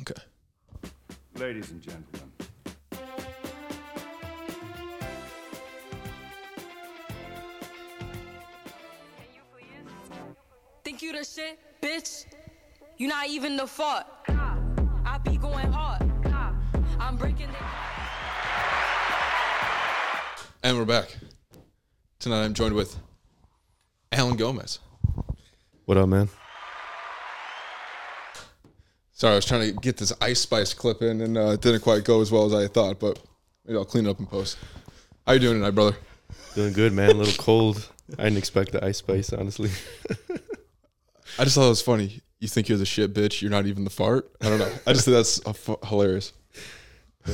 Okay. Ladies and gentlemen, Think you the shit, bitch? You not even the fuck. I be going hard. I'm breaking it. And we're back. Tonight I'm joined with Alan Gomez. What up, man? Sorry, I was trying to get this Ice Spice clip in, and uh, it didn't quite go as well as I thought, but maybe I'll clean it up in post. How you doing tonight, brother? Doing good, man. A little cold. I didn't expect the ice spice, honestly. I just thought it was funny. You think you're the shit, bitch. You're not even the fart. I don't know. I just think that's hilarious. I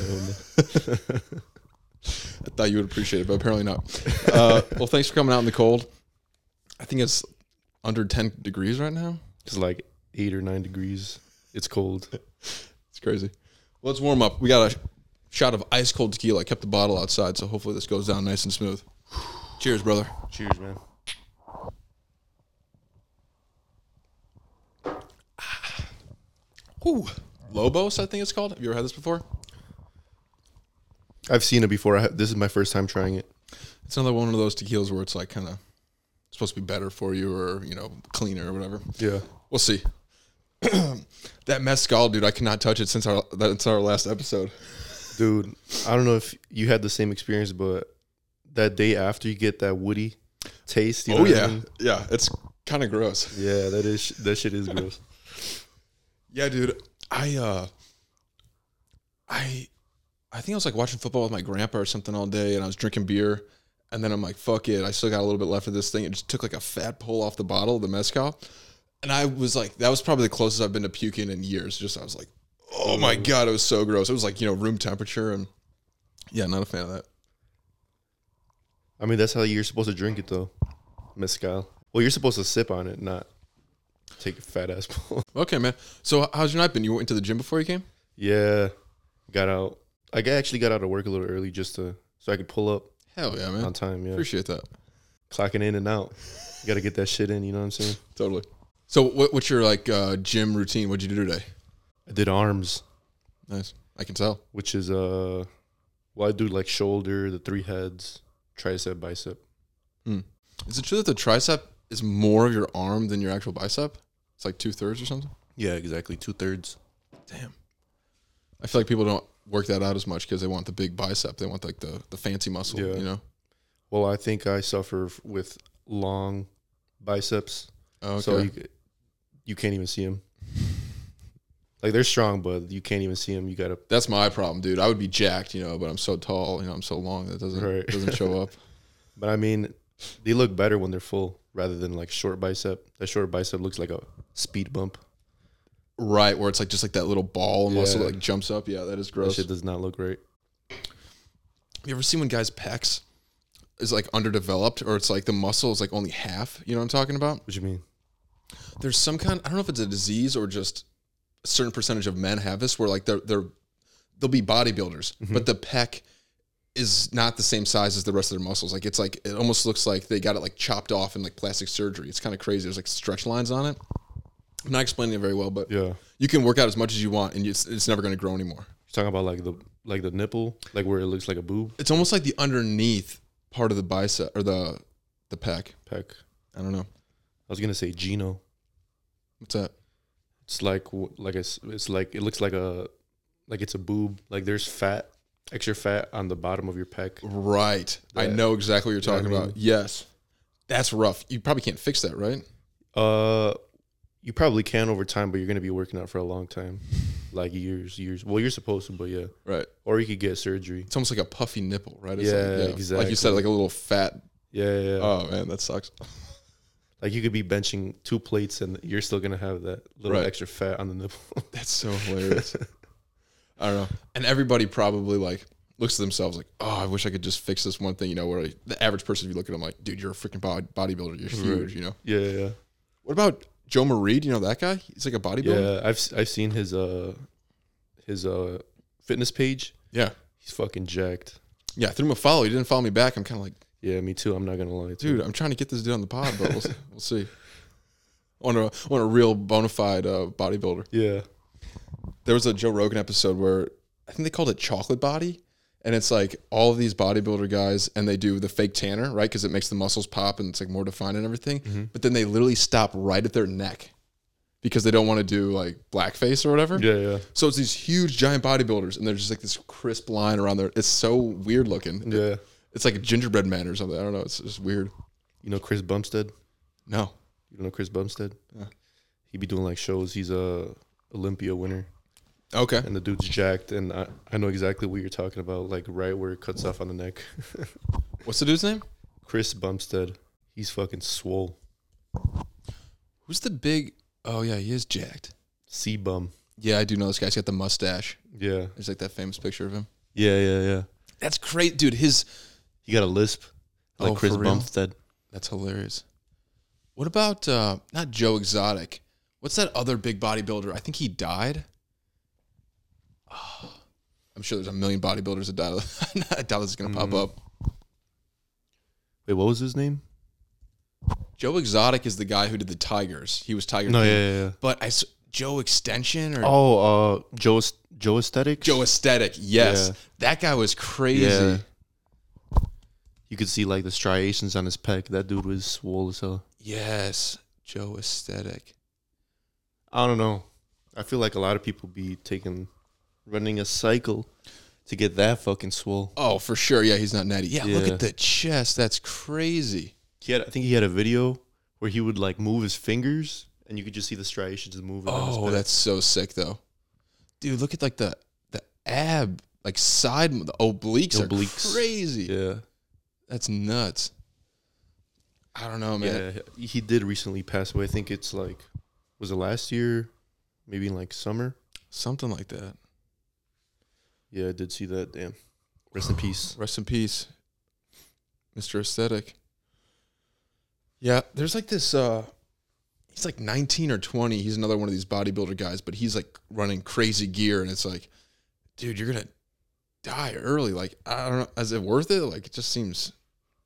thought you would appreciate it, but apparently not. Uh, well, thanks for coming out in the cold. I think it's under 10 degrees right now. It's like eight or nine degrees. It's cold. It's crazy. Well, let's warm up. We got a shot of ice cold tequila. I kept the bottle outside, so hopefully this goes down nice and smooth. Cheers, brother. Cheers, man. Ooh. Lobos, I think it's called. Have you ever had this before? I've seen it before. I ha- this is my first time trying it. It's another one of those tequilas where it's like kind of supposed to be better for you or, you know, cleaner or whatever. Yeah. We'll see. that mezcal, dude, I cannot touch it since our that's our last episode. Dude, I don't know if you had the same experience, but that day after you get that woody taste. You know oh what I yeah, mean? yeah. It's kind of gross. Yeah, that is that shit is gross. Yeah, dude. I uh, I I think I was like watching football with my grandpa or something all day, and I was drinking beer, and then I'm like, fuck it, I still got a little bit left of this thing. It just took like a fat pull off the bottle of the mezcal, and I was like, that was probably the closest I've been to puking in years. Just I was like, oh my god, it was so gross. It was like you know room temperature, and yeah, not a fan of that. I mean, that's how you're supposed to drink it, though. Mezcal. Well, you're supposed to sip on it, not take a fat ass pull. Okay, man. So how's your night been? You went to the gym before you came? yeah, got out. I actually got out of work a little early just to so I could pull up Hell yeah, man. on time. Yeah, Appreciate that. clocking in and out. You got to get that shit in. You know what I'm saying? Totally. So what, what's your like uh, gym routine? What'd you do today? I did arms, Nice. I can tell. which is uh, well, I do like shoulder, the three heads, tricep, bicep. Is it true that the tricep is more of your arm than your actual bicep? It's like two thirds or something. Yeah, exactly. Two thirds. Damn. I feel like people don't work that out as much because they want the big bicep. They want like the the fancy muscle. Yeah. You know. Well, I think I suffer f- with long biceps, Oh, okay. so you you can't even see them. Like they're strong, but you can't even see them. You gotta That's my problem, dude. I would be jacked, you know, but I'm so tall, you know, I'm so long that doesn't Right. doesn't show up. But I mean, they look better when they're full rather than like short bicep. That short bicep looks like a speed bump. right, where it's like just like that little ball muscle Yeah. that like jumps up. Yeah, that is That gross. shit does not look great. You ever seen when guys' pecs is like underdeveloped or it's like the muscle is like only half? You know what I'm talking about? What do you mean? There's some kind I don't know if it's a disease or just a certain percentage of men have this where like they're they're they'll be bodybuilders, mm-hmm. but the pec is not the same size as the rest of their muscles. Like it's like it almost looks like they got it like chopped off in like plastic surgery. It's kind of crazy. There's like stretch lines on it. I'm not explaining it very well, but Yeah, you can work out as much as you want and it's, it's never going to grow anymore. you're talking about like the like the nipple, like where it looks like a boob It's almost like the underneath part of the bicep or the the pec. pec. I don't know. I was gonna say gyno. What's that? It's like like it's it's like it looks like a like it's a boob. Like there's fat, extra fat on the bottom of your pec. Right. I know exactly what you're you know talking what I about. mean? Yes. That's rough. You probably can't fix that, right? Uh, you probably can over time, but you're gonna be working out for a long time, like years, years. Well, you're supposed to, but yeah. Right. Or you could get surgery. It's almost like a puffy nipple, right? It's Yeah, like, Like you said, like a little fat. Yeah, yeah. yeah. Oh man, that sucks. Like you could be benching two plates, and you're still gonna have that little Right. extra fat on the nipple. That's so hilarious. I don't know. And everybody probably like looks at themselves like, oh, I wish I could just fix this one thing. You know, where like, the average person, if you look at them like, dude, you're a freaking bod- bodybuilder. You're huge. You know. yeah, yeah. What about Joe Marie? Do you know that guy? He's like a bodybuilder. Yeah, I've I've seen his uh his uh fitness page. Yeah. He's fucking jacked. Yeah. I threw him a follow. He didn't follow me back. I'm kind of like, Yeah, me too. I'm not gonna lie, to dude, I'm trying to get this dude on the pod, but we'll, we'll see. On a on a real bona fide uh, bodybuilder. Yeah, there was a Joe Rogan episode where I think they called it chocolate body. And it's like all of these bodybuilder guys, and they do the fake tanner, right? Because it makes the muscles pop and it's like more defined and everything. But then they literally stop right at their neck because they don't want to do like blackface or whatever. Yeah, yeah, So it's these huge giant bodybuilders, and there's just like this crisp line around there. It's so weird looking. yeah. It's like a gingerbread man or something. I don't know. It's just weird. You know Chris Bumstead? No. You don't know Chris Bumstead? Yeah. He be doing like shows. He's a Olympia winner, Okay. and the dude's jacked. And I, I know exactly what you're talking about, like right where it cuts off on the neck. What's the dude's name? Chris Bumstead. He's fucking swole. Who's the big? Oh yeah, he is jacked. C bum. Yeah, I do know this guy. He's got the mustache. Yeah. There's like that famous picture of him. Yeah, yeah, yeah. That's great, dude. His He got a lisp, like Oh, Chris for real? Bumstead. that's hilarious. What about uh not Joe Exotic? What's that other big bodybuilder? I think he died. I'm sure there's a million bodybuilders that died. I doubt this is gonna pop up. Wait, what was his name? Joe Exotic is the guy who did the Tigers. He was Tiger. No, King. yeah, yeah, yeah. But I s- Joe Extension or Oh, uh, Joe Joe Aesthetics. Joe Aesthetic. Yes, Yeah. that guy was crazy. Yeah. You could see like the striations on his pec. That dude was swole as hell. Yes, Joe Aesthetic. I don't know. I feel like a lot of people be taking running a cycle to get that fucking swole. Oh, for sure. Yeah, he's not natty. Yeah, look at the chest. That's crazy. He had, I think he had a video where he would like move his fingers, and you could just see the striations moving. on his Oh, that's so sick though. Dude, look at like the the ab, like side the obliques, The are obliques. crazy. yeah, That's nuts. I don't know, man. yeah. He did recently pass away. I think it's like was it last year, maybe in like summer. Something like that. Yeah, I did see that. Damn. Rest in peace. Rest in peace, Mr. Aesthetic. Yeah, there's like this uh he's like 19 or 20. He's another one of these bodybuilder guys, but he's like running crazy gear and it's like, dude, you're going to die early. Like, I don't know, is it worth it? Like it just seems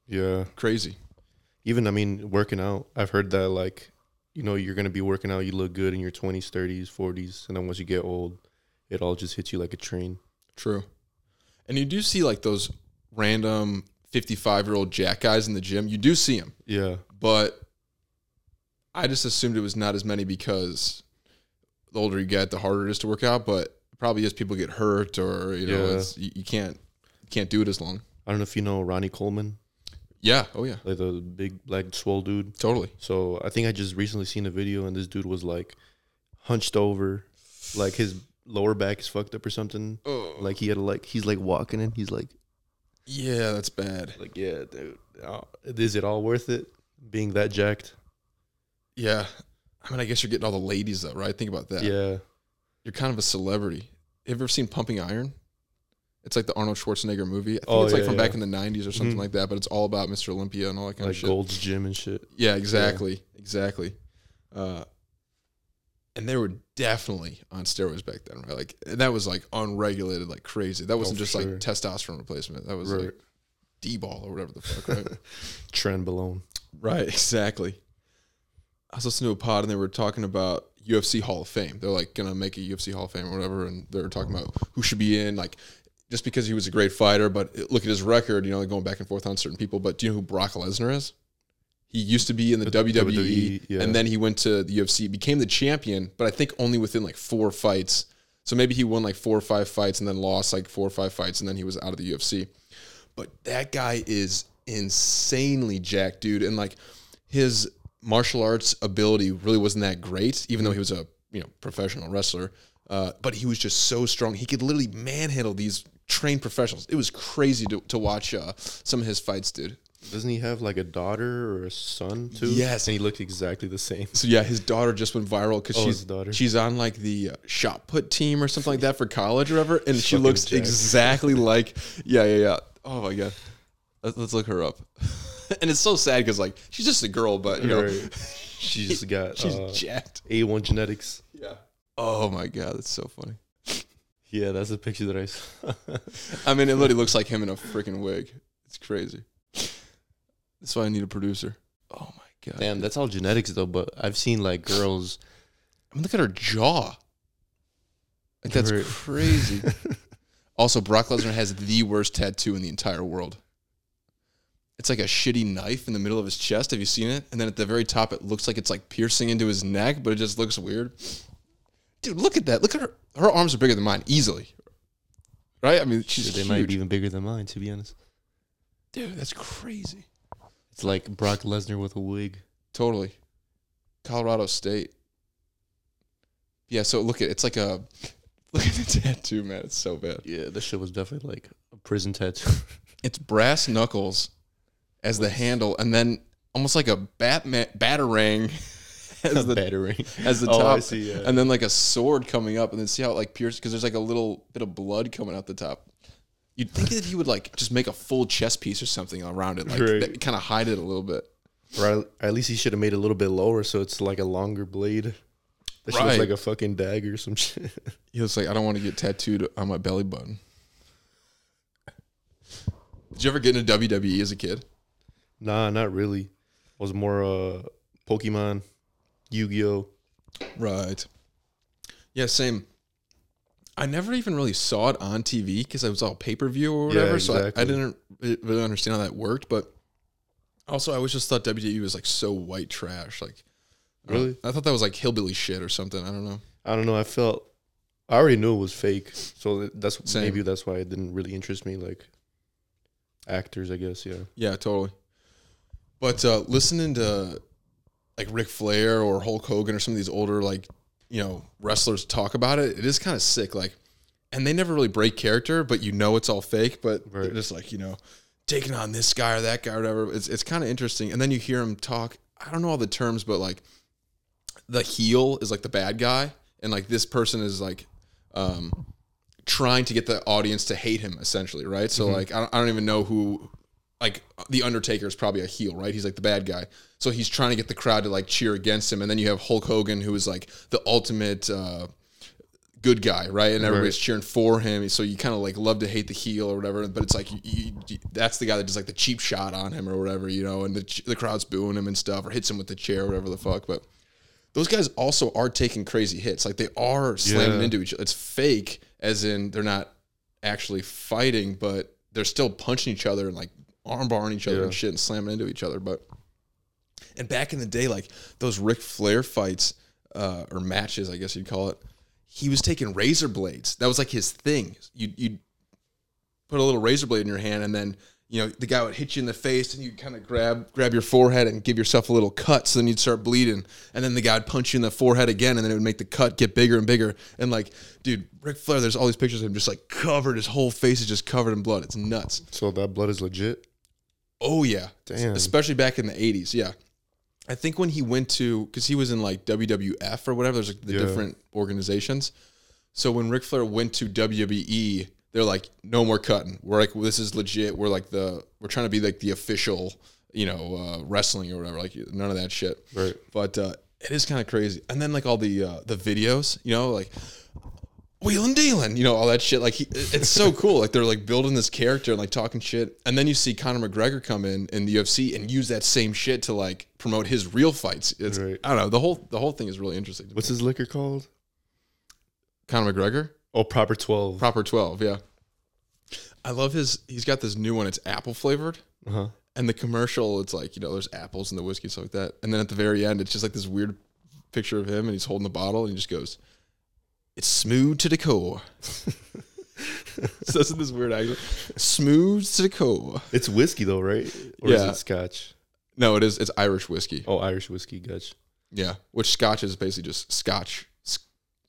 Yeah. crazy. Even I mean, working out. I've heard that like, you know, you're gonna be working out. You look good in your 20s, 30s, 40s, and then once you get old, it all just hits you like a train. True. And you do see like those random 55 year old jack guys in the gym. You do see them, Yeah. but I just assumed it was not as many because the older you get, the harder it is to work out. But probably as people get hurt or you know, Yeah. it's, you, you can't you can't do it as long. I don't know if you know Ronnie Coleman, Yeah. Oh yeah. like the big black swole dude. Totally. So I think I just recently seen a video, and this dude was like hunched over, like his lower back is fucked up or something. Oh. Like he had a, like he's like walking and he's like Yeah, that's bad. like yeah, dude. Is it all worth it being that jacked? Yeah. I mean, I guess you're getting all the ladies though, right? Think about that. Yeah. You're kind of a celebrity. Have you ever seen Pumping Iron? It's like the Arnold Schwarzenegger movie. I think Oh, it's like yeah, from back in the 90s or something Mhm. like that, but it's all about Mr. Olympia and all that kind Like of shit. Like Gold's Gym and shit. Yeah, exactly. Exactly. Uh, and they were definitely on steroids back then, right? Like, and that was like unregulated, like crazy. That wasn't Oh, just sure. like testosterone replacement. That was Right. like D-bol or whatever the fuck, right? Trenbolone. Right, exactly. I was listening to a pod and they were talking about UFC Hall of Fame. They're like gonna make a UFC Hall of Fame or whatever, and they were talking about who should be in, like just because he was a great fighter, but look at his record, you know, going back and forth on certain people. But do you know who Brock Lesnar is? He used to be in the, The WWE, WWE, yeah. and then he went to the UFC, became the champion, but I think only within like four fights. So maybe he won like four or five fights and then lost like four or five fights, and then he was out of the UFC. But that guy is insanely jacked, dude. And like his martial arts ability really wasn't that great, even though he was a you know professional wrestler. Uh, but he was just so strong. He could literally manhandle these trained professionals. It was crazy to, to watch uh, some of his fights, dude. Doesn't he have like a daughter or a son too? Yes. And he looked exactly the same. So yeah, his daughter just went viral because Oh, she's daughter. she's on like the uh, shot put team or something like that for college or whatever, and she looks jacked. exactly like yeah yeah yeah. Oh my god, let's, let's look her up. and it's so sad because like she's just a girl, but you know Right. she's got she's uh, jacked. A1 genetics. Yeah. Oh my god, that's so funny. Yeah, that's the picture that I saw. I mean, it literally looks like him in a freaking wig. It's crazy. That's why I need a producer. Oh my god. Damn, that's all genetics though. But I've seen like girls. I mean, look at her jaw. Like that's crazy. also, Brock Lesnar has the worst tattoo in the entire world. It's like a shitty knife in the middle of his chest. Have you seen it? And then at the very top, it looks like it's like piercing into his neck, but it just looks weird. Dude, look at that. Look at her. Her arms are bigger than mine, easily. Right? I mean, she's they huge. might be even bigger than mine, to be honest. Dude, that's crazy. It's like Brock Lesnar with a wig. Totally. Colorado State. Yeah, so look at it's like a look at the tattoo, man. It's so bad. Yeah, this shit was definitely like a prison tattoo. It's brass knuckles as the handle, and then almost like a Batman batarang as the battering. as the Oh, top, I see, yeah. and then like a sword coming up, and then see how it like pierces because there's like a little bit of blood coming out the top. You'd think that he would like just make a full chest piece or something around it, like Right. kind of hide it a little bit. Or at least he should have made it a little bit lower so it's like a longer blade. That Right. look like a fucking dagger or some shit. He was like, I don't want to get tattooed on my belly button. Did you ever get into WWE as a kid? nah, not really. I was more uh Pokemon, Yu-Gi-Oh. Right. Yeah, same. I never even really saw it on TV because it was all pay per view or Yeah, whatever. So I, I didn't really understand how that worked. But also, I always just thought WWE was like so white trash. Like, Really? I thought that was like hillbilly shit or something. I don't know. I don't know. I felt I already knew it was fake, so that's Same. maybe that's why it didn't really interest me. Like actors, I guess. Yeah. Yeah, totally. But uh, listening to like Ric Flair or Hulk Hogan or some of these older like you know wrestlers talk about it, it is kind of sick. Like, and they never really break character, but you know it's all fake. But they're just like you know taking on this guy or that guy or whatever. It's it's kind of interesting. And then you hear him talk. I don't know all the terms, but like the heel is like the bad guy, and like this person is like um trying to get the audience to hate him essentially, right? So like I don't, I don't even know who like the Undertaker is probably a heel, right? He's like the bad guy. So he's trying to get the crowd to like cheer against him, and then you have Hulk Hogan, who is like the ultimate uh, good guy, right? And everybody's cheering for him. So you kind of like love to hate the heel or whatever, but it's like you, you- that's the guy that does like the cheap shot on him or whatever, you know, and the the crowd's booing him and stuff, or hits him with the chair, or whatever the fuck. But those guys also are taking crazy hits. Like they are slamming Yeah. into each other. It's fake, as in they're not actually fighting, but they're still punching each other and like arm barring each other Yeah. and shit and slamming into each other. But and back in the day, like those Ric Flair fights uh, or matches, I guess you'd call it, he was taking razor blades. That was like his thing. You you'd put a little razor blade in your hand, and then you know the guy would hit you in the face, and you'd kind of grab grab your forehead and give yourself a little cut. So then you'd start bleeding, and then the guy would punch you in the forehead again, and then it would make the cut get bigger and bigger. And like, dude, Ric Flair, there's all these pictures of him just like covered. His whole face is just covered in blood. It's nuts. So that blood is legit. Oh yeah, Damn. Especially back in the '80s. Yeah, I think when he went to because he was in like WWF or whatever. There's like the Yeah. different organizations. So when Ric Flair went to WWE, they're like, no more cutting. We're like, this is legit. We're like the we're trying to be like the official, you know, uh, wrestling or whatever. Like none of that shit. Right. But uh, it is kind of crazy. And then like all the uh, the videos, you know, like wheeling dealing, you know, all that shit. Like he, it's so cool. Like they're like building this character and like talking shit. And then you see Conor McGregor come in in the UFC and use that same shit to like promote his real fights. It's Right. I don't know. The whole the whole thing is really interesting. What's his liquor called? Conor McGregor? Oh, Proper Twelve. Proper 12, yeah. I love his he's got this new one. It's apple flavored. Uh huh. And the commercial, it's like, you know, there's apples in the whiskey and stuff like that. And then at the very end, it's just like this weird picture of him and he's holding the bottle and he just goes, It's smooth to the core. Says in this weird accent. Smooth to the core. It's whiskey though, right? Or is Yeah. it Scotch? No, it is it's Irish whiskey. Oh, Irish whiskey. Gotcha. Yeah. Which scotch is basically just scotch. s-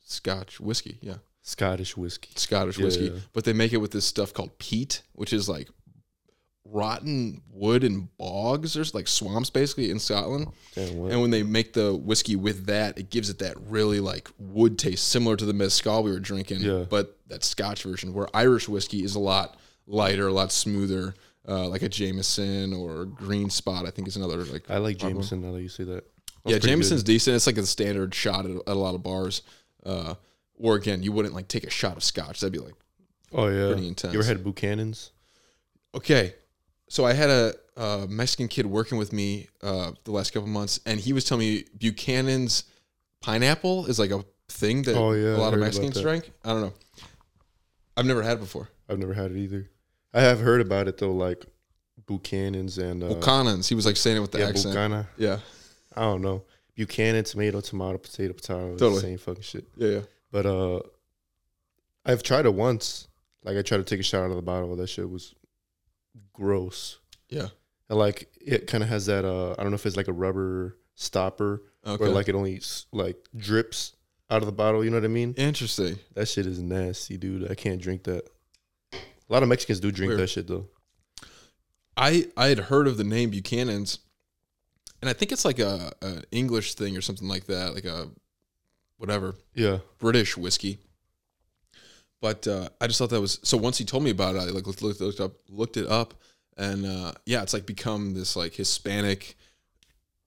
Scotch whiskey. Yeah. Scottish whiskey. Scottish Yeah. whiskey. But they make it with this stuff called peat, which is like rotten wood and bogs. There's like swamps basically in Scotland. Damn? And when they make the whiskey with that, it gives it that really like wood taste, similar to the mezcal we were drinking. Yeah. But that Scotch version, where Irish whiskey is a lot lighter, a lot smoother, uh, like a Jameson or Green Spot. I think is another like. I like. Jameson now that you say that. yeah, That's pretty Jameson's good. decent. It's like a standard shot at, at a lot of bars. Uh, or again, you wouldn't like take a shot of Scotch. That'd be like Oh yeah. pretty intense. You ever had Buchanan's? Okay. So I had a, uh Mexican kid working with me uh, the last couple months, and he was telling me Buchanan's pineapple is like a thing that Oh, yeah, a lot of Mexicans drink. I don't know. I've never had it before. I've never had it either. I have heard about it though, like Buchanan's and uh, Buchanan's. He was like saying it with the yeah, accent. Bucana. Yeah, I don't know. Buchanan, tomato, tomato, potato, potato. Totally. the same fucking shit. yeah, yeah. But uh, I've tried it once. Like I tried to take a shot out of the bottle. That shit was gross. Yeah. And like it kind of has that. Uh, I don't know if it's like a rubber stopper Okay. where like it only like drips out of the bottle. You know what I mean? Interesting. That shit is nasty, dude. I can't drink that. A lot of Mexicans do drink Weird. that shit though. I I had heard of the name Buchanan's, and I think it's like a an English thing or something like that, like a whatever Yeah. British whiskey. But uh, I just thought that was so. Once he told me about it, I like looked, looked, looked up looked it up, and uh, yeah, it's like become this like Hispanic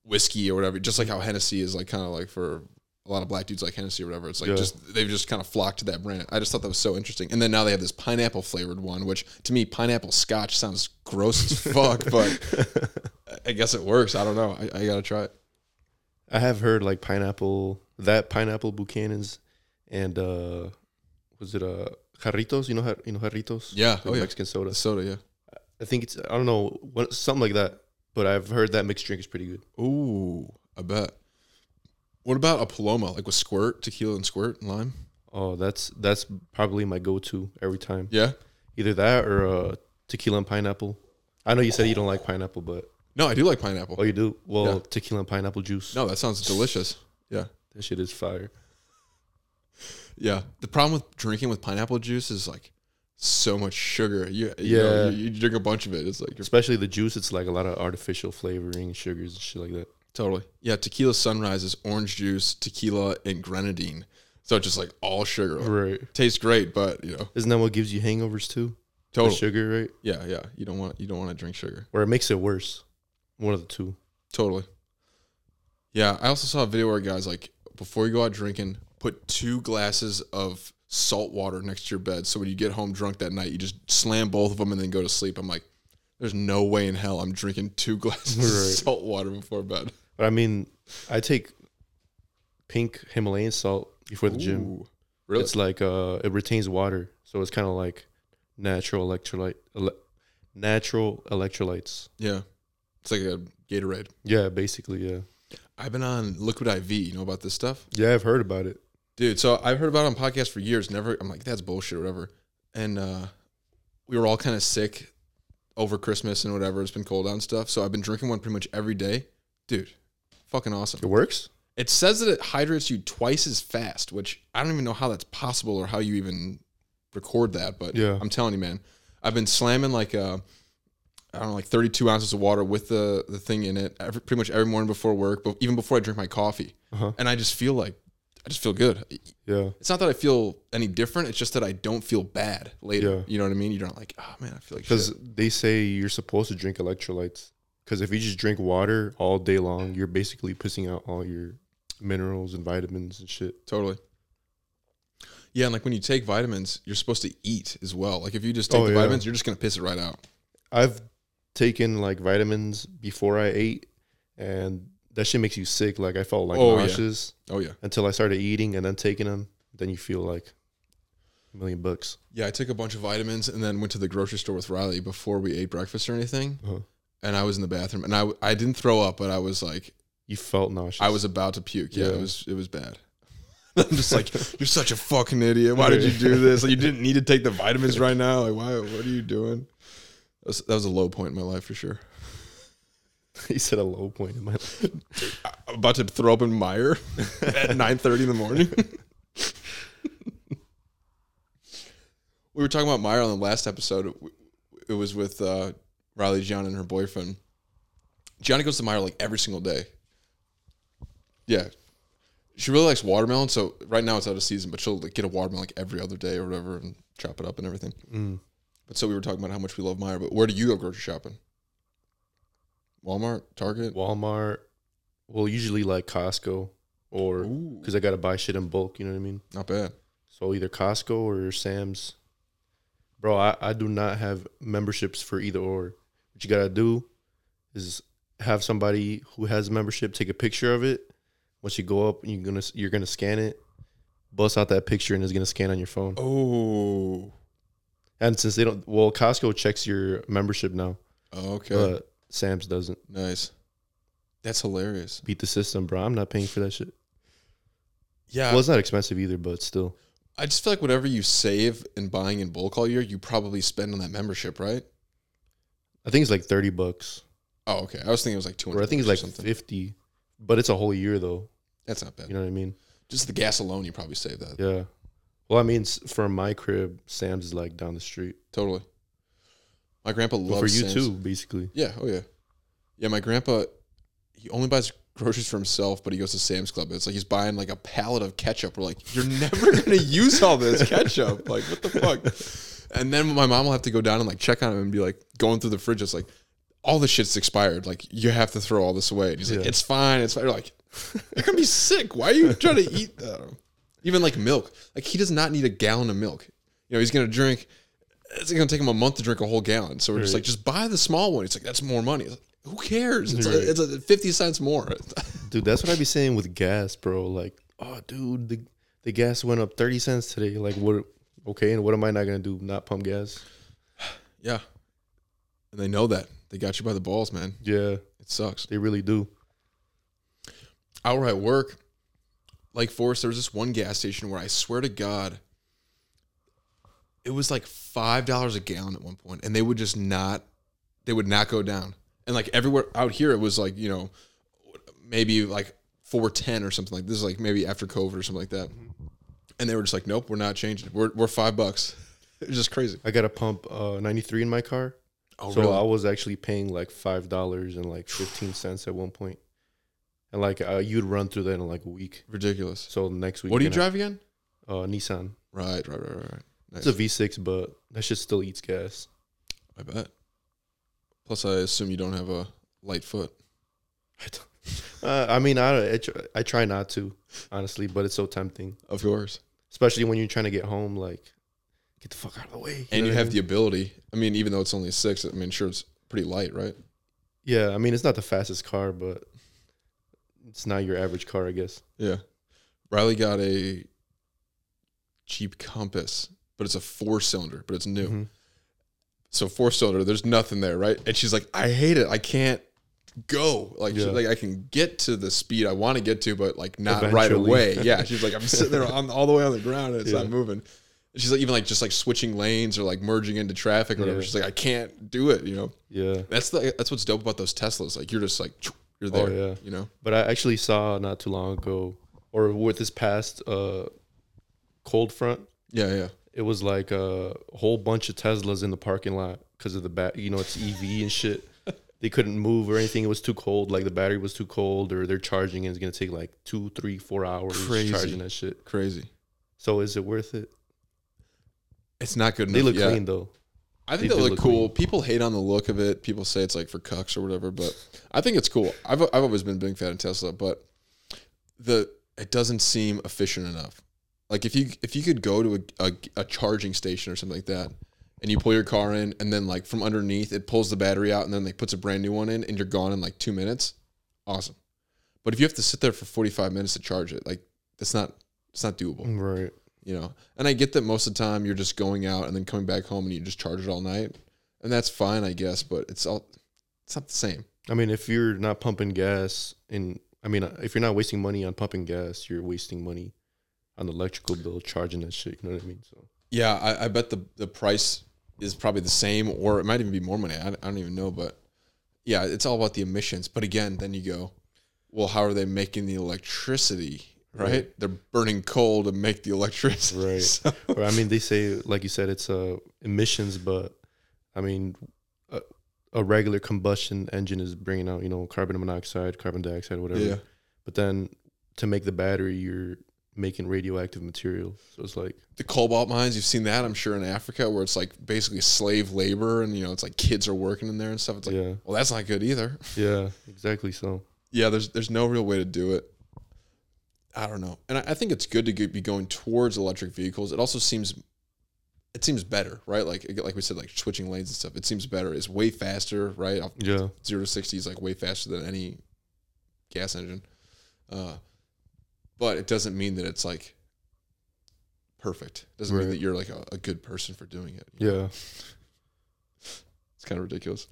whiskey or whatever. Just like how Hennessy is like kind of like for a lot of black dudes like Hennessy or whatever. It's like Yeah. just they've just kind of flocked to that brand. I just thought that was so interesting. And then now they have this pineapple flavored one, which to me pineapple scotch sounds gross as fuck, but I guess it works. I don't know. I, I gotta try it. I have heard like pineapple, that pineapple Buchanan's, and uh, was it uh Jarritos? You know, Jar- you know Jarritos. Yeah. The Oh yeah. Mexican soda. Soda. Yeah. I think it's I don't know what something like that, but I've heard that mixed drink is pretty good. Ooh, I bet. What about a Paloma, like with squirt, tequila and squirt and lime? Oh, that's that's probably my go-to every time. Yeah. Either that or uh, tequila and pineapple. I know you said you don't like pineapple, but No, I do like pineapple. oh, you do. Well, Yeah. tequila and pineapple juice. No, that sounds delicious. Yeah. that shit is fire. Yeah. The problem with drinking with pineapple juice is like so much sugar. You, you know, Yeah. you, you drink a bunch of it. It's like Especially the juice, it's like a lot of artificial flavoring, sugars and shit like that. totally. Yeah. Tequila sunrise is orange juice, tequila, and grenadine. So it's just like all sugar. Right. Tastes great, but you know, Isn't that what gives you hangovers too? The sugar, right? Yeah. Yeah. You don't want, you don't want to drink sugar. Or it makes it worse. One of the two. Totally. Yeah, I also saw a video where guys like before you go out drinking, put two glasses of salt water next to your bed. So when you get home drunk that night, you just slam both of them and then go to sleep. I'm like, there's no way in hell I'm drinking two glasses of salt water before bed. But I mean, I take pink Himalayan salt before the gym. Really? It's like uh, it retains water, so it's kind of like natural electrolyte, ele- natural electrolytes. yeah, it's like a Gatorade. Yeah, basically, yeah. I've been on Liquid IV. You know about this stuff? Yeah, I've heard about it. Dude, so I've heard about it on podcasts for years. Never, I'm like, that's bullshit or whatever. And uh, we were all kind of sick over Christmas and whatever. It's been cold out and stuff. So I've been drinking one pretty much every day. Dude, fucking awesome. It works. It says that it hydrates you twice as fast, which I don't even know how that's possible or how you even record that. But Yeah. I'm telling you, man, I've been slamming like uh, I don't know, like 32 ounces of water with the the thing in it every, pretty much every morning before work, but even before I drink my coffee, Uh-huh. and I just feel like I just feel good. Yeah, It's not that I feel any different. It's just that I don't feel bad later. Yeah. You know what I mean? You're not like, oh man, I feel like because they say you're supposed to drink electrolytes. Because if you just drink water all day long, you're basically pissing out all your minerals and vitamins and shit. Totally. Yeah, and like when you take vitamins, you're supposed to eat as well. Like if you just take Oh, the yeah. vitamins, you're just gonna piss it right out. I've taken like vitamins before I ate, and that shit makes you sick. Like I felt like Oh, yeah. nauseous Oh yeah. until I started eating and then taking them. Then you feel like a million bucks. Yeah, I took a bunch of vitamins and then went to the grocery store with Riley before we ate breakfast or anything. Uh-huh. And I was in the bathroom and I I didn't throw up, but I was like You felt nauseous. I was about to puke. Yeah, it was it was bad. I'm just like, you're such a fucking idiot. Why did you do this? Like, you didn't need to take the vitamins right now. Like, why? What are you doing? That was, that was a low point in my life for sure. he said a low point in my life. I'm about to throw up in Meijer at 9:30 in the morning. we were talking about Meijer on the last episode. It was with uh, Riley John and her boyfriend. Gianni goes to Meijer like every single day. Yeah, she really likes watermelon. So right now it's out of season, but she'll like, get a watermelon like every other day or whatever and chop it up and everything. Mm. But so we were talking about how much we love Meijer. But where do you go grocery shopping? Walmart, Target. Walmart. Well, usually like Costco, or because I gotta buy shit in bulk. You know what I mean? Not bad. So either Costco or Sam's. Bro, I, I do not have memberships for either or. What you gotta do is have somebody who has a membership take a picture of it. Once you go up, you're gonna you're gonna scan it, bust out that picture and it's gonna scan on your phone. Oh. And since they don't, well, Costco checks your membership now, oh, Okay. but Sam's doesn't. nice. That's hilarious. Beat the system, bro. I'm not paying for that shit. Yeah. Well, it's not expensive either, but still. I just feel like whatever you save in buying in bulk all year, you probably spend on that membership, right? I think it's like thirty bucks, Oh, okay. I was thinking it was like two or. I think it's like fifty, but it's a whole year though. That's not bad. You know what I mean? Just the gas alone, you probably save that. Yeah. Well, I mean, from my crib, Sam's is like down the street. Totally. My grandpa loves for you Sam's. too, basically. Yeah. Oh yeah. Yeah. My grandpa, he only buys groceries for himself, but he goes to Sam's Club. It's like he's buying like a pallet of ketchup. We're like, you're never gonna use all this ketchup. Like, what the fuck? And then my mom will have to go down and like check on him and be like, going through the fridge. It's like, all the shit's expired. Like, you have to throw all this away. And he's like, Yeah. it's fine. It's fine. You're like, you're gonna be sick. Why are you trying to eat that? Even like milk. Like, he does not need a gallon of milk. You know, he's gonna drink. It's gonna take him a month to drink a whole gallon. So we're just like, just buy the small one. It's like that's more money. Like, who cares? It's, Right. a, it's a fifty cents more. Dude, that's what I be saying with gas, bro. Like, oh, dude, the the gas went up thirty cents today. Like, what? Okay, and what am I not gonna do? Not pump gas? yeah, and they know that they got you by the balls, man. Yeah, It sucks. they really do. Out at work, like Forest, there was this one gas station where I swear to God, it was like five dollars a gallon at one point, and they would just not, they would not go down. And like everywhere out here, it was like you know, maybe like four ten or something like this. Is like maybe after COVID or something like that. And they were just like, nope, we're not changing. We're we're five bucks. It was just crazy. I got a pump uh, ninety three in my car, Oh, so I was actually paying like five dollars and like fifteen cents at one point, and like uh, you'd run through that in like a week. ridiculous. So next week, What do you drive again? Uh, Nissan. Right, right, right, right. It's a V six, but that shit still eats gas. I bet. Plus, I assume you don't have a light foot. I, uh, I mean, I I try, I try not to honestly, but it's so tempting, Of course. especially when you're trying to get home. Like, get the fuck out of the way. And you what I have mean? the ability. I mean, even though it's only a six, I mean, sure, it's pretty light, right? yeah. I mean, it's not the fastest car, but it's not your average car, I guess. Yeah. Riley got a Jeep Compass, but it's a four cylinder, but it's new. Mhm. So four cylinder, there's nothing there, right? And she's like, I hate it. I can't go. Like, she's Yeah. like I can get to the speed I want to get to, but like not right away. Yeah. She's like, I'm sitting there on all the way on the ground and it's Yeah. not moving. And she's like, even like just like switching lanes or like merging into traffic or whatever. Yeah. She's like, I can't do it. You know, Yeah. that's the that's what's dope about those Teslas. Like you're just like you're Oh, there. yeah. You know. But I actually saw not too long ago, or with this past uh, cold front, Yeah. Yeah. It was like a whole bunch of Teslas in the parking lot because of the bat. You know, it's EV and shit. They couldn't move or anything. It was too cold. Like the battery was too cold, or they're charging and it's gonna take like two, three, four hours Crazy. charging that shit. Crazy. So is it worth it? It's not good enough. They look yet. clean though. I think They they, look, look cool. People hate on the look of it. People say it's like for cucks or whatever, but I think it's cool. I've I've always been a big fan of Tesla, but the it doesn't seem efficient enough. Like if you if you could go to a, a, a charging station or something like that, and you pull your car in, and then like from underneath it pulls the battery out, and then like puts a brand new one in, and you're gone in like two minutes, awesome. But if you have to sit there for 45 minutes to charge it, like that's not it's not doable Right. you know. And I get that most of the time you're just going out and then coming back home and you just charge it all night, and that's fine, I guess. But it's all it's not the same. I mean, if you're not pumping gas, and I mean, if you're not wasting money on pumping gas, you're wasting money the electrical bill charging that shit. You know what I mean? So Yeah, I, I bet the the price is probably the same, or it might even be more money. I, I don't even know, but yeah, it's all about the emissions. But again, then you go, well, how are they making the electricity? Right? Right. They're burning coal to make the electricity. Right. So- or I mean, they say, like you said, it's uh, emissions, but I mean, a, a regular combustion engine is bringing out, you know, carbon monoxide, carbon dioxide, whatever. Yeah. But then to make the battery, you're making radioactive material. So it's like, the cobalt mines you've seen that i'm sure in africa where it's like basically slave labor and you know it's like kids are working in there and stuff. It's like Yeah. well that's not good either. Yeah, exactly. So. Yeah there's there's no real way to do it. I don't know. And i, I think it's good to get, be going towards electric vehicles. It also seems it seems better right? Like like we said like switching lanes and stuff it seems better. It's way faster right? Yeah, zero to 60 is like way faster than any gas engine. Uh, but it doesn't mean that it's like perfect. It Doesn't mean that you're like a, a good person for doing it. Yeah. It's kind of ridiculous.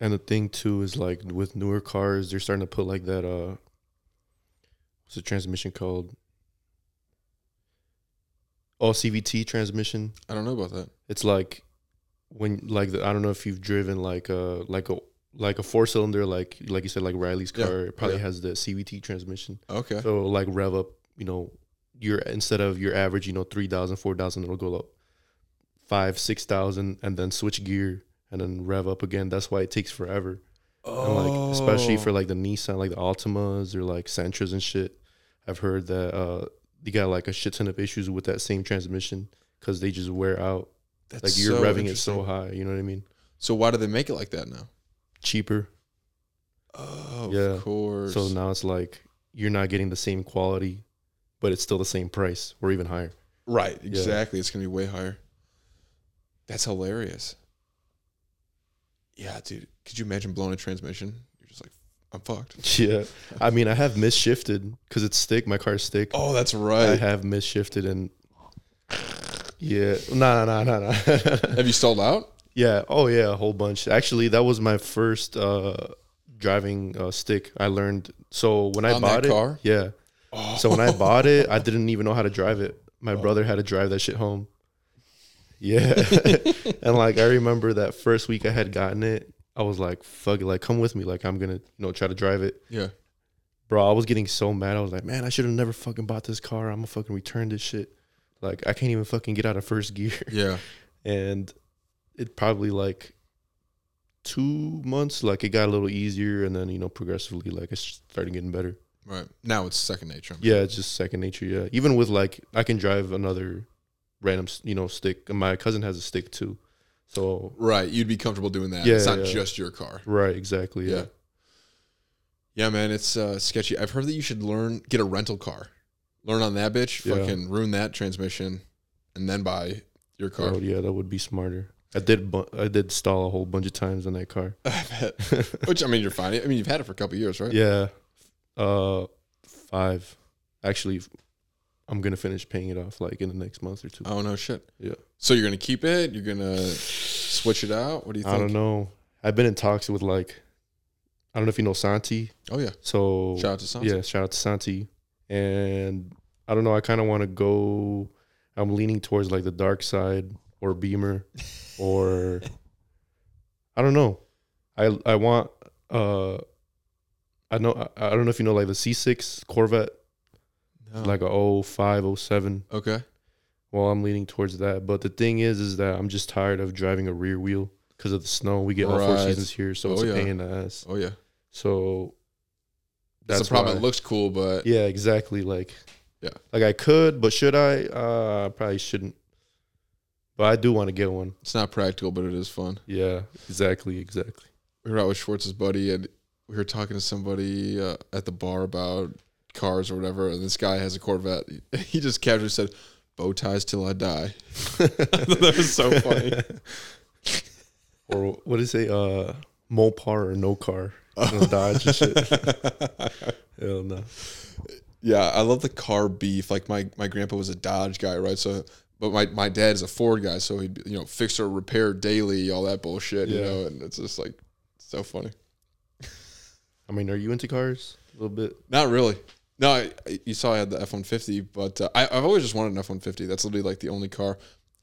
And the thing too is like with newer cars, they're starting to put like that uh what's the transmission called? Oh, CVT transmission. I don't know about that. It's like when like the, I don't know if you've driven like a like a like a four cylinder like like you said like Riley's Yeah, car it probably yeah. has the CVT transmission. Okay. So like rev up, you know, your instead of your average, you know, 3,000, 4,000, it'll go up 5, 6,000 and then switch gear and then rev up again. That's why it takes forever. And like especially Oh. for like the Nissan, like the Altimas or like Sentras and shit. I've heard that uh they got like a shit ton of issues with that same transmission because they just wear out. That's Like you're so revving it so high. You know what I mean? So why do they make it like that now? Cheaper. Oh, Yeah. of course. So now it's like you're not getting the same quality, but it's still the same price or even higher. right, exactly. It's gonna be way higher. That's hilarious. Yeah, dude. Could you imagine blowing a transmission? You're just like, I'm fucked. Yeah. I mean, I have misshifted because it's stick. My car's stick. Oh, that's right. I have misshifted and yeah. No, no, no, no, no. Have you stalled out? Yeah. Oh, yeah. A whole bunch. Actually, that was my first uh, driving uh, stick. I learned. So when I On bought it, car? yeah. So when I bought it, I didn't even know how to drive it. My brother had to drive that shit home. Yeah. and like I remember that first week I had gotten it, I was like, fuck it, like come with me. Like I'm gonna, you know, try to drive it. Yeah. Bro, I was getting so mad. I was like, man, I should have never fucking bought this car. I'm gonna fucking return this shit. Like I can't even fucking get out of first gear. Yeah. And it probably like two months, like it got a little easier and then, you know, progressively like it started getting better. Right. Now it's second nature. Yeah, it's just second nature. Yeah, even with like I can drive another random, you know, stick. My cousin has a stick too, so Right. You'd be comfortable doing that. Yeah, it's not yeah. just your car. right, exactly. Yeah. Yeah, Yeah, man, it's uh, sketchy. I've heard that you should learn get a rental car. Learn on that bitch, Yeah. fucking ruin that transmission, and then buy your car. Oh, yeah, that would be smarter. I did, bu- I did stall a whole bunch of times on that car. I bet. Which I mean, you're fine. I mean, you've had it for a couple of years, right? yeah, uh, five. Actually, I'm gonna finish paying it off like in the next month or two. Oh no, shit. Yeah. So you're gonna keep it? You're gonna switch it out? What do you think? I don't know. I've been in talks with like, I don't know if you know Santi. Oh yeah. So Shout out to Santi. Yeah, shout out to Santi. And I don't know. I kind of want to go. I'm leaning towards like the dark side or Beamer, or I don't know. I I want. uh I know. I, I don't know if you know like the C6 Corvette, No. like a 05, 07. okay. Well, I'm leaning towards that. But the thing is, is that I'm just tired of driving a rear wheel because of the snow. We get all four seasons here, so it's Oh, a pain in the ass. Oh yeah. So That's, that's the problem. why- It looks cool, but Yeah, exactly. Like, Yeah. like I could, but should I? Uh, I probably shouldn't. But I do want to get one. it's not practical, but it is fun. Yeah, exactly, exactly. we were out with Schwartz's buddy, and we were talking to somebody uh, at the bar about cars or whatever. And this guy has a Corvette. He just casually said, "Bow ties till I die." that was so funny. Or what is it? Uh, Mopar or no car? Oh. Dodge and shit. Hell no. Yeah, I love the car beef. Like my my grandpa was a Dodge guy, right? So, but my my dad is a Ford guy, so he'd you know fix or repair daily, all that bullshit, you Yeah. know. And it's just like so funny. I mean, are you into cars a little bit? Not really. No, I, you saw I had the F one fifty, but uh, I, I've always just wanted an F one fifty. That's literally like the only car.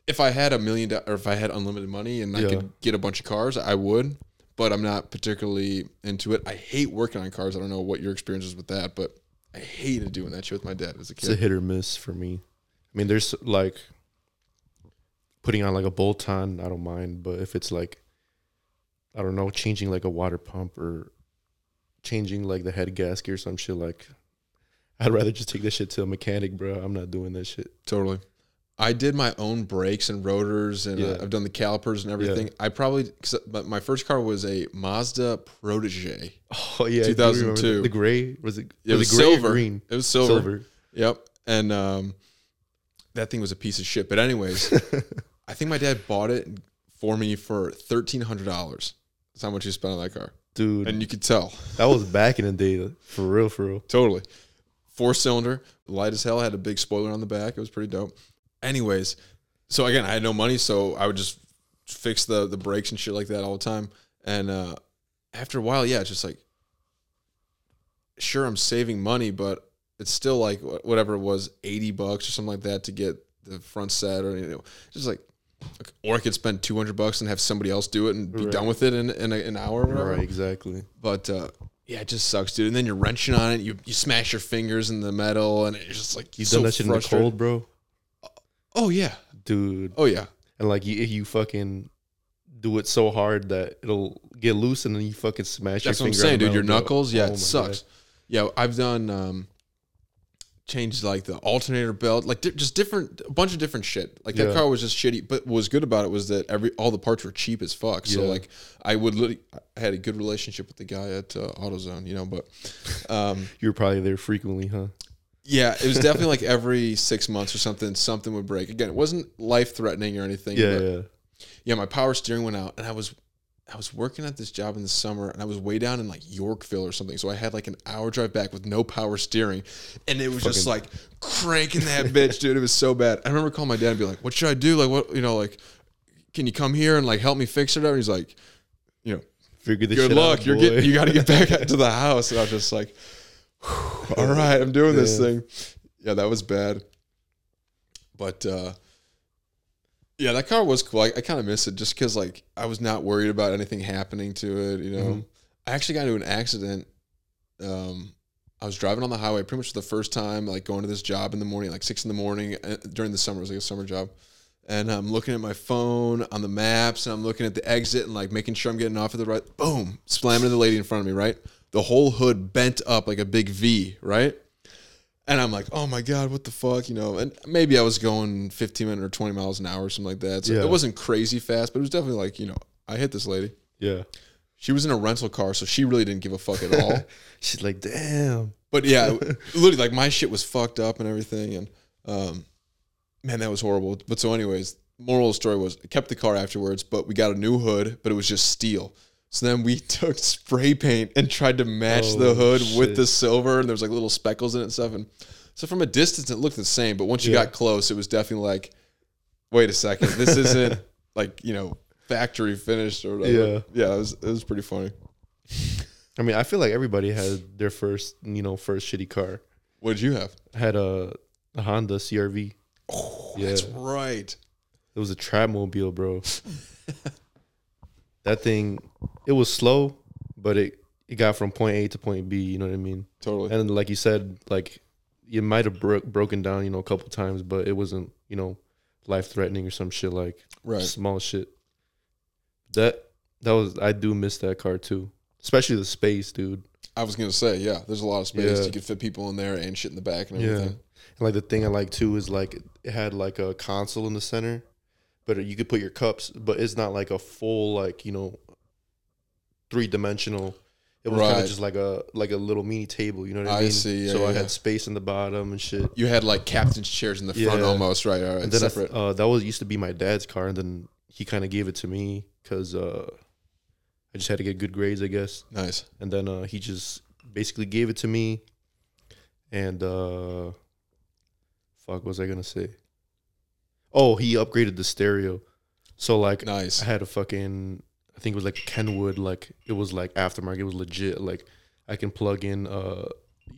If I had a million, do- or if I had unlimited money and I could get a bunch of cars, I would. But I'm not particularly into it. I hate working on cars. I don't know what your experience is with that, but I hated doing that shit with my dad as a kid. It's a hit or miss for me. I mean, there's like putting on like a bolt on, I don't mind, but if it's like I don't know, changing like a water pump or changing like the head gasket or some shit like I'd rather just take this shit to a mechanic, bro. I'm not doing that shit. Totally. I did my own brakes and rotors, and uh, Yeah. I've done the calipers and everything. I probably, cause, but my first car was a Mazda Protege. Oh yeah, I do remember 2002. The, gray was it? It was, it gray or silver. green? It was silver. Yep. And um, that thing was a piece of shit. But anyways, I think my dad bought it for me for thirteen hundred dollars. That's how much he spent on that car, Dude, and you could tell that was back in the day, for real, for real. totally. Four cylinder, light as hell. Had a big spoiler on the back. It was pretty dope. anyways, so again, I had no money, so I would just fix the the brakes and shit like that all the time. And uh, after a while, yeah, it's just like, sure, I'm saving money, but it's still like whatever it was, eighty bucks or something like that to get the front set, or you know, just like. Or I could spend two hundred bucks and have somebody else do it and be Right. done with it in, in a, an hour. Or whatever. Right, exactly. But uh, yeah, it just sucks, dude. And then you're wrenching on it. You you smash your fingers in the metal, and it's just like You so done that shit in the cold, bro, Oh yeah, dude. oh yeah. And like you, you fucking do it so hard that it'll get loose, and then you fucking smash That's your what I'm saying, dude. Your bro. knuckles, yeah, Oh it sucks. God. Yeah, I've done um, changed like the alternator belt, like di- just different, a bunch of different shit. Like that Yeah. car was just shitty, but what was good about it was that every all the parts were cheap as fuck. So Yeah. like I would literally, I had a good relationship with the guy at uh, AutoZone, you know. But um, You were probably there frequently, huh? yeah, it was definitely like every six months or something, something would break. Again, it wasn't life threatening or anything. Yeah, but yeah. yeah, my power steering went out, and I was I was working at this job in the summer, and I was way down in like Yorkville or something. So I had like an hour drive back with no power steering, and it was just like cranking that bitch, dude. It was so bad. I remember calling my dad and be like, "What should I do? Like, what you know, like, can you come here and like help me fix it?" up? And he's like, "You know, Figure this good shit luck. out, You're getting you got to get back to the house." And I was just like, "All right, I'm doing this thing." Yeah, that was bad. But uh yeah, that car was cool. I, I kind of miss it just because like I was not worried about anything happening to it. You know, Mhm. I actually got into an accident. Um, I was driving on the highway pretty much for the first time, like going to this job in the morning, like six in the morning uh, during the summer. It was like a summer job. And I'm looking at my phone on the maps and I'm looking at the exit and like making sure I'm getting off at the right. Boom, slamming into the lady in front of me, right? The whole hood bent up like a big V, right? And I'm like, oh my God, what the fuck? You know, and maybe I was going 15 minutes or 20 miles an hour or something like that. So Yeah. it wasn't crazy fast, but it was definitely like, you know, I hit this lady. Yeah. She was in a rental car, so she really didn't give a fuck at all. She's like, damn. But yeah, literally, like my shit was fucked up and everything, and um, man, that was horrible. But so, anyways, moral of the story was I kept the car afterwards, but we got a new hood, but it was just steel. So then we took spray paint and tried to match the Oh, hood with the silver, and there was like little speckles in it and stuff. And so from a distance, it looked the same, but once you Yeah. got close, it was definitely like, wait a second, this isn't like you know factory finished or whatever. Yeah. yeah, it was it was pretty funny. I mean, I feel like everybody had their first, you know, first shitty car. What did you have? I had a, a Honda CRV. Oh, Yeah. that's right. It was a trap mobile, bro. that thing, it was slow, but it it got from point A to point B. You know what I mean? Totally. And like you said, like it might have bro- broken down, you know, a couple times, but it wasn't, you know, life threatening or some shit like Right. small shit. That that was I do miss that car too, especially the space, dude. I was gonna say, yeah. There's a lot of space. Yeah. You could fit people in there and shit in the back and Yeah. everything. And like the thing I like too is like it had like a console in the center, but you could put your cups, but it's not like a full like you know three dimensional. It was kind of just like a like a little mini table. You know what I, I mean? see, yeah, so I had space in the bottom and shit. You had like captain's chairs in the front Yeah. almost, right? All right, and then I separate. uh, that was used to be my dad's car, and then he kind of gave it to me because uh, I just had to get good grades, I guess. nice. and then uh, he just basically gave it to me and uh fuck what was i gonna say oh he upgraded the stereo so like Nice. i had a fucking i think it was like kenwood like it was like aftermarket it was legit like i can plug in uh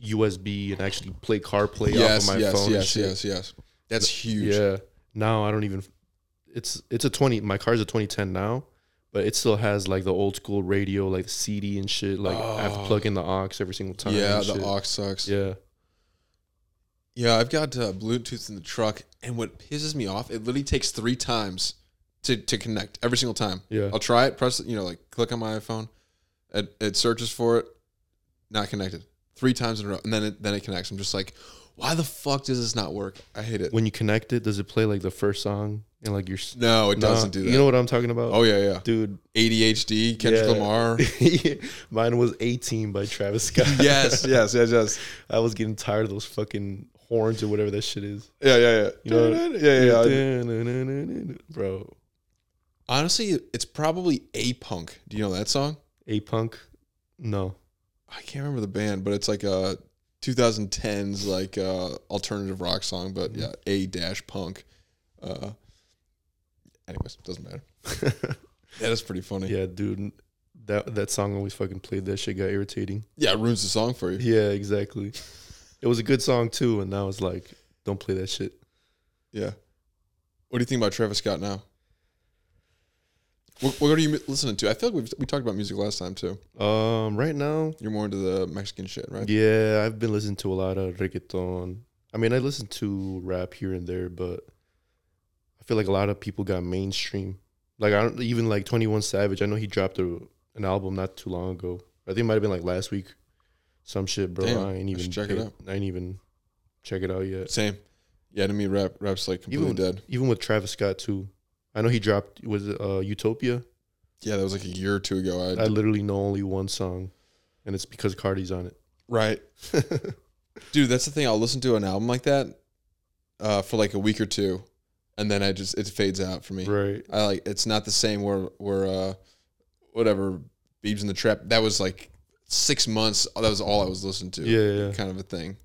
usb and actually play carplay Yes, off of my yes, phone Yes, yes, yes, yes. That's huge. yeah now i don't even it's it's a 20 my car's a 2010 now but it still has like the old school radio like cd and shit like i have to Oh. plug in the aux every single time Yeah, the shit. aux sucks. Yeah. Yeah, I've got uh, Bluetooth in the truck, and what pisses me off, it literally takes three times to, to connect every single time. Yeah. I'll try it, press, you know, like click on my iPhone, it, it searches for it, not connected. Three times in a row, and then it then it connects. I'm just like, why the fuck does this not work? I hate it. When you connect it, does it play like the first song and like your? s- no, it Nah, doesn't do that. You know what I'm talking about? oh yeah, yeah. dude. ADHD, Kendrick yeah. Lamar. Mine was 18 by Travis Scott. yes, yes, yes, yes. I was getting tired of those fucking horns or whatever that shit is. Yeah, yeah, yeah. You know, yeah, yeah, yeah. bro. Honestly, it's probably A Punk. Do you know that song? A punk, no. I can't remember the band, but it's like a 2010s like uh, alternative rock song. But yeah, A dash Punk. Uh, anyways, doesn't matter. yeah, that's pretty funny. Yeah, dude. That that song always fucking played. That shit got irritating. Yeah, it ruins the song for you. Yeah, exactly. It was a good song too, and now it's like, don't play that shit. Yeah. What do you think about Travis Scott now? What, what are you listening to? I feel like we've, we talked about music last time too. Um, right now, You're more into the Mexican shit, right? yeah, I've been listening to a lot of reggaeton. I mean, I listen to rap here and there, but I feel like a lot of people got mainstream. Like I don't even like Twenty One Savage. I know he dropped a, an album not too long ago. I think it might have been like last week. Some shit, bro. Damn, I ain't even should check it out. I ain't even check it out yet. Same. Yeah, to me, rap rap's like completely Even dead. even with Travis Scott too. I know he dropped was it uh, Utopia. Yeah, that was like a year or two ago. I, I literally know only one song, and it's because Cardi's on it. right, dude. That's the thing. I'll listen to an album like that uh, for like a week or two, and then I just it fades out for me. Right. I like it's not the same where where uh, whatever Beebs in the Trap. That was like six months. That was all I was listening to. Yeah, yeah. kind of a thing.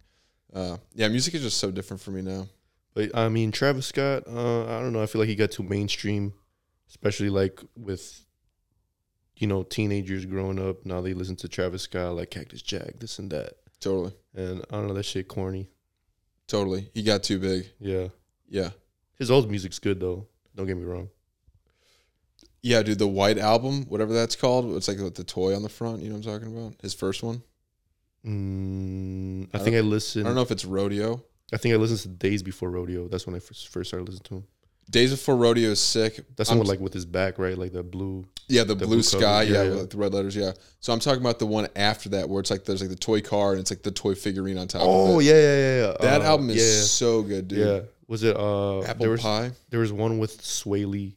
Uh, yeah, music is just so different for me now. But I mean, Travis Scott. Uh, I don't know. I feel like he got too mainstream, especially like with, you know, teenagers growing up. Now they listen to Travis Scott, like Cactus Jack, this and that, Totally, and I don't know that shit corny. totally. He got too big. Yeah, Yeah, his old music's good though. Don't get me wrong. yeah, dude. The White Album, whatever that's called. It's like with the toy on the front. You know what I'm talking about? His first one. Mm, I, I think I listened. I don't know if it's Rodeo. I think I listened to Days Before Rodeo. That's when I first, first started listening to him. Days Before Rodeo is sick. That's one like with his back, right? Like the blue. Yeah, the, The blue, blue sky. Yeah, Yeah, yeah. the red letters. Yeah. So I'm talking about the one after that, where it's like there's like the toy car and it's like the toy figurine on top. Oh of it. yeah, yeah, yeah. yeah. that Uh, album is yeah, so good, dude. yeah. Was it uh? Apple there was Pie. there was one with Swae Lee.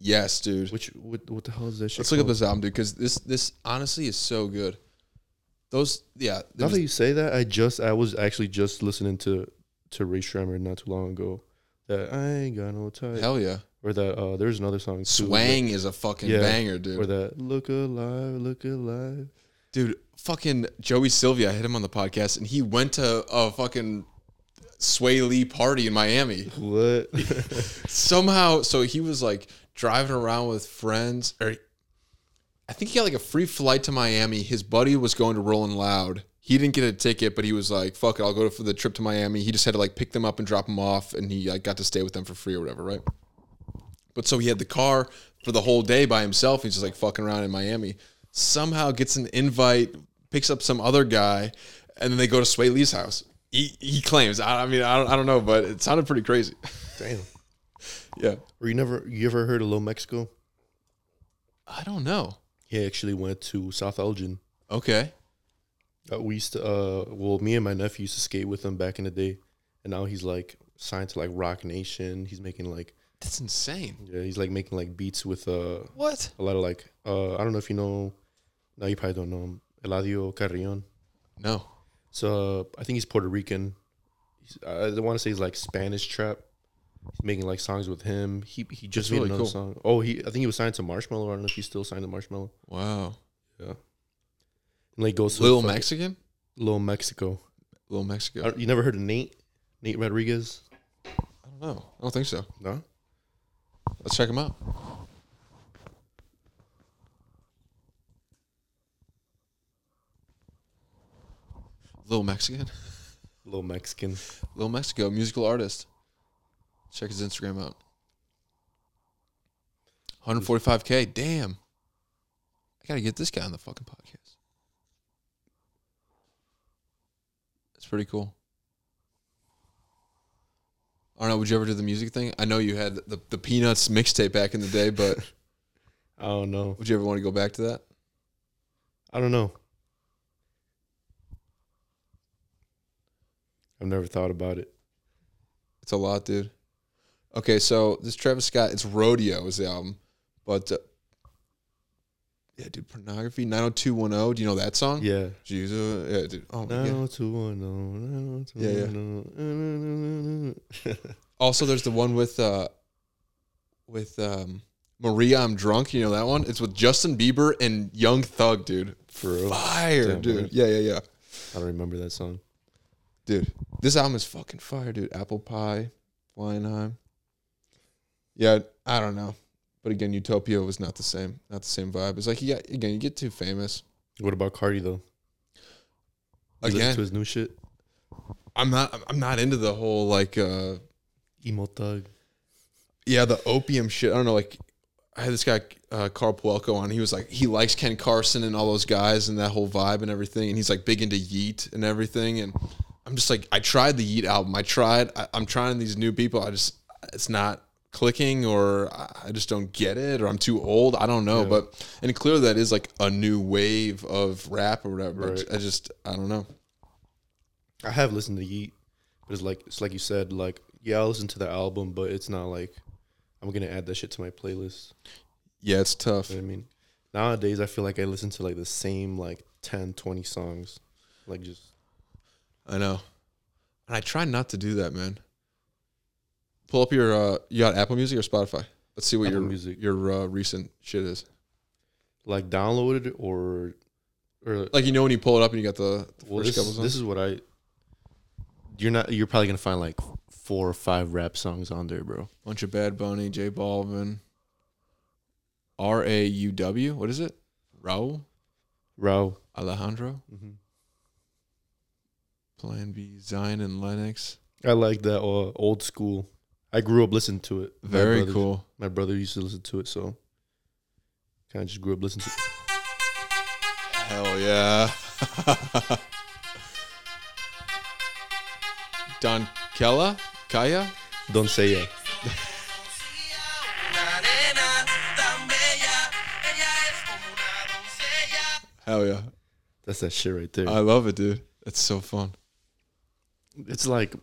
Yes, dude. Which what, what the hell is that shit? Let's look up called? this album, dude, because this this honestly is so good. Those, yeah, Now was- that you say that, I just I was actually just listening to to Rae Sremmurd not too long ago. That I ain't got no type. hell yeah. Or that uh, there's another song. too, Swang is a fucking Yeah. banger, dude. Or that look alive, look alive. Dude, fucking Joey Sylvia, I hit him on the podcast, and he went to a fucking Swae Lee party in Miami. What? somehow so he was like driving around with friends or i think he got like a free flight to miami. His buddy was going to rolling loud. He didn't get a ticket but he was like fuck it i'll go for the trip to miami. He just had to like pick them up and drop them off and he like got to stay with them for free or whatever right? But so he had the car for the whole day by himself. He's just like fucking around in miami. Somehow gets an invite picks up some other guy and then they go to swae lee's house. He, he claims I, I mean I don't, I don't know but it sounded pretty crazy. Damn. yeah. Or you never you ever heard of Low Mexico? i don't know He actually went to South Elgin. Okay. Uh, we used to, uh, well, me and my nephew used to skate with him back in the day, and now he's like signed to like Roc Nation. He's making like, That's insane. yeah, he's like making like beats with uh, What? a lot of like, uh, I don't know if you know, no, you probably don't know him, Eladio Carrion. No. So uh, I think he's Puerto Rican. He's, I don't want to say he's like Spanish trap. Making like songs with him. He he just That's made really another cool. song. Oh, he I think he was signed to Marshmello. I don't know if he's still signed to Marshmello. Wow. Yeah. And like goes to Little fucking- Mexican? Little Mexico. Little Mexico. I You never heard of Nate? Nate Rodriguez? I don't know. I don't think so. No. Let's check him out. Little Mexican? Little Mexican. Little Mexico, musical artist. Check his Instagram out. 145K. Damn. I got to get this guy on the fucking podcast. That's pretty cool. I don't know. Would you ever do the music thing? I know you had the, the Peanuts mixtape back in the day, but I don't know. would you ever want to go back to that? I don't know. I've never thought about it. It's a lot, dude. Okay, so this Travis Scott, it's Rodeo is the album, but uh, yeah, dude, pornography 90210. Do you know that song? Yeah. Jesus, yeah, dude. Oh my god. No, two, one, no, no, two, Yeah, yeah. one, no. Also, there's the one with uh, with um, Maria. I'm drunk. You know that one? It's with Justin Bieber and Young Thug, dude. For real? Fire, Damn, dude. man. Yeah, yeah, yeah, I don't remember that song. dude. This album is fucking fire, dude. Apple Pie, Flying High. Yeah, I don't know. But again, Utopia was not the same. Not the same vibe. It's like you got again, you get too famous. What about Cardi though? You Again, to his new shit, I'm not I'm not into the whole like uh emo thug. yeah, the opium shit. I don't know, like I had this guy uh, Carl Puelco on. He was like he likes Ken Carson and all those guys and that whole vibe and everything. And he's like big into Yeat and everything. And I'm just like, I tried the Yeat album. I tried. I, I'm trying these new people. I just it's not clicking or I- I just don't get it or I'm too old. I don't know. But and clearly that is like a new wave of rap or whatever. Right. I just I don't know. I have listened to Yeat, but it's like it's like you said, like yeah, I'll listen to the album, but it's not like I'm gonna add that shit to my playlist. Yeah, it's tough. You know I mean? Nowadays I feel like I listen to like the same like 10, 20 songs. Like just I know. And I try not to do that, man. Pull up your uh you got Apple Music or Spotify? Let's see what Apple your Music. your uh, recent shit is. like downloaded or or Like you know when you pull it up and you got the, the well, first this, couple songs. this is what I you're not you're probably gonna find like four or five rap songs on there, bro. bunch of Bad Bunny, J Balvin, R A U W. What is it? Raul Rao. Alejandro. Mhm. Plan B, Zion and Lennox. I like that uh, old school. I grew up listening to it. My Very brothers- cool. My brother used to listen to it, so kind of just grew up listening to. it. Hell yeah. Don Kella? Kaya? Don't say yeah. Hell yeah. That's that shit right there. I love it, dude. It's so fun. it's like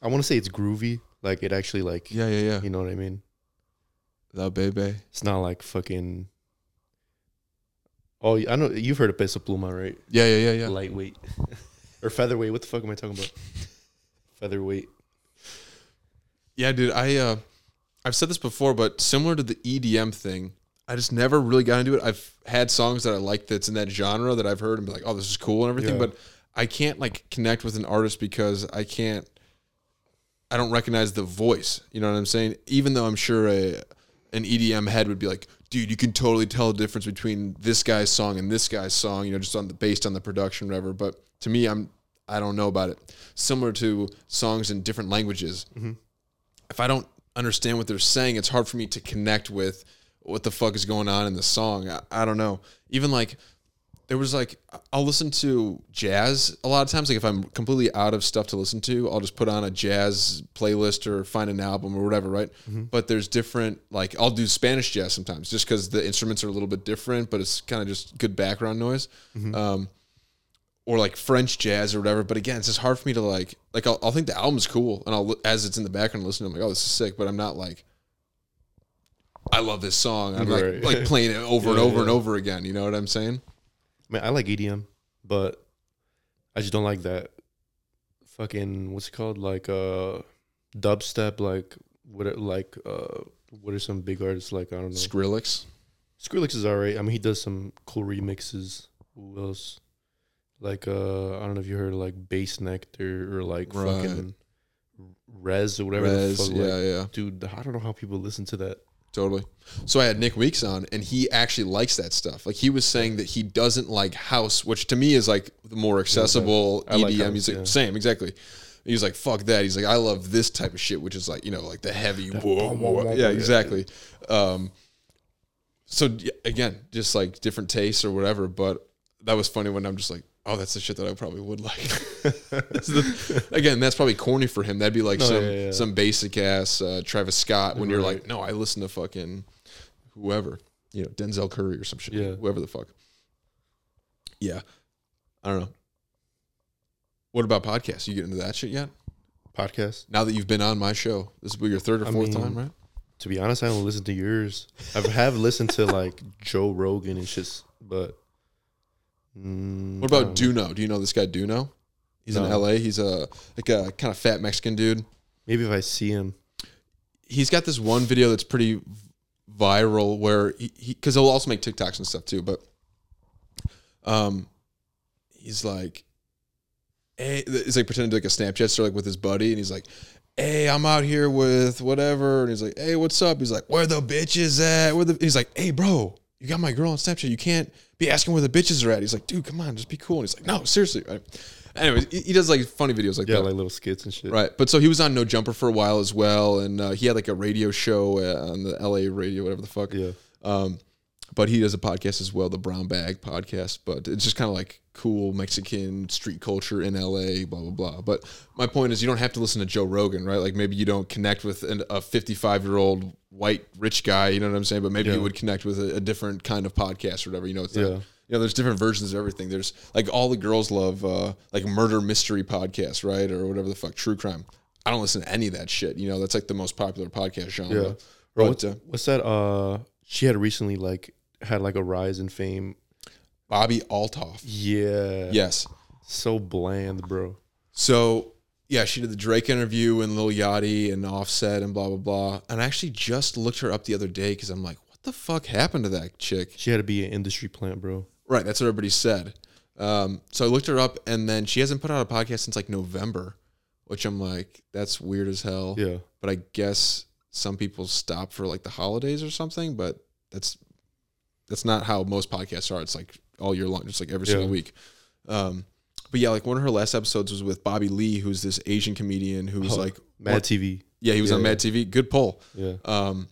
I want to say it's groovy. Like it actually like Yeah, yeah, yeah. you know what I mean. La Bebe. It's not like fucking. Oh, I know you've heard of Peso Pluma, right? Yeah, yeah, yeah, yeah. Lightweight or featherweight. What the fuck am I talking about? Featherweight. Yeah, dude. I uh, I've said this before, but similar to the EDM thing, I just never really got into it. I've had songs that I like that's in that genre that I've heard and be like, oh, this is cool and everything, Yeah. but I can't like connect with an artist because I can't. I don't recognize the voice. You know what I'm saying? Even though I'm sure a an EDM head would be like, dude, you can totally tell the difference between this guy's song and this guy's song. You know, just on the based on the production, whatever. But to me, I'm I don't know about it. Similar to songs in different languages mm-hmm. if I don't understand what they're saying, it's hard for me to connect with what the fuck is going on in the song. I, I don't know. Even like there was like I'll listen to jazz a lot of times. Like if I'm completely out of stuff to listen to, I'll just put on a jazz playlist or find an album or whatever, right? But there's different like I'll do Spanish jazz sometimes just because the instruments are a little bit different, but it's kind of just good background noise. Um, or like French jazz or whatever. But again, it's just hard for me to like like I'll, I'll think the album's cool and I'll as it's in the background listen. I'm like, oh, this is sick. But I'm not like, I love this song. I'm Right. like like playing it over and Yeah, over and over again. You know what I'm saying? Man, I like EDM, but I just don't like that fucking what's it called? Like uh dubstep, like what are- like uh what are some big artists like I don't know. Skrillex. Skrillex is alright. I mean he does some cool remixes. Who else? Like uh I don't know if you heard of like Bassnectar or like Right. fucking Rezz or whatever the fuck. yeah, like, yeah, Dude, I don't know how people listen to that. Totally. So I had Nick Weeks on, and he actually likes that stuff. Like he was saying that he doesn't like house, which to me is like the more accessible like EDM house, music. yeah. Same, exactly. He's like, fuck that. He's like, I love this type of shit, which is like, you know, like the heavy, whoa, whoa. yeah, exactly. Um, so again, just like different tastes or whatever. But that was funny when I'm just like, oh, that's the shit that I probably would like. That's the- again, that's probably corny for him. That'd be like No, some yeah, yeah. some basic ass uh, Travis Scott when you're like, no, I listen to fucking whoever, you know, Denzel Curry or some shit, Yeah. whoever the fuck. Yeah, I don't know. What about podcasts? You get into that shit yet? Podcast. Now that you've been on my show, this will be your third or I fourth mean, time, right? To be honest, I don't listen to yours. I have listened to like Joe Rogan and shit, but mm, What about. Duno? Do you know this guy Duno? He's in LA. He's a like a kind of fat Mexican dude. Maybe if I see him, He's got this one video that's pretty viral where he because he'll also make TikToks and stuff too. But um, he's like, hey, it's like pretending to like a Snapchat story like with his buddy, and he's like, hey, I'm out here with whatever, and he's like, hey, what's up? He's like, where the bitches at? Where the? He's like, hey, bro, you got my girl on Snapchat. You can't be asking where the bitches are at. He's like, dude, come on, just be cool. And he's like, no, seriously. Right? Anyways, he, he does like funny videos like Yeah, that. like little skits and shit. Right, but so he was on No Jumper for a while as well, and uh, he had like a radio show uh, on the L.A. radio, whatever the fuck. Yeah. Um, but he does a podcast as well, the Brown Bag Podcast. But it's just kind of like cool Mexican street culture in LA, blah blah blah. But my point is, you don't have to listen to Joe Rogan, right? Like maybe you don't connect with an, a 55 year old white rich guy, you know what I'm saying? But maybe Yeah. you would connect with a, a different kind of podcast or whatever. You know, it's Yeah. you know, there's different versions of everything. There's like all the girls love uh, like murder mystery podcasts, right, or whatever the fuck, true crime. I don't listen to any of that shit. You know, that's like the most popular podcast genre. Yeah. Or But, what's, uh, what's that? Uh, she had recently like had like a rise in fame. Bobbi Althoff. Yeah. Yes. So bland, bro. So yeah, she did the Drake interview and Lil Yachty and Offset and blah blah blah. And I actually just looked her up the other day because I'm like, what the fuck happened to that chick? She had to be an industry plant, bro. Right, that's what everybody said. Um, so I looked her up, and then she hasn't put out a podcast since like November, which I'm like, that's weird as hell. Yeah. But I guess some people stop for like the holidays or something. But that's that's not how most podcasts are. It's like all year long, just like every single week. Um, but yeah, like one of her last episodes was with Bobby Lee, who's this Asian comedian who's Oh, like Mad what- TV. yeah, he was Yeah, on Mad TV. Good pull. Yeah. Um,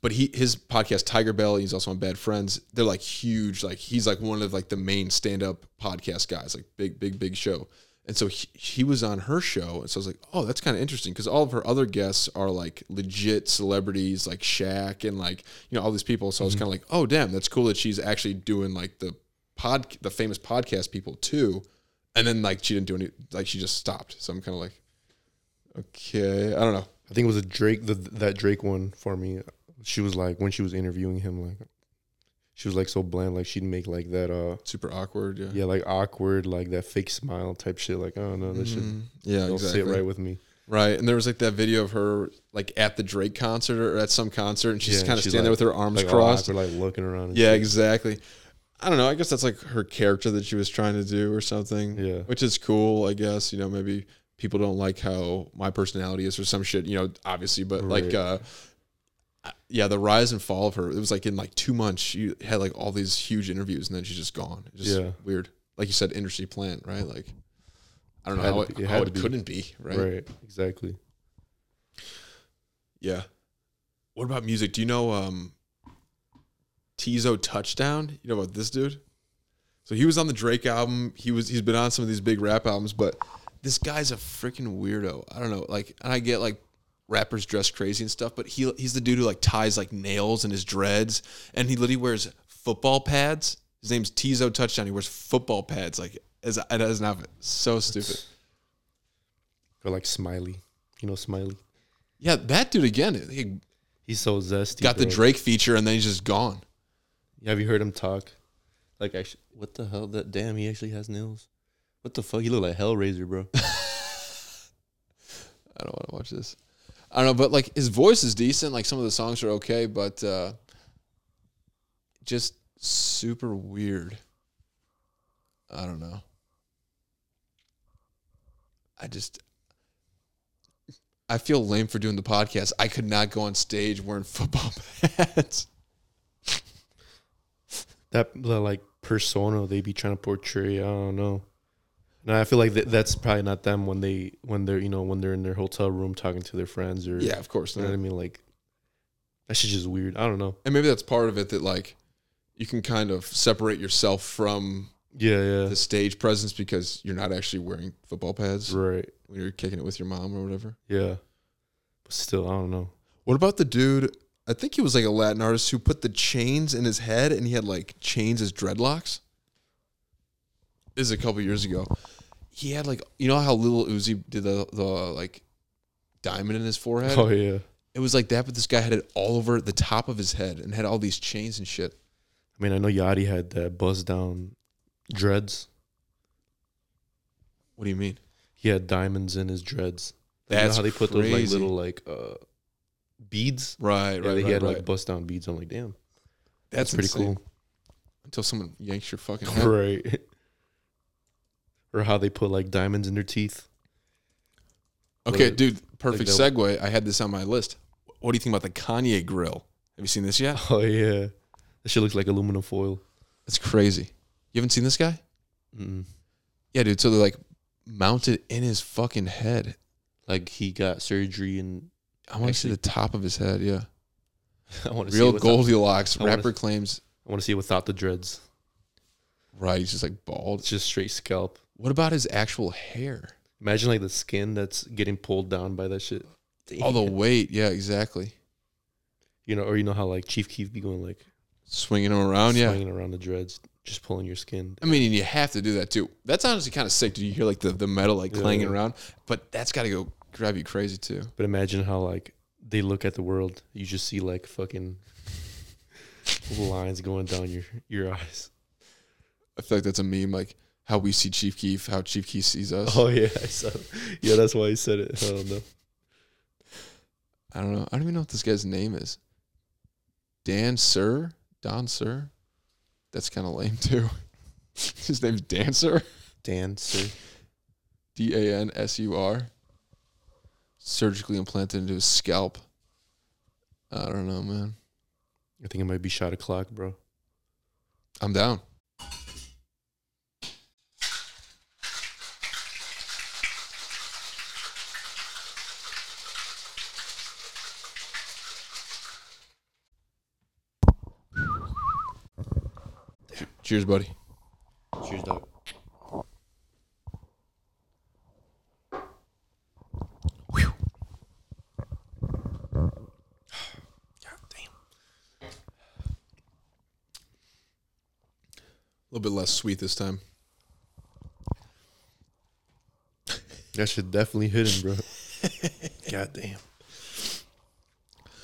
but he his podcast TigerBelly. he's also on Bad Friends. They're like huge. Like he's like one of like the main stand up podcast guys. Like big, big, big show. And so he, he was on her show, and so I was like, oh, that's kind of interesting because all of her other guests are like legit celebrities, like Shaq and like you know all these people. So I was mm-hmm. kind of like, oh, damn, that's cool that she's actually doing like the pod, the famous podcast people too. And then like she didn't do any, like she just stopped. So I'm kind of like, okay, I don't know. I think it was a Drake the, that Drake one for me. She was like when she was interviewing him, like she was like so bland, like she'd make like that uh Super awkward. Yeah. yeah, like awkward, like that fake smile type shit. Like, oh no, this shit Mhm. Yeah, don't exactly. sit right with me. Right, and there was like that video of her like at the Drake concert or at some concert, and she's Yeah, kind of standing there with her arms Like crossed. awkward, like looking around. And Yeah, shit. exactly. I don't know. I guess that's like her character that she was trying to do or something. Yeah. which is cool. I guess you know maybe people don't like how my personality is or some shit. You know, obviously, but like. Uh yeah, the rise and fall of her. It was like in like two months, she had like all these huge interviews, and then she's just gone. It's just Yeah. weird. Like you said, industry plant, right? Like, I don't know how it, be- it how it be. couldn't be, right? right. exactly. Yeah. What about music? Do you know um Teezo Touchdown? You know about this dude? So he was on the Drake album. He was he's been on some of these big rap albums, but this guy's a freaking weirdo. I don't know. Like and I get like rappers dress crazy and stuff, but he he's the dude who like ties like nails in his dreads and he literally wears football pads. His name's Teezo Touchdown. He wears football pads like as as an outfit. So stupid. Or like Smiley, you know Smiley. Yeah, that dude again. He He's so zesty. got the. Drake feature and then he's just gone. Yeah, Have you heard him talk? Like, actually, what the hell? That damn, he actually has nails. What the fuck? He look like Hellraiser, bro. I don't want to watch this. I don't know, but like his voice is decent. Like some of the songs are okay, but uh just super weird. I don't know. I just I feel lame for doing the podcast. I could not go on stage wearing football pads. that the, like persona they be trying to portray. I don't know. No, I feel like that, that's probably not them when they when they're you know when they're in their hotel room talking to their friends or Yeah, of course You know not. what I mean? Like that shit's just weird. I don't know. And maybe that's part of it that like you can kind of separate yourself from Yeah, yeah. the stage presence because you're not actually wearing football pads. right. when you're kicking it with your mom or whatever. Yeah. But still, I don't know. What about the dude? I think he was like a Latin artist who put the chains in his head and he had like chains as dreadlocks. This is a couple years ago. He had like you know how little Uzi did the the like diamond in his forehead. Oh yeah. It was like that, but this guy had it all over the top of his head and had all these chains and shit. I mean, I know Yachty had that buzz down dreads. What do you mean? He had diamonds in his dreads. Like, you know That's how they put those like little like uh beads. Right, Yeah, right, they right, had right. like bust down beads. I'm like, damn, That's, that's, pretty insane. cool. Until someone yanks your fucking head. right. Or how they put like diamonds in their teeth. Okay, dude, perfect segue. I had this on my list. What do you think about the Kanye grill? Have you seen this yet? Oh yeah, that shit looks like aluminum foil. It's crazy. You haven't seen this guy? Mm. Yeah, dude. So they're like mounted in his fucking head. Like he got surgery and I want to see the top of his head. Yeah, I want to real Goldilocks. I wanna- Rapper claims. I want to see it without the dreads. Right, he's just like bald. It's just straight scalp. What about his actual hair? Imagine like the skin that's getting pulled down by that shit. All the weight. Yeah, exactly. you know, or you know how like Chief Keef be going like Swinging him around. Yeah. swinging around the dreads, just pulling your skin. I mean, and you have to do that too. That's honestly kind of sick. Do you hear like the, the metal like clanging yeah. around? But that's got to go drive you crazy too. But imagine how like they look at the world. You just see like fucking lines going down your your eyes. I feel like that's a meme, like how we see Chief Keef, how Chief Keef sees us. Oh yeah, I saw. Yeah, that's why he said it. I don't know. I don't know. I don't even know what this guy's name is. Dan Sir? Don Sir? That's kind of lame too. His name's Dancer. Dancer. D A N S U R. Surgically implanted into his scalp. I don't know, man. I think it might be shot o'clock, bro. I'm down. Cheers, buddy. Cheers, dog. God damn. A little bit less sweet this time. That should definitely hit him, bro. God damn.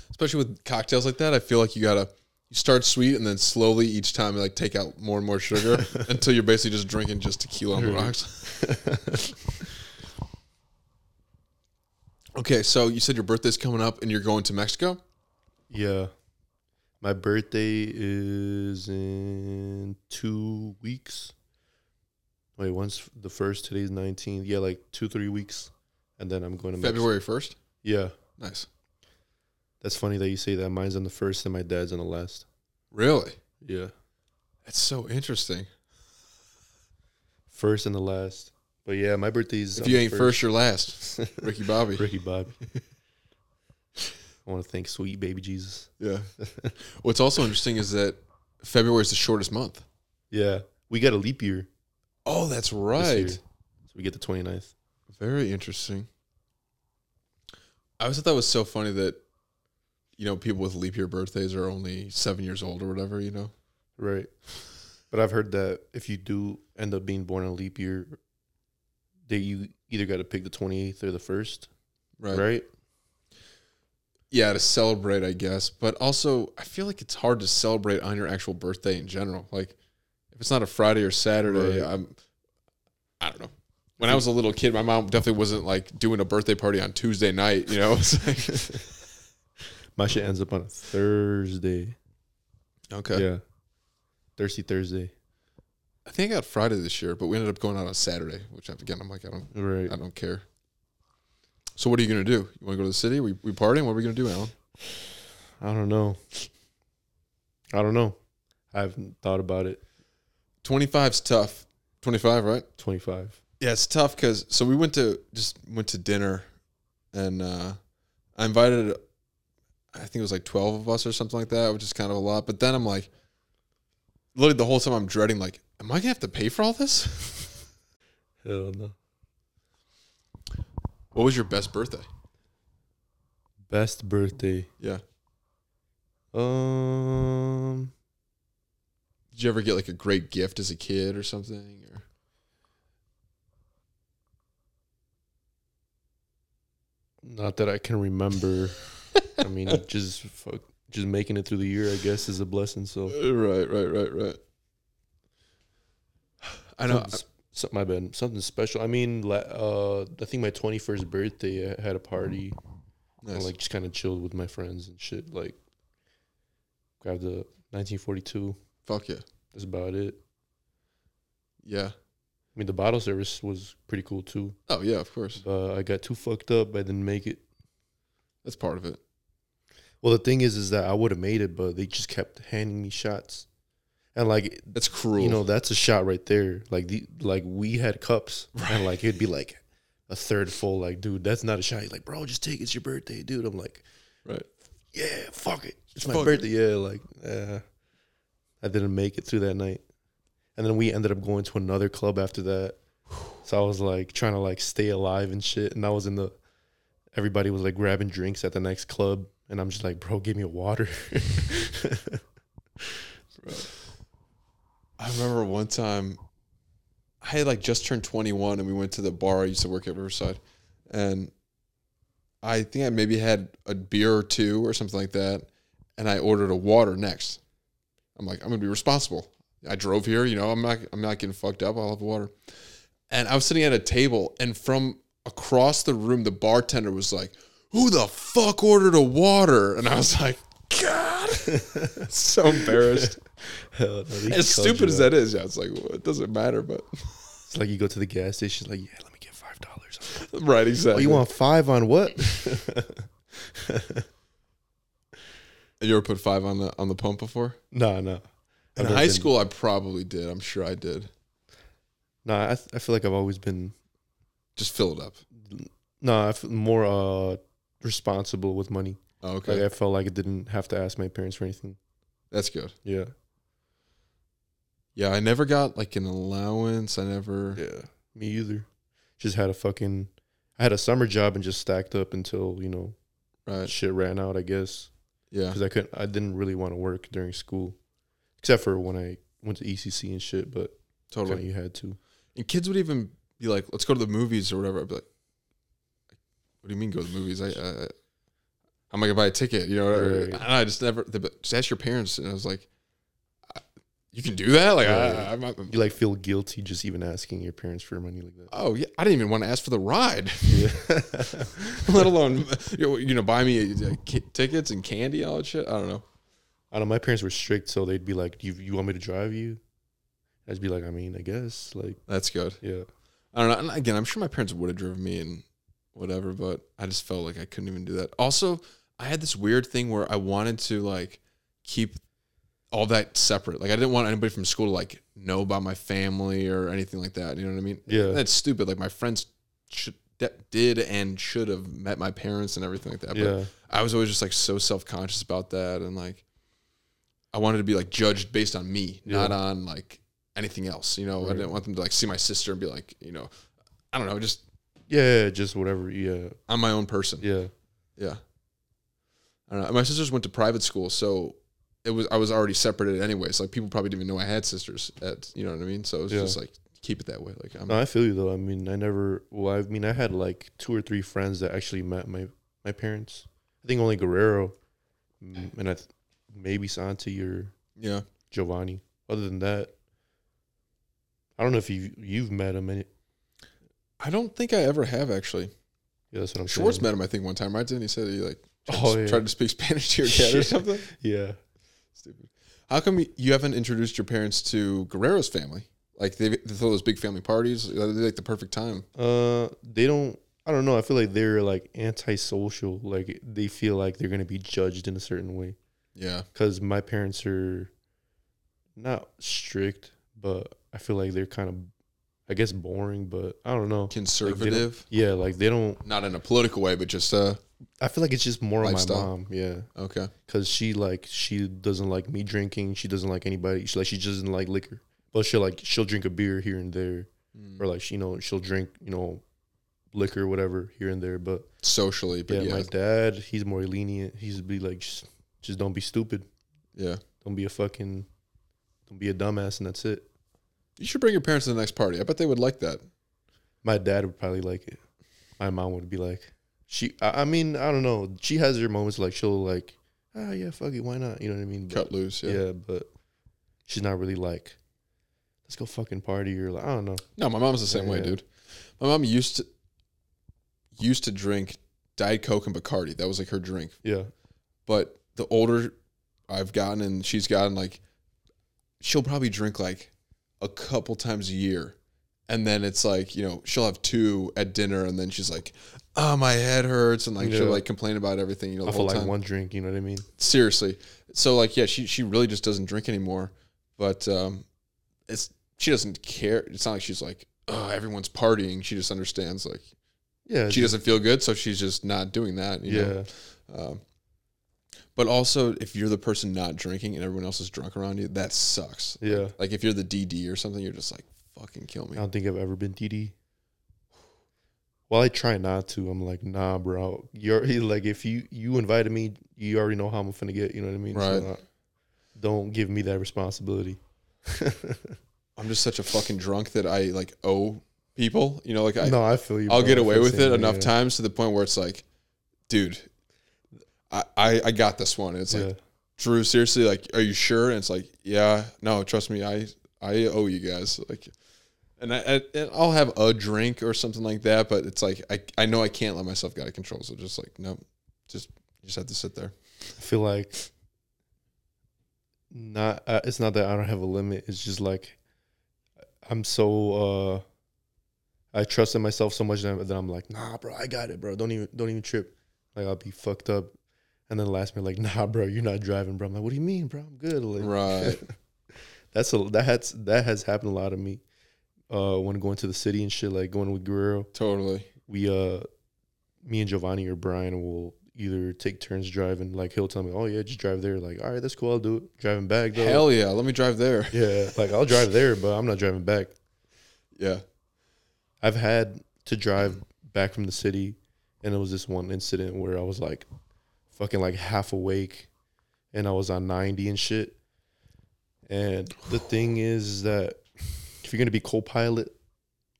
Especially with cocktails like that, I feel like you gotta you start sweet and then slowly each time you like take out more and more sugar until you're basically just drinking just tequila on the rocks. okay, so you said your birthday's coming up and you're going to Mexico? Yeah. My birthday is in two weeks. Wait, once the first, today's 19th. Yeah, like two, three weeks. And then I'm going to Mexico. February first? Yeah. Nice. That's funny that you say that. Mine's on the first and my dad's on the last. Really? Yeah. That's so interesting. First and the last. But yeah, my birthday's. If you ain't first, you're last. Ricky Bobby. Ricky Bobby. I want to thank sweet baby Jesus. Yeah. What's also interesting is that February is the shortest month. Yeah. We got a leap year. Oh, that's right. So we get the 29th. Very interesting. I always thought that was so funny that, you know, people with leap year birthdays are only seven years old or whatever, you know? Right. But I've heard that if you do end up being born a leap year, that you either got to pick the 28th or the 1st, Right. right? Yeah, to celebrate, I guess. But also, I feel like it's hard to celebrate on your actual birthday in general. Like, if it's not a Friday or Saturday, Right. I'm, I don't know. When I was a little kid, my mom definitely wasn't like doing a birthday party on Tuesday night, you know? Like, My shit ends up on a Thursday. okay. Yeah. Thirsty Thursday. I think I got Friday this year, but we ended up going out on Saturday, which again, I'm like, I don't, Right. I don't care. So what are you gonna do? You want to go to the city? We we partying? What are we gonna do, Alan? I don't know. I don't know. I haven't thought about it. 25's tough. 25, right? 25. Yeah, it's tough because so we went to just went to dinner, and uh, I invited, I think it was like 12 of us or something like that, which is kind of a lot. But then I'm like, literally the whole time I'm dreading, like, am I gonna have to pay for all this? Hell no. what was your best birthday? Best birthday. Yeah. Um, Did you ever get like a great gift as a kid or something? Or not that I can remember. I mean, just fuck, just making it through the year, I guess, is a blessing. So Uh, right, right, right, right. I know. Something, so, my bad. Something special. I mean, uh, I think my twenty first birthday, I had a party. Nice. And, like just kind of chilled with my friends and shit. Like, grabbed the 1942. Fuck yeah. That's about it. Yeah. I mean, the bottle service was pretty cool too. Oh yeah, of course. But I got too fucked up. I didn't make it. That's part of it. Well, the thing is, is that I would have made it, but they just kept handing me shots, and like That's cruel. you know, that's a shot right there. Like the like we had cups, and like it'd be like a third full. Like, dude, that's not a shot. He's like, bro, just take it. It's your birthday, dude. I'm like, right. yeah, fuck it. It's my Fuck it. birthday. Yeah, like, uh, I didn't make it through that night, and then we ended up going to another club after that. So I was like trying to like stay alive and shit, and I was in the. Everybody was like grabbing drinks at the next club, and I'm just like, bro, give me a water. I remember one time I had like just turned 21 and we went to the bar I used to work at Riverside and I think I maybe had a beer or two or something like that and I ordered a water next. I'm like I'm going to be responsible. I drove here, you know, I'm not I'm not getting fucked up. I'll have water. And I was sitting at a table and from across the room the bartender was like, "Who the fuck ordered a water?" And I was like, "God." so embarrassed. Hell no, As stupid as that is, yeah, it's like well, it doesn't matter, but It's like you go to the gas station, like, yeah, let me get five dollars. right, Oh, exactly. you want five on what? You ever put five on the on the pump before? no, no. In high school, I probably did. I'm sure I did. No, I, I feel like I've always been Just fill it up. no, I feel more uh responsible with money. Oh, okay, Like I felt like I didn't have to ask my parents for anything. that's good. Yeah, Yeah, I never got like an allowance. I never. yeah. Me either. Just had a fucking. I had a summer job and just stacked up until you know Right. shit ran out. I guess Yeah. because I couldn't. I didn't really want to work during school, except for when I went to ECC and shit. But Totally. you had to. And kids would even be like, "Let's go to the movies or whatever." I'd be like, "What do you mean go to the movies? I, I I'm gonna buy a ticket, you know." Right. And I just never. Just ask your parents, and I was like, "You can do that?" Like, Right. I, I'm not, You like feel guilty just even asking your parents for money like that. oh yeah, I didn't even want to ask for the ride, Yeah. let alone you know, you know buy me uh, tickets and candy, all that shit. I don't know. I don't know. My parents were strict, so they'd be like, "Do you, you want me to drive you?" I'd be like, "I mean, I guess." Like, That's good. yeah, I don't know. And again, I'm sure my parents would have driven me and whatever, but I just felt like I couldn't even do that. Also, I had this weird thing where I wanted to like keep all that separate. Like I didn't want anybody from school to like know about my family or anything like that. You know what I mean? Yeah. That's stupid. Like my friends should did and should have met my parents and everything like that. But yeah, I was always just like so self conscious about that and like I wanted to be like judged based on me, Yeah. not on like anything else. You know, I didn't want them to like see my sister and be like, you know, I don't know, just yeah, just whatever. Yeah, I'm my own person. yeah, Yeah. I don't know. My sisters went to private school, so it was I was already separated anyways. Like people probably didn't even know I had sisters at you know what I mean? So it was Yeah. just like keep it that way. Like I'm No, I feel you though. I mean, I never. Well, I mean, I had like two or three friends that actually met my my parents. I think only Guerrero, mm, and I th- maybe Santi or yeah. Giovanni. Other than that, I don't know if you you've met him. Any, I don't think I ever have actually. yeah, that's what I'm Schwartz saying. met him I think one time, right? Didn't he say that he like tried, Oh, to, yeah. tried to speak Spanish to your dad or something? Yeah, Stupid. How come you haven't introduced your parents to Guerrero's family? Like they, they throw those big family parties. They're like the perfect time. uh, they don't. I don't know. I feel like they're like antisocial. Like they feel like they're gonna be judged in a certain way. Yeah. because my parents are not strict, but I feel like they're kind of, I guess, boring. But I don't know. Conservative. Yeah, like they don't. Not in a political way, but just uh I feel like it's just more of my mom. Yeah, okay. because she like she doesn't like me drinking. She doesn't like anybody. She like she just doesn't like liquor. But she'll like she'll drink a beer here and there, Mm. or like she, you know she'll drink you know liquor whatever here and there. But Socially, but yeah, yeah. my dad he's more lenient. He's be like just, just don't be stupid. Yeah. Don't be a fucking, don't be a dumbass, and that's it. You should bring your parents to the next party. I bet they would like that. My dad would probably like it. My mom would be like, she. I, I mean, I don't know. She has her moments like she'll like, ah, yeah, fuck it, why not? You know what I mean? But, Cut loose. Yeah. yeah. but she's not really like, let's go fucking party or like, I don't know. No, my mom's the same way, Yeah. dude. My mom used to used to drink Diet Coke and Bacardi. That was like her drink. Yeah, But the older I've gotten and she's gotten like she'll probably drink like a couple times a year. and then it's like you know she'll have two at dinner, and then she's like, "Oh, my head hurts," and like she'll like complain about everything. You know, the whole like time. one drink, you know what I mean? Seriously. So like, yeah, she she really just doesn't drink anymore, but um, it's she doesn't care. It's not like she's like, oh, everyone's partying. She just understands like Yeah. she doesn't feel good, so she's just not doing that. You know? Yeah. Um, but also, if you're the person not drinking and everyone else is drunk around you, that sucks. Yeah. Like if you're the DD or something, you're just like, fucking kill me. I don't think I've ever been DD. Well, I try not to. I'm like, nah, bro. You're like, if you you invited me, you already know how I'm finna get. You know what I mean? Right. uh, don't give me that responsibility. I'm just such a fucking drunk that I like owe people. You know, like I, no, I feel you. I'll bro. get away with it same enough yeah. times to the point where it's like, dude, I, I, I got this one. And it's Yeah. like, Drew, seriously, like, are you sure? And it's like, yeah, no, trust me, I, I owe you guys. Like, and I, I and I'll have a drink or something like that, but it's like I, I know I can't let myself get out of control. So just like, no, just just have to sit there. I feel like not. Uh, it's not that I don't have a limit. It's just like I'm so. uh I trust in myself so much that that I'm like, nah, bro, I got it, bro. Don't even, don't even trip. Like I'll be fucked up, and then the last minute, like, nah, bro, you're not driving, bro. I'm like, what do you mean, bro? I'm good. Like, Right. that's a that has that has happened a lot to me. Uh, when going to the city and shit, like going with Guerrero, Totally. we uh, me and Giovanni or Brian will either take turns driving. Like he'll tell me, oh yeah, just drive there. Like all right, that's cool. I'll do it. Driving back though. Hell yeah. Let me drive there. yeah, like I'll drive there, but I'm not driving back. Yeah. I've had to drive back from the city, and it was this one incident where I was like, fucking like half awake, and I was on ninety and shit. And the thing is, that if you're gonna be co-pilot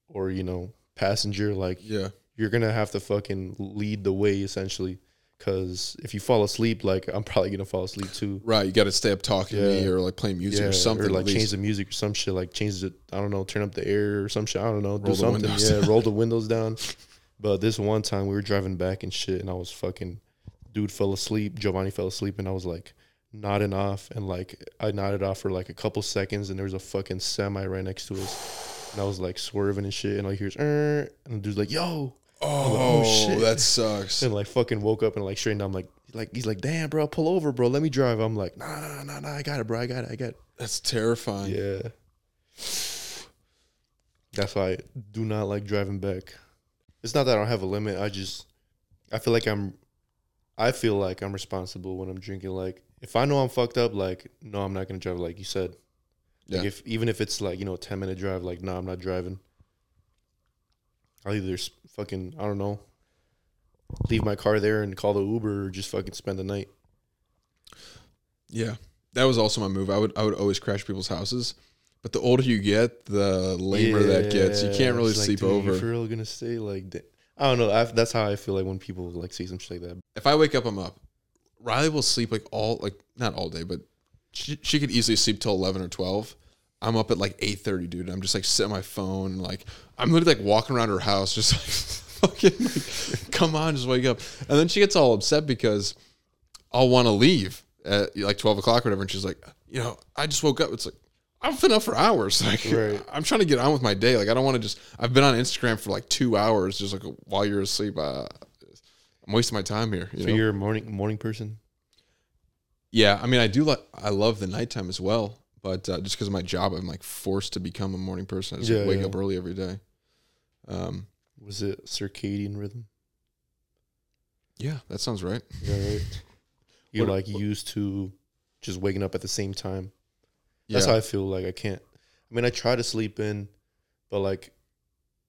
or you know passenger, like Yeah. you're gonna have to fucking lead the way essentially. Because if you fall asleep, like I'm probably gonna fall asleep too. Right. You got to stay up talking to me or like playing music or something. or like change the music or some shit. Like change the I don't know, turn up the air or some shit. I don't know, Roll do something. Yeah, roll the windows down. But this one time we were driving back and shit, and I was fucking, dude fell asleep. Giovanni fell asleep, and I was like nodding off, and like I nodded off for like a couple seconds, and there was a fucking semi right next to us, and I was like swerving and shit, and all you hear is, "Er," and the dude's like, "Yo," Oh, oh, shit. that sucks. and like fucking woke up and like straightened. up. I'm like, like he's like, "Damn, bro, pull over, bro, let me drive." I'm like, "Nah, nah, nah, nah, I got it, bro, I got it, I got it." That's terrifying. Yeah. That's why I do not like driving back. It's not that I don't have a limit. I just I feel like I'm I feel like I'm responsible when I'm drinking. Like if I know I'm fucked up, like no, I'm not gonna drive like you said. Like Yeah. if even if it's like, you know, a ten minute drive, like no, I'm not driving. I'll either fucking I don't know. Leave my car there and call the Uber or just fucking spend the night. Yeah, that was also my move. I would I would always crash people's houses, but the older you get, the lamer that gets. You can't really it's like, sleep dude, you're for real gonna stay like that? I don't know. I, that's how I feel like when people like say some shit like that. If I wake up, I'm up. Riley will sleep like all like not all day, but she, she could easily sleep till eleven or twelve. I'm up at like eight thirty, dude. I'm just like sitting on my phone, and, like I'm literally like walking around her house, just like fucking like, come on, just wake up. And then she gets all upset because I'll want to leave at like twelve o'clock or whatever, and she's like, you know, I just woke up. It's like I've been up for hours. Like Right. I'm trying to get on with my day. Like I don't want to just. I've been on Instagram for like two hours, just like while you're asleep. Uh, I'm wasting my time here. You So know? you're a morning morning person. Yeah, I mean, I do like. I love the nighttime as well, but uh, just because of my job, I'm like forced to become a morning person. I just like, wake yeah. up early every day. Um, Was it circadian rhythm? yeah, that sounds right. Yeah, right. You're What- like used to just waking up at the same time. Yeah, That's how I feel. Like I can't. I mean, I try to sleep in, but like,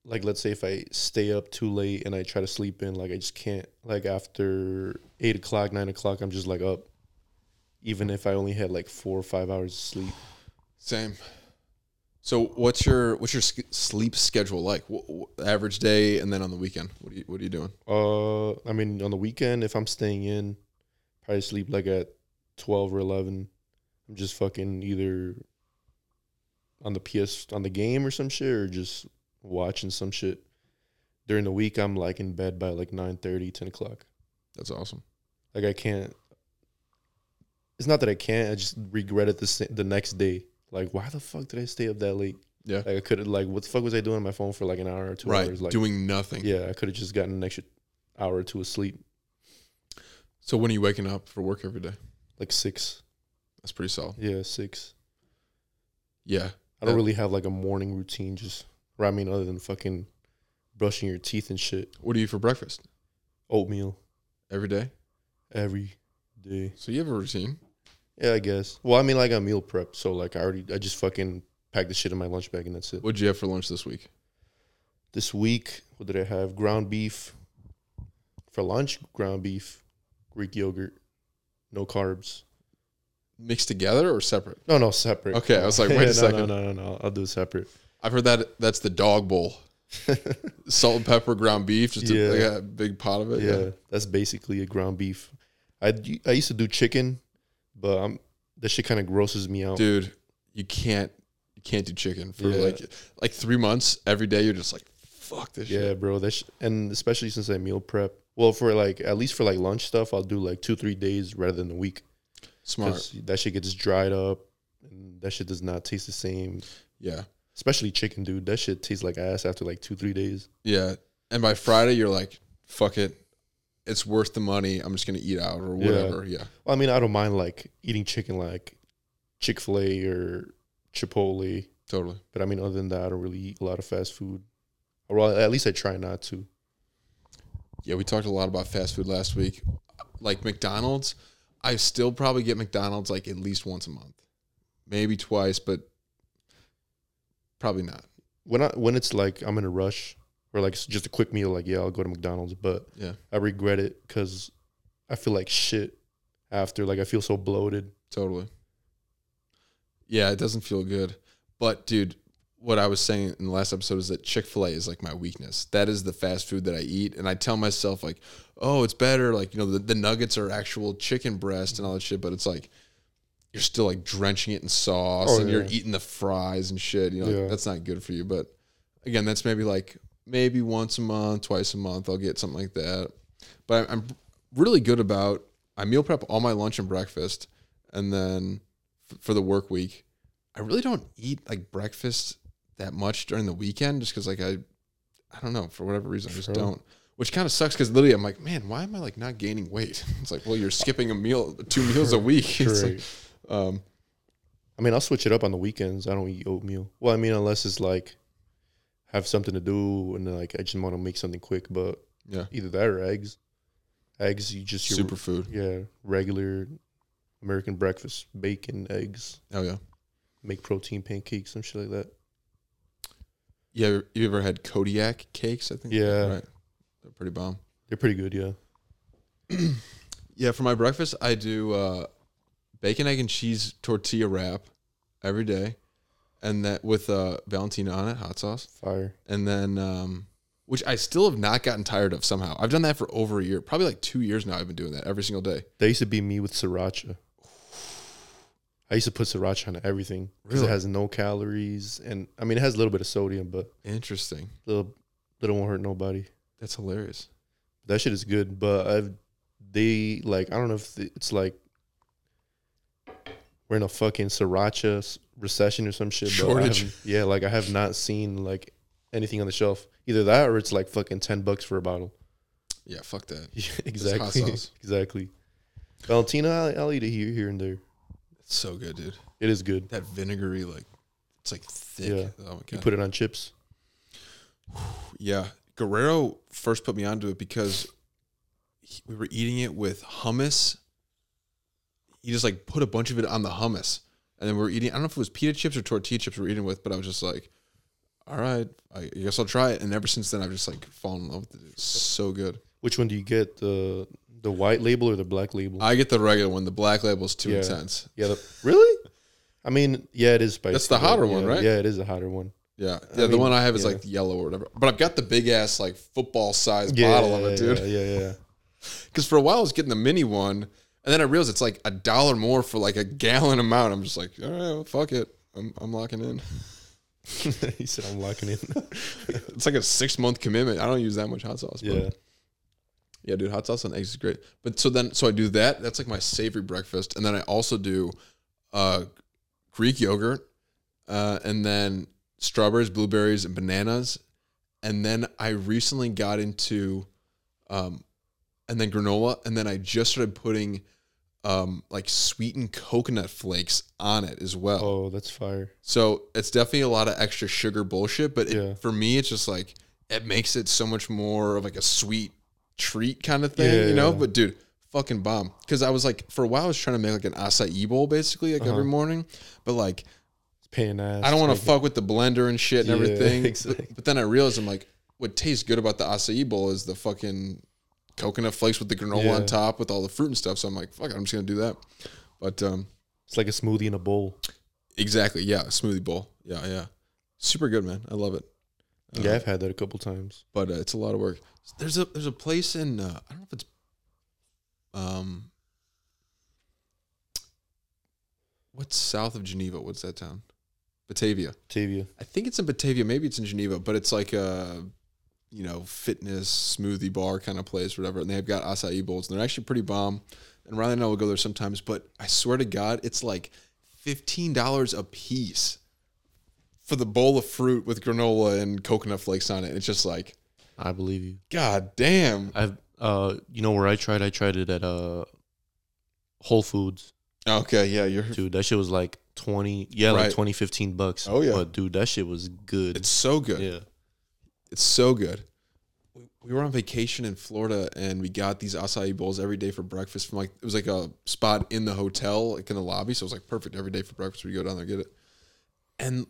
like let's say if I stay up too late and I try to sleep in, like I just can't. Like after eight o'clock, nine o'clock, I'm just like up, even if I only had like four or five hours of sleep. same. So, what's your what's your sk- sleep schedule like? Wh- wh- average day, and then on the weekend, what are you what are you doing? Uh, I mean, on the weekend, if I'm staying in, probably sleep like at twelve or eleven. I'm just fucking either on the PS on the game or some shit, or just watching some shit. During the week, I'm like in bed by like 9 10 o'clock. That's awesome. Like I can't. It's not that I can't. I just regret it the the next day. Like, why the fuck did I stay up that late? Yeah. Like I could have like what the fuck was I doing on my phone for like an hour or two right. hours? Like Doing nothing. yeah, I could have just gotten an extra hour or two of sleep. So when are you waking up for work every day? Like six. That's pretty solid. Yeah, six. Yeah. I don't Yeah. really have like a morning routine just or I mean other than fucking brushing your teeth and shit. What do you eat for breakfast Oatmeal every day? every day. So you have a routine. Yeah, I guess. Well, I mean like I meal prep, so like I already I just fucking pack the shit in my lunch bag and that's it. What'd you have for lunch this week? This week, what did I have? Ground beef. For lunch, ground beef, Greek yogurt, no carbs. Mixed together or separate? No, no, separate. Okay, I was like, wait a no, second. No, no, no, no. I'll do it separate. I've heard that that's the dog bowl. Salt and pepper ground beef, just Yeah. a, like a big pot of it. yeah, that's basically a ground beef. I I used to do chicken, but that shit kind of grosses me out. dude, you can't you can't do chicken for Yeah. like like three months every day. You're just like, fuck this Yeah, shit. bro. That sh- and especially since I meal prep. Well, for like at least for like lunch stuff, I'll do like two three days rather than a week. Smart. that shit gets dried up, and that shit does not taste the same. Yeah, Especially chicken, dude. That shit tastes like ass after like two three days. yeah. And by Friday, you're like, fuck it, it's worth the money. I'm just gonna eat out or Yeah. whatever. Yeah, Well, I mean, I don't mind like eating chicken like Chick Fil A or Chipotle, totally. but I mean, other than that, I don't really eat a lot of fast food. Or well, at least I try not to. Yeah, we talked a lot about fast food last week. Like McDonald's, I still probably get McDonald's like at least once a month, maybe twice, but probably not. When I when it's like I'm in a rush or like it's just a quick meal, like yeah, I'll go to McDonald's, but Yeah, I regret it because I feel like shit after. Like I feel so bloated. totally. Yeah, it doesn't feel good. But dude, what I was saying in the last episode is that Chick Fil A is like my weakness. That is the fast food that I eat, and I tell myself like, oh, it's better. Like you know, the, the nuggets are actual chicken breast and all that shit, but it's like you're still like drenching it in sauce Oh, and you're eating the fries and shit. You know, like, that's not good for you. But again, that's maybe like maybe once a month, twice a month, I'll get something like that. But I'm really good about I meal prep all my lunch and breakfast, and then f- for the work week, I really don't eat like breakfast that much during the weekend, just because like I, I don't know for whatever reason I just Sure. don't. Which kind of sucks because literally I'm like, man, why am I like not gaining weight? It's like, well, you're skipping a meal, two meals a week. It's like, um, I mean, I'll switch it up on the weekends. I don't eat oatmeal. Well, I mean, unless it's like have something to do and like I just want to make something quick. But yeah, either that or eggs. Eggs, you just superfood. yeah, regular American breakfast, bacon, eggs, Oh yeah, make protein pancakes, some shit like that. yeah. You ever had Kodiak cakes? I think. Yeah. right. They're pretty bomb. They're pretty good, yeah. Yeah, for my breakfast, I do uh, bacon, egg, and cheese tortilla wrap every day, and that with uh, Valentina on it, hot sauce, Fire. and then um, which I still have not gotten tired of. Somehow, I've done that for over a year, probably like two years now. I've been doing that every single day. That used to be me with sriracha. I used to put sriracha on everything because Really? it has no calories and I mean it has a little bit of sodium, but Interesting. little little won't hurt nobody. That's hilarious. That shit is good, but I've they like I don't know if it's like we're in a fucking sriracha recession or some shit. But Shortage. yeah, like I have not seen like anything on the shelf. Either that or it's like fucking ten bucks for a bottle. Yeah, fuck that. Yeah, exactly, sauce. exactly. Valentina, I'll, I'll eat it here, here and there. It's so good, dude. It is good. That vinegary, like, it's like thick. Yeah. Oh You put it on chips. Yeah, Guerrero first put me onto it because he- we were eating it with hummus. He just like put a bunch of it on the hummus, and then we were eating. I don't know if it was pita chips or tortilla chips we were eating with, but I was just like, "All right, I guess I'll try it." And ever since then, I've just like fallen in love with it. It's so good. Which one do you get? The the white label or the black label? I get the regular one. The black label is too Yeah. intense. yeah, the, really? I mean, yeah, it is spicy. That's the hotter yeah, one, right? Yeah, it is a hotter one. Yeah, I yeah. the mean, one I have is yeah. like yellow or whatever. But I've got the big ass like football size Yeah, bottle of it, dude. Yeah, yeah, yeah. Because for a while I was getting the mini one, and then I realized it's like a dollar more for like a gallon amount. I'm just like, all right, well, fuck it. I'm, I'm locking in. he said, "I'm locking in." It's like a six month commitment. I don't use that much hot sauce. but- yeah, yeah, dude. Hot sauce on eggs is great. But so then, so I do that. That's like my savory breakfast, and then I also do uh, Greek yogurt, uh, and then strawberries, blueberries, and bananas. And then I recently got into, um, and then granola, and then I just started putting, um, like sweetened coconut flakes on it as well. Oh, that's fire. So it's definitely a lot of extra sugar bullshit, but it, Yeah. for me, it's just like it makes it so much more of like a sweet treat kind of thing, Yeah, you know. yeah. But dude, fucking bomb. Because I was like, for a while, I was trying to make like an acai bowl basically, like Uh-huh. every morning, but like Paying ass. I don't want to fuck with the blender and shit and Yeah, everything. exactly. But, but then I realized I'm like, what tastes good about the acai bowl is the fucking coconut flakes with the granola on top with all the fruit and stuff. So I'm like, fuck it, I'm just gonna do that. But um, It's like a smoothie in a bowl. exactly, yeah, a smoothie bowl, yeah, yeah, super good, man. I love it. Uh, yeah, I've had that a couple times. but uh, it's a lot of work. There's a there's a place in uh, I don't know if it's um what's south of Geneva? What's that town? Batavia. Tavia. I think it's in Batavia. Maybe it's in Geneva, but it's like a you know fitness smoothie bar kind of place, whatever. And they've got acai bowls, and they're actually pretty bomb. And Riley and I will go there sometimes, but I swear to God, it's like fifteen dollars a piece for the bowl of fruit with granola and coconut flakes on it. It's just like, I believe you. God damn. I've uh you know where I tried? I tried it at uh Whole Foods. Okay, yeah, you're. Dude, that shit was like 20 yeah, Right. like twenty fifteen bucks. Oh, yeah. But dude, that shit was good. It's so good. yeah. It's so good. We- We were on vacation in Florida and we got these acai bowls every day for breakfast from like it was like a spot in the hotel, like in the lobby. So it was like perfect every day for breakfast. We go down there and get it. And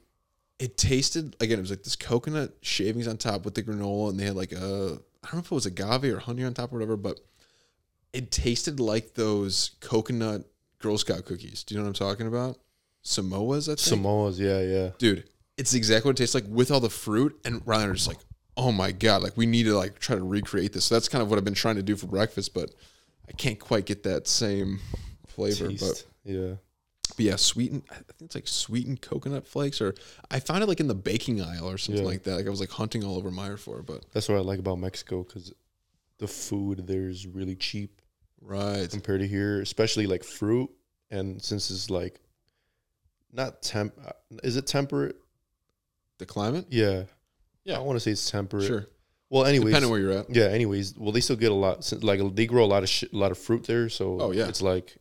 it tasted again, it was like this coconut shavings on top with the granola, and they had like a I don't know if it was agave or honey on top or whatever, but it tasted like those coconut Girl Scout cookies. Do you know what I'm talking about? Samoas, I think Samoas, yeah, yeah. dude, it's exactly what it tastes like with all the fruit. And Ryan just like, oh my god, like we need to like try to recreate this. So that's kind of what I've been trying to do for breakfast, but I can't quite get that same flavor. But, yeah. but yeah, sweetened. I think it's like sweetened coconut flakes, or I found it like in the baking aisle or something Yeah. like that. Like I was like hunting all over Meijer for, it, but That's what I like about Mexico cuz the food there is really cheap right, compared to here, especially like fruit and since it's like not temp uh, is it temperate? the climate, Yeah. Yeah. I want to say it's temperate. sure, Well, anyways, depending where you're at. Yeah. Anyways, well, they still get a lot. since- Like they grow a lot of shit, a lot of fruit there, so Oh, yeah. it's like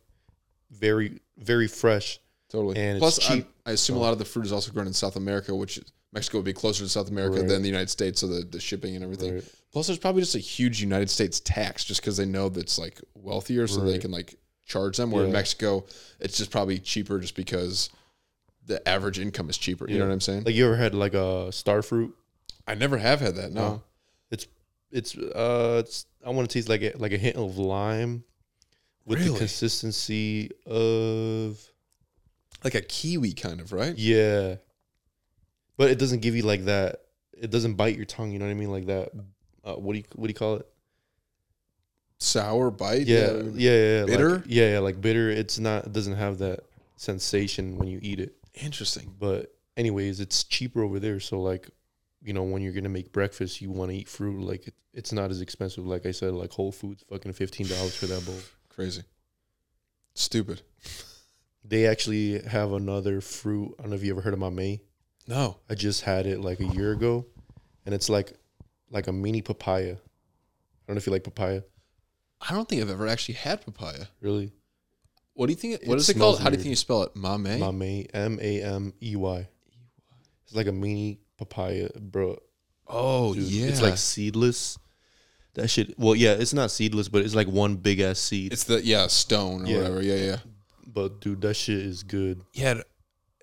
very, very fresh. Totally. And Plus, I, cheap. I assume a lot of the fruit is also grown in South America, which is, Mexico would be closer to South America Right. than the United States, so the, the shipping and everything. Right. Plus, there's probably just a huge United States tax just because they know that's like wealthier, so they can like charge them. Where in Mexico, it's just probably cheaper just because the average income is cheaper. You know what I'm saying? Like you ever had like a star fruit? I never have had that. No. No. It's it's uh it's I want to taste like a, like a hint of lime with Really? the consistency of Like a kiwi kind of, right? yeah, but it doesn't give you like that. It doesn't bite your tongue. You know what I mean? Like that. Uh, what do you what do you call it? Sour bite. Yeah, yeah, yeah. yeah, Bitter? Like, yeah, yeah, like bitter. It's not. It doesn't have that sensation when you eat it. Interesting. But anyways, it's cheaper over there. So like, you know, when you're gonna make breakfast, you want to eat fruit. Like it, it's not as expensive. Like I said, like Whole Foods, fucking fifteen dollars for that bowl. Crazy. Stupid. They actually have another fruit. I don't know if you ever heard of mamey. No. I just had it like a year ago, and it's like like a mini papaya. I don't know if you like papaya. I don't think I've ever actually had papaya. Really, What do you think? What It is it smells called? How do you weird. think you spell it? Mame? mamey, M A M E Y. It's like a mini papaya, bro. Oh Dude, yeah. It's like seedless. That shit. Well, yeah, it's not seedless, but it's like one big ass seed. it's the yeah stone or Yeah. whatever. Yeah, yeah. but dude, that shit is good. Yeah. It,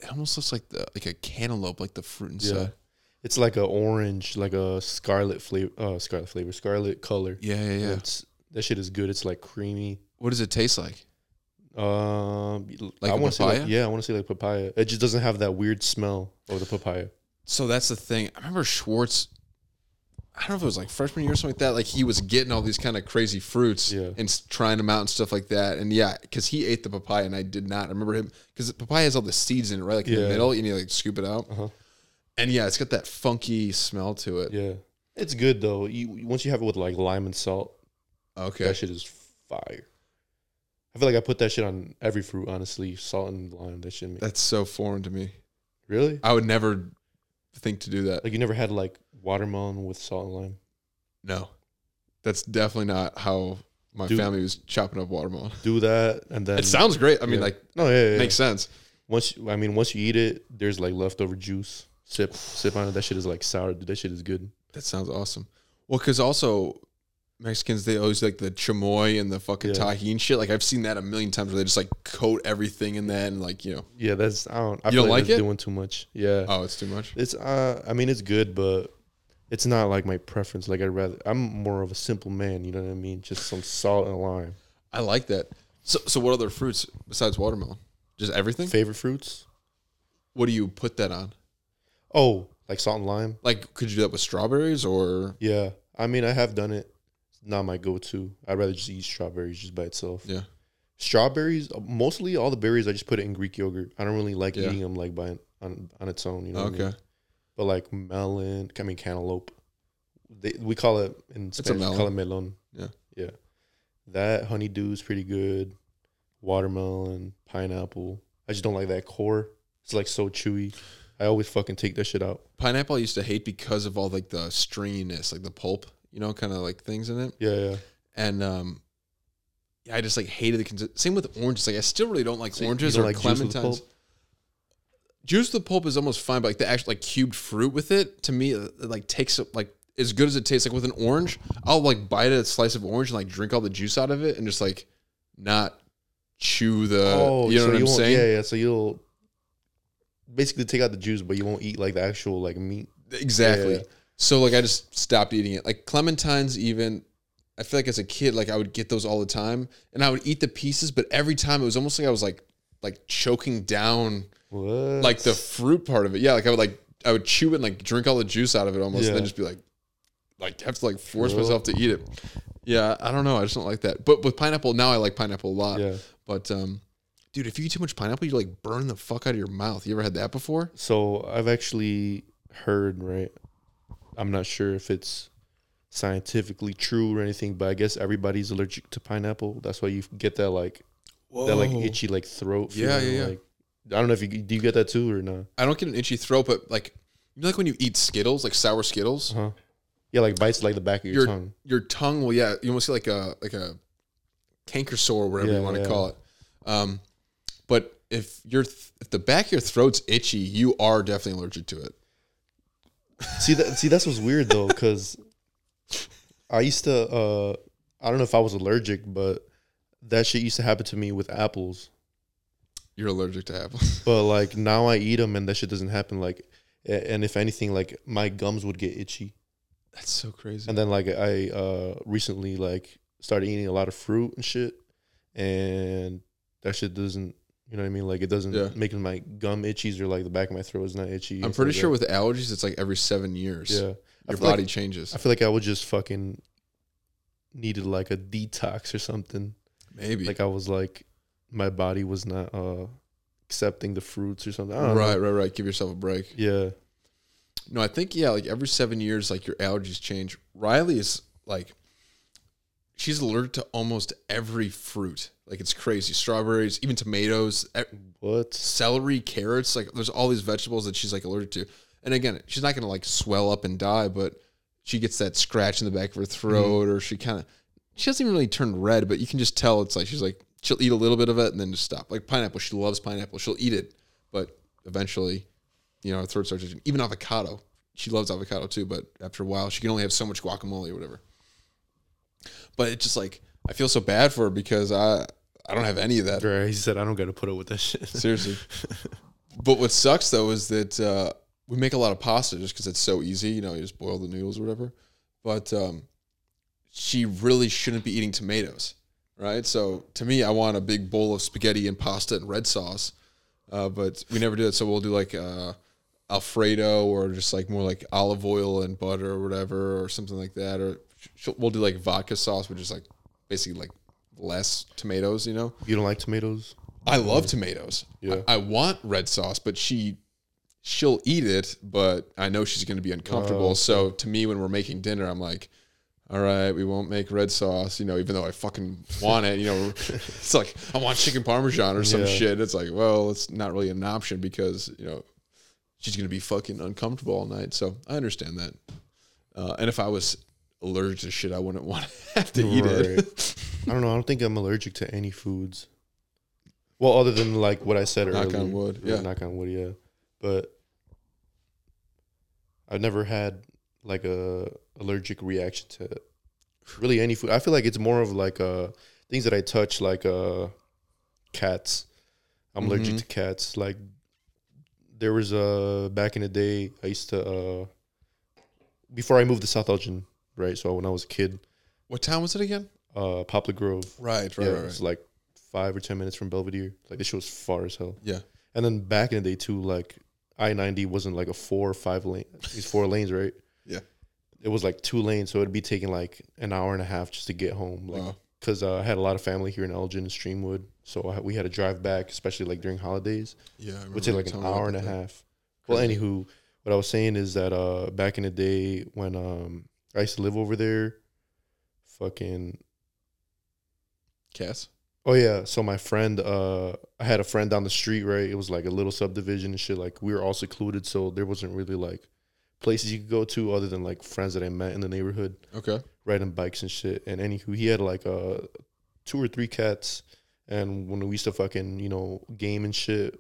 it almost looks like the like a cantaloupe, like the fruit inside. Yeah. It's like a orange, like a scarlet flavor. Uh, scarlet flavor, scarlet color. Yeah, yeah, yeah. It's that shit is good. It's like creamy. What does it taste like? Um, Like I want to say, like, papaya? yeah, I want to say like papaya. It just doesn't have that weird smell of the papaya. So that's the thing. I remember Schwartz. I don't know if it was like freshman year or something like that. Like he was getting all these kind of crazy fruits Yeah. and trying them out and stuff like that. And yeah, because he ate the papaya and I did not. I remember him because papaya has all the seeds in it, right? Like in the middle, you need to like scoop it out. Uh-huh. And yeah, it's got that funky smell to it. Yeah, it's good though. You once you have it with like lime and salt, Okay. that shit is fire. I feel like I put that shit on every fruit. Honestly, salt and lime. That shit. Make, That's so foreign to me. really? I would never think to do that. Like you never had like watermelon with salt and lime. No, that's definitely not how my Dude. family was chopping up watermelon. Do that and then It sounds great. I mean, Yeah. like no, yeah, yeah, yeah. makes sense. Once you- I mean, once you eat it, there's like leftover juice. Sip, sip on it. That shit is like sour. Dude, that shit is good. That sounds awesome. Well, because also Mexicans they always like the chamoy and the fucking Yeah. Tajín shit. Like I've seen that a million times where they just like coat everything in that and like you know, Yeah, that's I don't. I You feel don't like, like it? doing too much. Yeah, oh, it's too much. it's uh. I mean, it's good, but it's not like my preference. Like I'd rather. I'm more of a simple man. You know what I mean? Just some salt and lime. I like that. So, so what other fruits besides watermelon? Just everything. Favorite fruits? What do you put that on? Oh, like salt and lime. Like, could you do that with strawberries or? Yeah, I mean, I have done it. Not my go-to. I'd rather just eat strawberries just by itself. Yeah. Strawberries, uh, mostly all the berries, I just put it in Greek yogurt. I don't really like Yeah. eating them like by on on its own. You know. what I mean? Okay. But like melon, I mean cantaloupe. They, we call it in a Spanish. we call it melon. Yeah. Yeah. That honeydew is pretty good. Watermelon, pineapple. I just don't like that core. It's like so chewy. I always fucking take that shit out. Pineapple I used to hate because of all like the stringiness, like the pulp, you know, kind of like things in it. Yeah, yeah. And um, yeah, I just like hated the same with oranges. Like I still really don't like So oranges don't or like juice clementines. Juice with the pulp is almost fine, but like the actual like cubed fruit with it, to me, it, it, like takes like as good as it tastes. Like with an orange, I'll like bite a slice of orange and like drink all the juice out of it and just like not chew the. you know Oh, so what you I'm saying? Yeah, yeah. So you'll basically take out the juice, but you won't eat like the actual like meat. Exactly. Yeah. So like I just stopped eating it. Like clementines, even I feel like as a kid, like I would get those all the time, and I would eat the pieces, but every time it was almost like I was like like choking down What? like the fruit part of it. Yeah, like I would like I would chew it and like drink all the juice out of it almost, and then just be like like have to like force Cool. myself to eat it. Yeah, I don't know. I just don't like that. But with pineapple, now I like pineapple a lot. Yeah. But um, dude, if you eat too much pineapple, you like burn the fuck out of your mouth. You ever had that before? So I've actually heard, right? I'm not sure if it's scientifically true or anything, but I guess everybody's allergic to pineapple. That's why you get that like that like itchy like throat. Yeah, feeling, yeah, yeah. Like, I don't know if you do you get that too or not. I don't get an itchy throat, but like you know, like when you eat Skittles, like sour Skittles, Uh huh. Yeah, like bites like the back of your, your tongue. your tongue will yeah, you almost see like a like a canker sore, or whatever Yeah, you want to yeah. call it. Um, but if your th- if the back of your throat's itchy, you are definitely allergic to it. See that? See that's what's weird though, because I used to. uh I don't know if I was allergic, but that shit used to happen to me with apples. You're allergic to apples. But like now I eat them and that shit doesn't happen. Like, a- and if anything, like my gums would get itchy. That's so crazy. And then like I uh recently like started eating a lot of fruit and shit, and that shit doesn't. You know what I mean? Like it doesn't Yeah. make my gum itchies or like the back of my throat is not itchy. I'm pretty stuff sure like with allergies, it's like every seven years. yeah, your feel like- body changes. I feel like I would just fucking needed like a detox or something. Maybe. Like I was like my body was not uh accepting the fruits or something. Right, know. right, right. Give yourself a break. Yeah. No, I think yeah, like every seven years, like your allergies change. Riley is like, she's allergic to almost every fruit. Like it's crazy. Strawberries, even tomatoes, What? celery, carrots. Like there's all these vegetables that she's like allergic to. And again, she's not gonna like swell up and die, but she gets that scratch in the back of her mm-hmm. throat, or she kind of she doesn't even really turn red, but you can just tell it's like she's like she'll eat a little bit of it and then just stop. Like pineapple, she loves pineapple. She'll eat it, but eventually, you know, her throat starts. itching. Even avocado, she loves avocado too, but after a while, she can only have so much guacamole or whatever. But it's just like I feel so bad for her because I I don't have any of that. Right. He said I don't got to put up with that shit. Seriously. but what sucks though is that uh, we make a lot of pasta just because it's so easy. You know, you just boil the noodles or whatever. But um, she really shouldn't be eating tomatoes, right? So to me, I want a big bowl of spaghetti and pasta and red sauce. Uh, but we never do it. So we'll do like uh, Alfredo or just like more like olive oil and butter or whatever or something like that. Or we'll do like vodka sauce, which is like basically like less tomatoes, you know? You don't like tomatoes? I love tomatoes. Yeah. I, I want red sauce, but she she'll eat it, but I know she's going to be uncomfortable. Oh. So to me, when we're making dinner, I'm like, all right, we won't make red sauce, you know, even though I fucking want it, you know, it's like I want chicken parmesan or some Yeah. shit. It's like, well, it's not really an option because, you know, she's gonna be fucking uncomfortable all night. So I understand that. Uh, and if I was allergic to shit, I wouldn't want to have to eat it. I don't know. I don't think I'm allergic to any foods. Well, other than like what I said Knock earlier. on wood, Yeah, knock on wood. Yeah, but I've never had like a allergic reaction to really any food. I feel like it's more of like uh things that I touch, like uh cats. I'm allergic Mhm. to cats. Like there was uh back in the day, I used to uh before I moved to South Elgin, right? So when I was a kid, what town was it again? uh Poplar Grove. Right, right, yeah, right. it's like five or ten minutes from Belvidere. Like this shit was far as hell. Yeah. And then back in the day too, like I ninety wasn't like a four or five lane. These four lanes, right? Yeah. It was like two lanes, so it'd be taking like an hour and a half just to get home. Like, Wow. because uh, I had a lot of family here in Elgin and Streamwood, so I, we had to drive back, especially like during holidays. Yeah, It would take like an hour and a half. Well, anywho, what I was saying is that uh, back in the day when um, I used to live over there, fucking Cats. Oh yeah, so my friend, uh, I had a friend down the street, right? It was like a little subdivision and shit. Like we were all secluded, so there wasn't really like places you could go to other than like friends that I met in the neighborhood, Okay. riding bikes and shit. And anywho, he had like uh two or three cats, and when we used to fucking you know game and shit,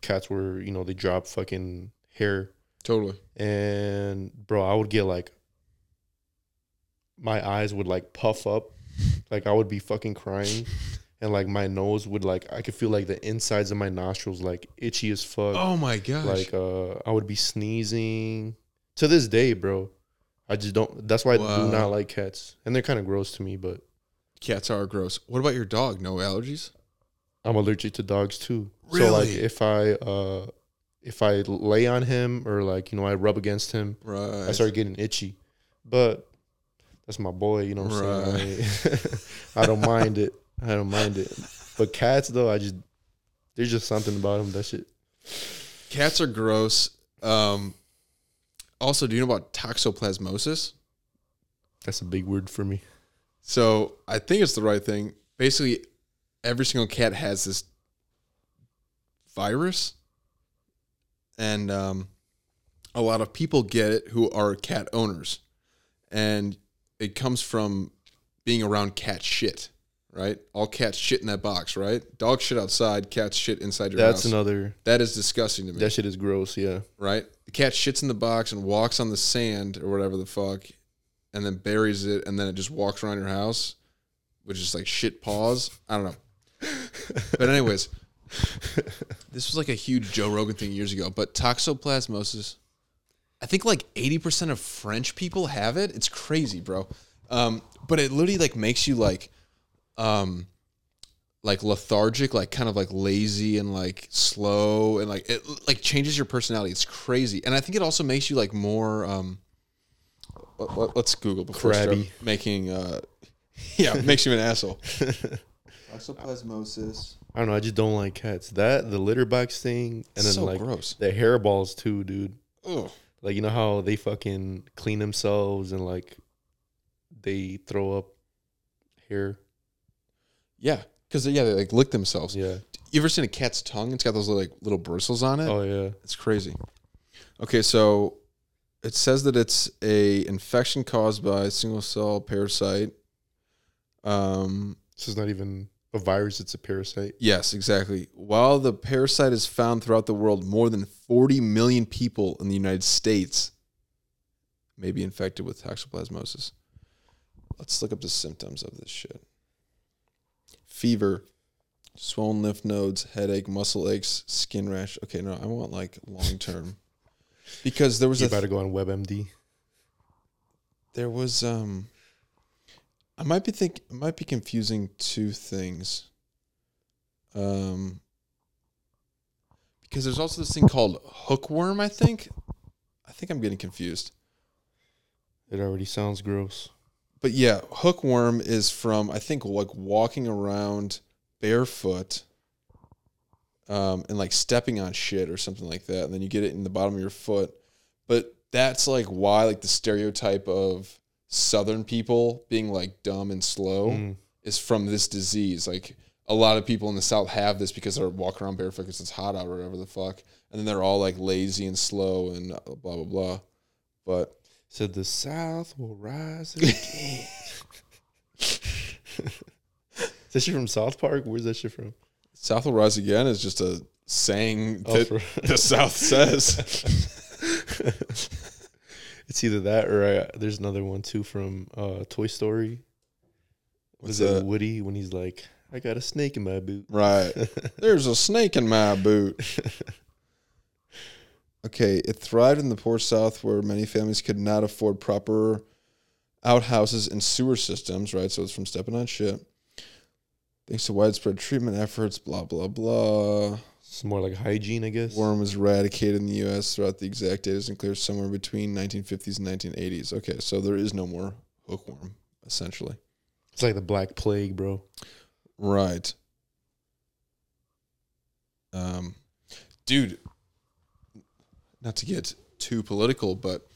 cats were you know they drop fucking hair Totally. and bro, I would get like my eyes would like puff up, like I would be fucking crying, and like my nose would like I could feel like the insides of my nostrils like itchy as fuck. Oh my gosh. like uh, I would be sneezing. To this day, bro, I just don't. That's why I do not like cats, and they're kind of gross to me. But Cats are gross. What about your dog? No allergies? I'm allergic to dogs too. Really? So like if I uh if I lay on him or like you know I rub against him, Right. I started getting itchy. But that's my boy, you know what I'm saying? I don't mind it. I don't mind it. But cats though, I just there's just something about them that shit. Cats are gross. Um, also, do you know about toxoplasmosis? That's a big word for me. So I think it's the right thing. Basically, every single cat has this virus, and um, a lot of people get it who are cat owners, and it comes from being around cat shit. Right, all cats shit in that box. Right, dog shit outside, cats shit inside your house. That's house. another that is disgusting to me. that shit is gross, yeah. right? The cat shits in the box and walks on the sand or whatever the fuck, and then buries it, and then it just walks around your house, which is like shit paws. I don't know. But anyways, this was like a huge Joe Rogan thing years ago. But toxoplasmosis, I think like eighty percent of French people have it. It's crazy, bro. Um, but it literally like makes you like, um, like lethargic, like kind of like lazy and like slow and like it like changes your personality. It's crazy, and I think it also makes you like more. Um, let- let- let's Google before I start Crabby. making. Uh, yeah, makes you an asshole. Toxoplasmosis. I don't know, I just don't like cats. That the litter box thing and then So like gross. the hairballs too, dude. Ugh. Like you know how they fucking clean themselves and like they throw up hair. Yeah, because yeah, they like lick themselves. Yeah. You ever seen a cat's tongue? It's got those like little bristles on it. Oh yeah. It's crazy. Okay, so it says that it's a infection caused by a single cell parasite. Um, This is not even a virus, it's a parasite. yes, exactly. While the parasite is found throughout the world, more than 40 million people in the United States may be infected with toxoplasmosis. Let's look up the symptoms of this shit. Fever, swollen lymph nodes, headache, muscle aches, skin rash. Okay, no, I want like long term. Because there was You a about to go on WebMD. there was um I might be think I might be confusing two things. Um because there's also this thing called hookworm, I think. I think I'm getting confused. It already sounds gross. But yeah, hookworm is from I think like walking around barefoot um and like stepping on shit or something like that and then you get it in the bottom of your foot. But that's like why like the stereotype of southern people being like dumb and slow Mm. is from this disease. Like a lot of people in the South have this because they're walking around barefoot because it's hot out or whatever the fuck, and then they're all like lazy and slow and blah blah blah. But Said the South will rise again. Is that shit from South Park? Where's that shit from? South will rise again is just a saying Oh, that for- the South says. It's either that or uh, there's another one too from uh, Toy Story. What's Was it that? Woody when he's like, "I got a snake in my boot"? Right. There's a snake in my boot. Okay, it thrived in the poor South where many families could not afford proper outhouses and sewer systems, right? So it's from stepping on shit. Thanks to widespread treatment efforts, blah, blah, blah. It's more like hygiene, I guess. Worm was eradicated in the U.S. throughout the exact date is unclear, somewhere between 1950s and 1980s. Okay, so there is no more hookworm, essentially. It's like the Black Plague, bro. Right. Um, dude, not to get too political, but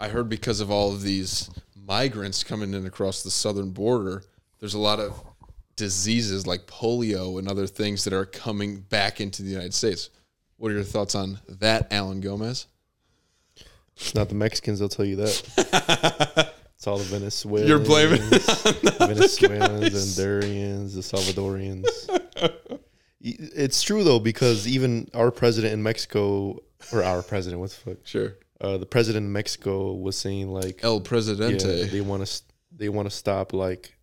I heard because of all of these migrants coming in across the southern border, there's a lot of diseases like polio and other things that are coming back into the United States. What are your thoughts on that, Alan Gomez? It's not the Mexicans, I'll tell you that. it's all the Venezuelans. You're blaming it on the other Venezuelans, guys. Hondurians, the Salvadorians. It's true though because even our president in Mexico, or our president, what the fuck? Sure. Uh, the president in Mexico was saying like, El yeah, Presidente. they want to they want to stop like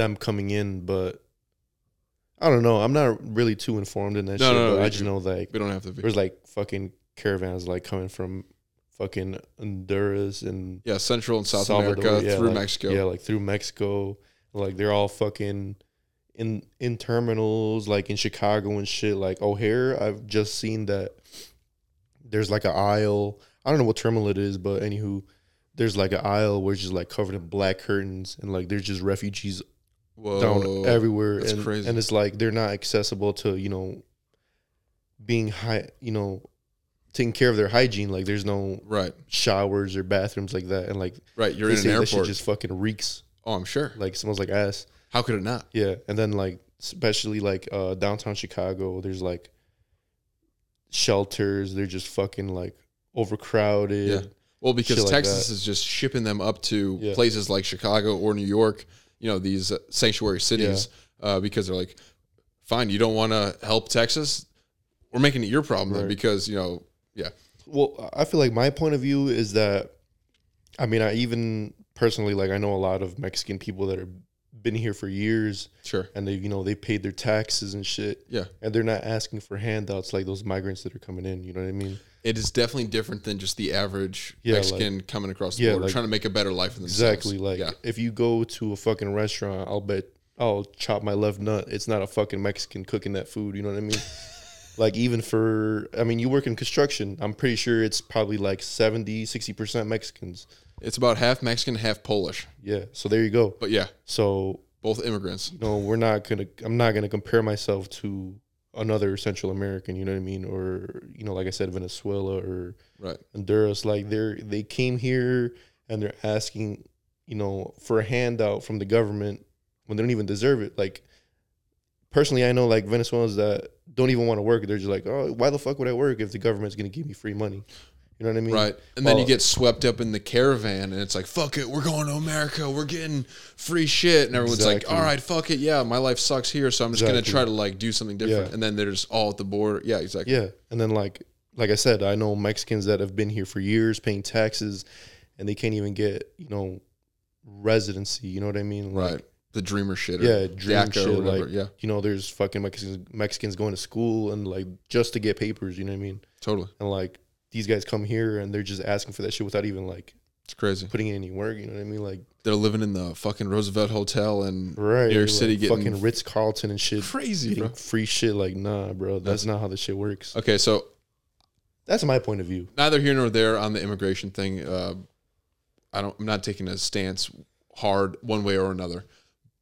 them coming in, but I don't know. I'm not really too informed in that No, shit. no, no, but I just know like we don't have to be. there's like fucking caravans like coming from fucking Honduras and Yeah, Central and South Salvador, America yeah, through like- Mexico. Yeah, like through Mexico. Like they're all fucking in in terminals, like in Chicago and shit. Like O'Hare, I've just seen that there's like an aisle. I don't know what terminal it is, but anywho, there's like an aisle where it's just like covered in black curtains and like there's just refugees Whoa. down everywhere. that's and, crazy. and it's like they're not accessible to, you know, being high you know, taking care of their hygiene. Like there's no Right, showers or bathrooms like that. And like right. You're in an say that shit airport. just fucking reeks. oh, I'm sure. Like smells like ass. How could it not? Yeah, and then like especially like uh downtown Chicago, there's like shelters. They're just fucking like overcrowded. Yeah. Well, because like Texas that. is just shipping them up to Yeah. places like Chicago or New York, you know, these uh, sanctuary cities, uh, because they're like, fine, you don't want to help Texas? We're making it your problem then because, you know, yeah. Well, I feel like my point of view is that, I mean, I even personally like I know a lot of Mexican people that have been here for years Sure. and they you know they paid their taxes and shit Yeah. and they're not asking for handouts like those migrants that are coming in. You know what I mean? It is definitely different than just the average Yeah, Mexican coming across the yeah, border, like- trying to make a better life for themselves. Exactly. Like yeah. if you go to a fucking restaurant, I'll bet I'll chop my left nut. It's not a fucking Mexican cooking that food. You know what I mean? like even for, I mean, you work in construction. I'm pretty sure it's probably like 70, 60 percent Mexicans. It's about half Mexican, half Polish. Yeah. So there you go. But yeah, So both immigrants. you know, we're not gonna. I'm not gonna compare myself to another Central American. You know what I mean? Or you know, like I said, Venezuela or Right. Honduras. Like they're they came here and they're asking, you know, for a handout from the government when they don't even deserve it. Like personally, I know like Venezuelans that don't even want to work. They're just like, oh, why the fuck would I work if the government's gonna give me free money? You know what I mean? Right. And then you get swept up in the caravan and it's like, fuck it, we're going to America. We're getting free shit. And everyone's like, all right, fuck it. Yeah, my life sucks here. So I'm just going to try to like do something different. Yeah. And then they're just all at the border. Yeah, exactly. Yeah, and then like like I said, I know Mexicans that have been here for years paying taxes, and they can't even get you know residency. You know what I mean? Like, Right. The dreamer shit. Or Yeah, dream shit. like yeah, you know, there's fucking Mexicans Mexicans going to school and like just to get papers. You know what I mean? totally. And like these guys come here and they're just asking for that shit without even like It's crazy. putting in any work. You know what I mean? Like They're living in the fucking Roosevelt Hotel in right, New York like, City getting fucking Ritz Carlton and shit. crazy, bro. free shit, like nah, bro. That's not how this shit works. Okay, so That's my point of view. neither here nor there on the immigration thing. Uh, I don't. I'm not taking a stance hard one way or another,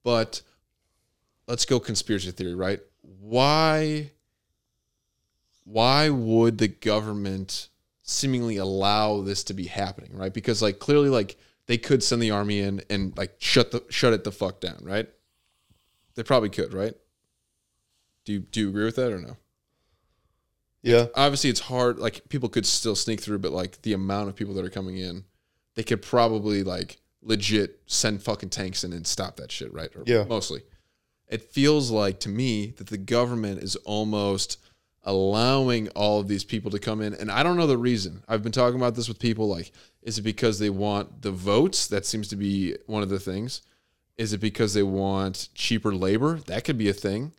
but let's go conspiracy theory. Right? Why? Why would the government seemingly allow this to be happening? Right? Because like clearly, like they could send the army in and like shut the shut it the fuck down. Right? They probably could. Right? Do you do you agree with that or no? Yeah. Obviously, it's hard. Like people could still sneak through, but like the amount of people that are coming in, they could probably like legit send fucking tanks in and stop that shit, right? Or Yeah. Mostly, it feels like to me that the government is almost allowing all of these people to come in, and I don't know the reason. I've been talking about this with people. Like, is it because they want the votes? That seems to be one of the things. Is it because they want cheaper labor? That could be a thing.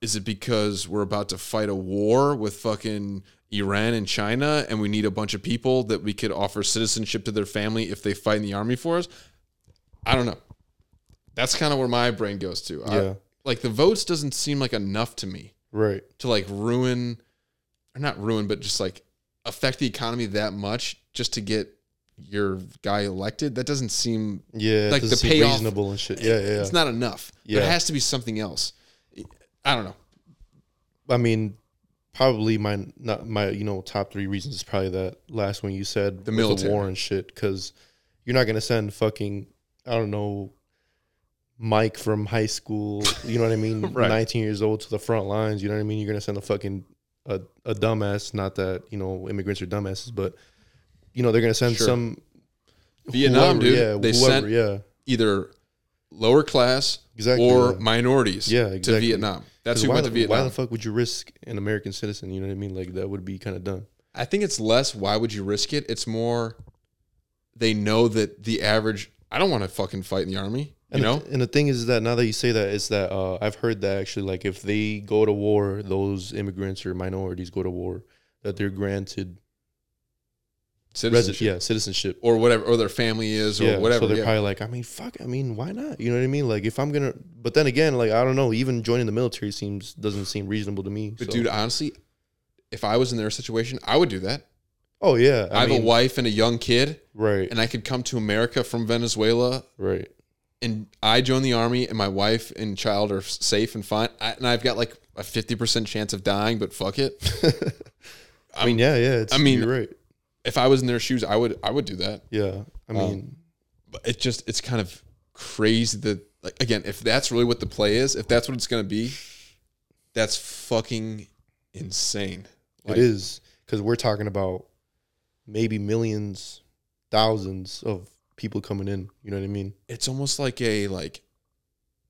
Is it because we're about to fight a war with fucking Iran and China and we need a bunch of people that we could offer citizenship to their family if they fight in the army for us? I don't know. That's kind of where my brain goes to. I- Yeah. like the votes doesn't seem like enough to me Right. to like ruin or not ruin, but just like affect the economy that much just to get your guy elected. That doesn't seem Yeah. Like the the payoff- reasonable and shit. Yeah, yeah. yeah. it's not enough. There has to be something else. I don't know. I mean, probably my not my you know top three reasons is probably that last one you said The military. war and shit because you're not gonna send fucking I don't know Mike from high school you know what I mean Right. 19 years old to the front lines you know what I mean you're gonna send a fucking a, a dumbass not that you know immigrants are dumbasses but you know they're gonna send Sure. some Vietnam, whoever, dude. yeah they whoever sent yeah either lower class Exactly, or yeah. minorities Yeah, to. Vietnam. That's who why went the, to Vietnam. why the fuck would you risk an American citizen you know what I mean like that would be kind of dumb I think it's less why would you risk it? It's more they know that the average I don't want to fucking fight in the army. You And know? the, and the thing is that now that you say that, is that uh, I've heard that actually, like if they go to war, those immigrants or minorities go to war, that they're granted resi- Citizenship. yeah, citizenship. Or whatever or their family is or yeah, whatever. So they're yeah. probably like, I mean, fuck. I mean, why not? You know what I mean? Like, if I'm gonna, but then again, like I don't know. Even joining the military seems doesn't seem reasonable to me. but so- dude, honestly, if I was in their situation, I would do that. oh yeah, I, have mean, a wife and a young kid, right, and I could come to America from Venezuela right, and I join the army and my wife and child are safe and fine, I, and I've got like a fifty percent chance of dying, but fuck it. I mean, yeah, yeah. It's, I mean- you're right. if I was in their shoes, I would I would do that. Yeah, I um, mean, But it just it's kind of crazy that like again, if that's really what the play is, if that's what it's gonna be, that's fucking insane. Like, it is because we're talking about maybe millions, thousands of people coming in. You know what I mean? It's almost like a like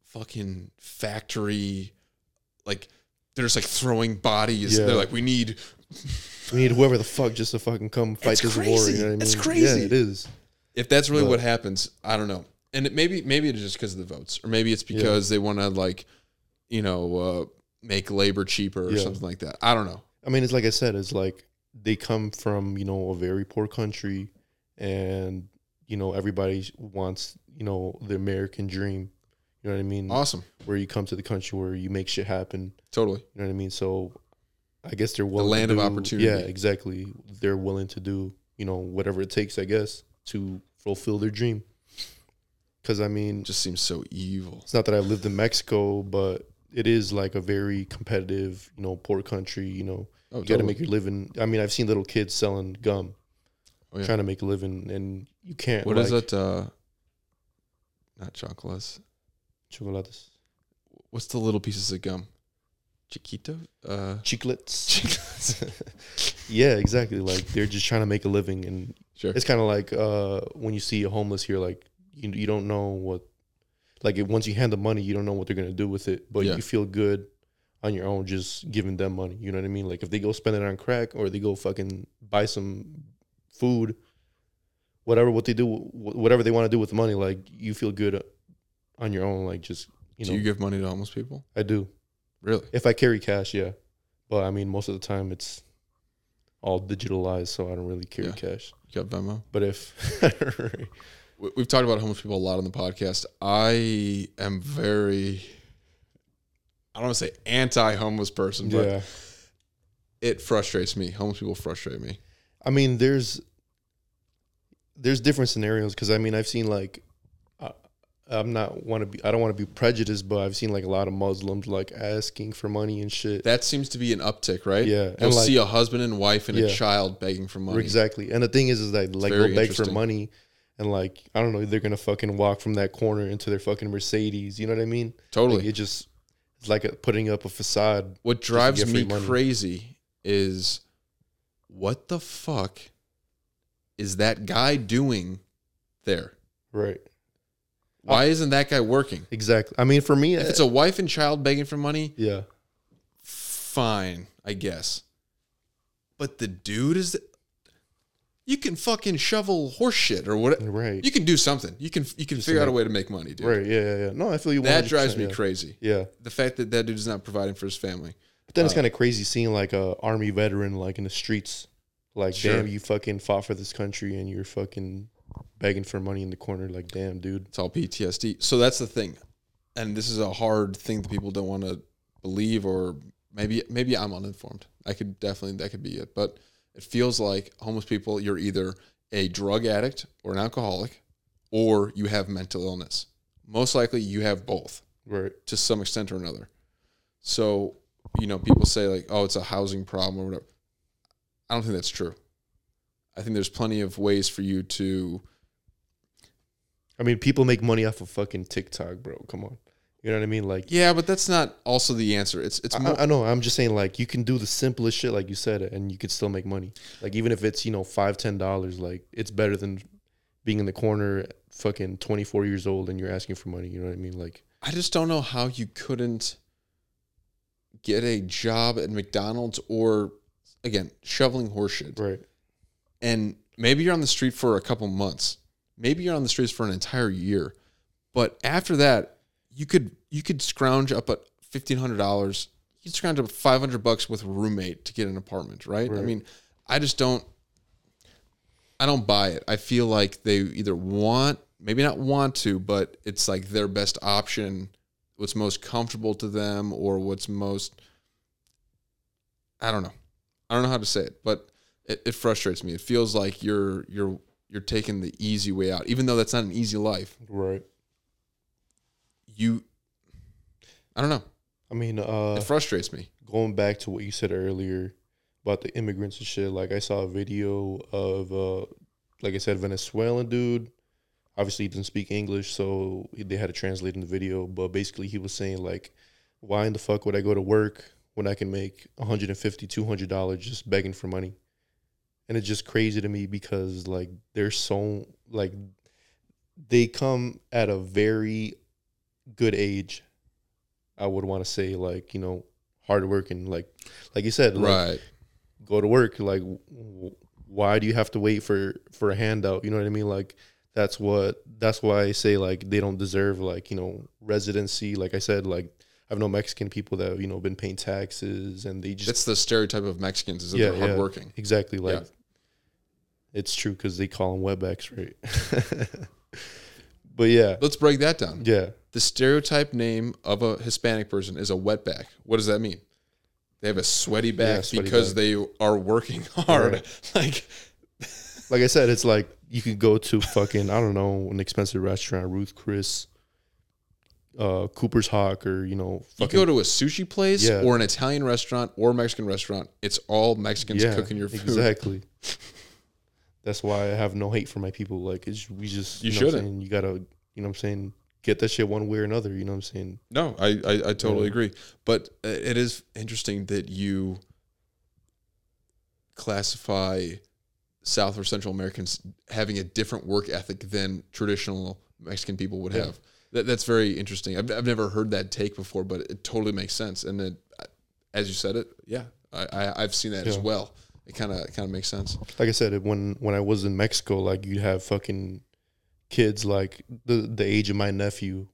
fucking factory, like they're just like throwing bodies. Yeah. They're like, we need We need whoever the fuck just to fucking come fight It's this war. crazy. You know what I mean? It's Yeah, crazy. it is. if that's really But- what happens, I don't know. And it maybe maybe it's just because of the votes, or maybe it's because they want to like, you know, uh, make labor cheaper or Yeah. something like that. I don't know. I mean, it's like I said, it's like they come from you know a very poor country, and you know everybody wants you know the American dream. You know what I mean? Awesome, Where you come to the country where you make shit happen. totally. You know what I mean? So I guess they're willing. The land to of opportunity. Yeah, exactly. They're willing to do you know whatever it takes, I guess, to fulfill their dream. Because I mean, It just seems so evil. it's not that I've lived in Mexico, but it is like a very competitive, you know, poor country. You know, Oh, you got to make your living. I mean, I've seen little kids selling gum, Oh, yeah. trying to make a living, and you can't. What like, is it? Uh, not chocolates. Chocolates, What's the little pieces of gum? Chiquito? Uh, chiclets. chiclets. yeah, exactly. Like they're just trying to make a living, and sure. it's kind of like uh, when you see a homeless here, like you you don't know what, like if, once you hand them money, you don't know what they're gonna do with it, but Yeah. you feel good on your own just giving them money. You know what I mean? Like if they go spend it on crack or they go fucking buy some food, whatever what they do, whatever they want to do with money, like you feel good uh, on your own. Like just you Do know, you give money to homeless people? I do. Really? If I carry cash, yeah, but I mean most of the time it's all digitalized, so I don't really carry Yeah. cash. You got Venmo? But if We- We've talked about homeless people a lot on the podcast. I am very, I don't want to say anti-homeless person, but yeah. it frustrates me. Homeless people frustrate me. I mean, there's there's different scenarios because I mean I've seen like I, I'm not want to be I don't want to be prejudiced, but I've seen like a lot of Muslims like asking for money and shit. That seems to be an uptick, right? Yeah, You'll like- see a husband and wife and a child begging for money. Exactly, and the thing is, is that like they'll beg for money, and like I don't know, they're gonna fucking walk from that corner into their fucking Mercedes. You know what I mean? Totally. Like, it just It's like a, putting up a facade. What drives me money. crazy is what the fuck is that guy doing there? Right. Why isn't that guy working? Exactly. I mean, for me, If it's a wife and child begging for money, yeah, fine, I guess. But the dude is you can fucking shovel horse shit or what right, you can do something. You can you can Just figure out a way to make money, dude. right. Yeah, yeah, yeah. No, I feel you. That 100%, drives me yeah. crazy. Yeah, The fact that that dude is not providing for his family. But then it's Uh, kind of crazy seeing like a army veteran like in the streets. Like, Sure. damn, you fucking fought for this country and you're fucking begging for money in the corner. Like, damn, dude. It's all PTSD. So that's the thing. And this is a hard thing that people don't want to believe or maybe maybe I'm uninformed. I could definitely that could be it. But it feels like homeless people you're either a drug addict or an alcoholic or you have mental illness. Most likely you have both Right. to some extent or another. So, you know, people say like, "Oh, it's a housing problem or whatever." I don't think that's true. I think there's plenty of ways for you to I mean, people make money off of fucking TikTok, bro. Come on. You know what I mean? Like, Yeah, but that's not also the answer. It's it's I, more, I know. I'm just saying, like, you can do the simplest shit, like you said, and you could still make money. Like, even if it's you know five, ten dollars, like it's better than being in the corner, fucking 24 years old, and you're asking for money. You know what I mean? Like, I just don't know how you couldn't get a job at McDonald's or again shoveling horseshit. right? And maybe you're on the street for a couple months. Maybe you're on the streets for an entire year. But after that, you could you could scrounge up at fifteen hundred dollars. You could scrounge up five hundred bucks with a roommate to get an apartment, right? I mean, I just don't I don't buy it. I feel like they either want, maybe not want to, but it's like their best option, what's most comfortable to them or what's most I don't know. I don't know how to say it, but it, it frustrates me. It feels like you're you're you're taking the easy way out, even though that's not an easy life. Right. You, I don't know. I mean, uh, It frustrates me. going back to what you said earlier about the immigrants and shit, like I saw a video of, uh, like I said, Venezuelan dude. Obviously, he didn't speak English, so they had to translate in the video. But basically, he was saying like, "Why in the fuck would I go to work when I can make 150 200 dollars just begging for money?" And it's just crazy to me because like they're so like they come at a very good age. I would want to say like you know hard working like like you said like, Right. go to work like why do you have to wait for for a handout you know what i mean like that's what that's why i say like they don't deserve like you know residency like i said like i've known mexican people that have you know been paying taxes and they just That's the stereotype of Mexicans is that Yeah, they're yeah. hardworking. exactly like Yeah. it's true because they call them wetbacks right but yeah Let's break that down. yeah The stereotype name of a Hispanic person is a wetback. What does that mean? They have a sweaty back Yeah, sweaty because back. they are working hard. Right. Like like i said it's like you could go to fucking i don't know an expensive restaurant ruth chris uh cooper's hawk or you know you go to a sushi place Yeah. or an Italian restaurant or a Mexican restaurant, it's all Mexicans cooking your food. Exactly. That's why I have no hate for my people. Like it's we just You know what I'm shouldn't. saying? You gotta you know what I'm saying, get that shit one way or another, you know what I'm saying? No, I, I, I totally Yeah. agree. But uh, it is interesting that you classify South or Central Americans having a different work ethic than traditional Mexican people would Yeah. have. That, that's very interesting. I've, I've never heard that take before, but it totally makes sense. And it, as you said it, yeah, I, I, I've seen that as well. It kind of kind of makes sense. Like I said, when when I was in Mexico, like you'd have fucking kids like the the age of my nephew,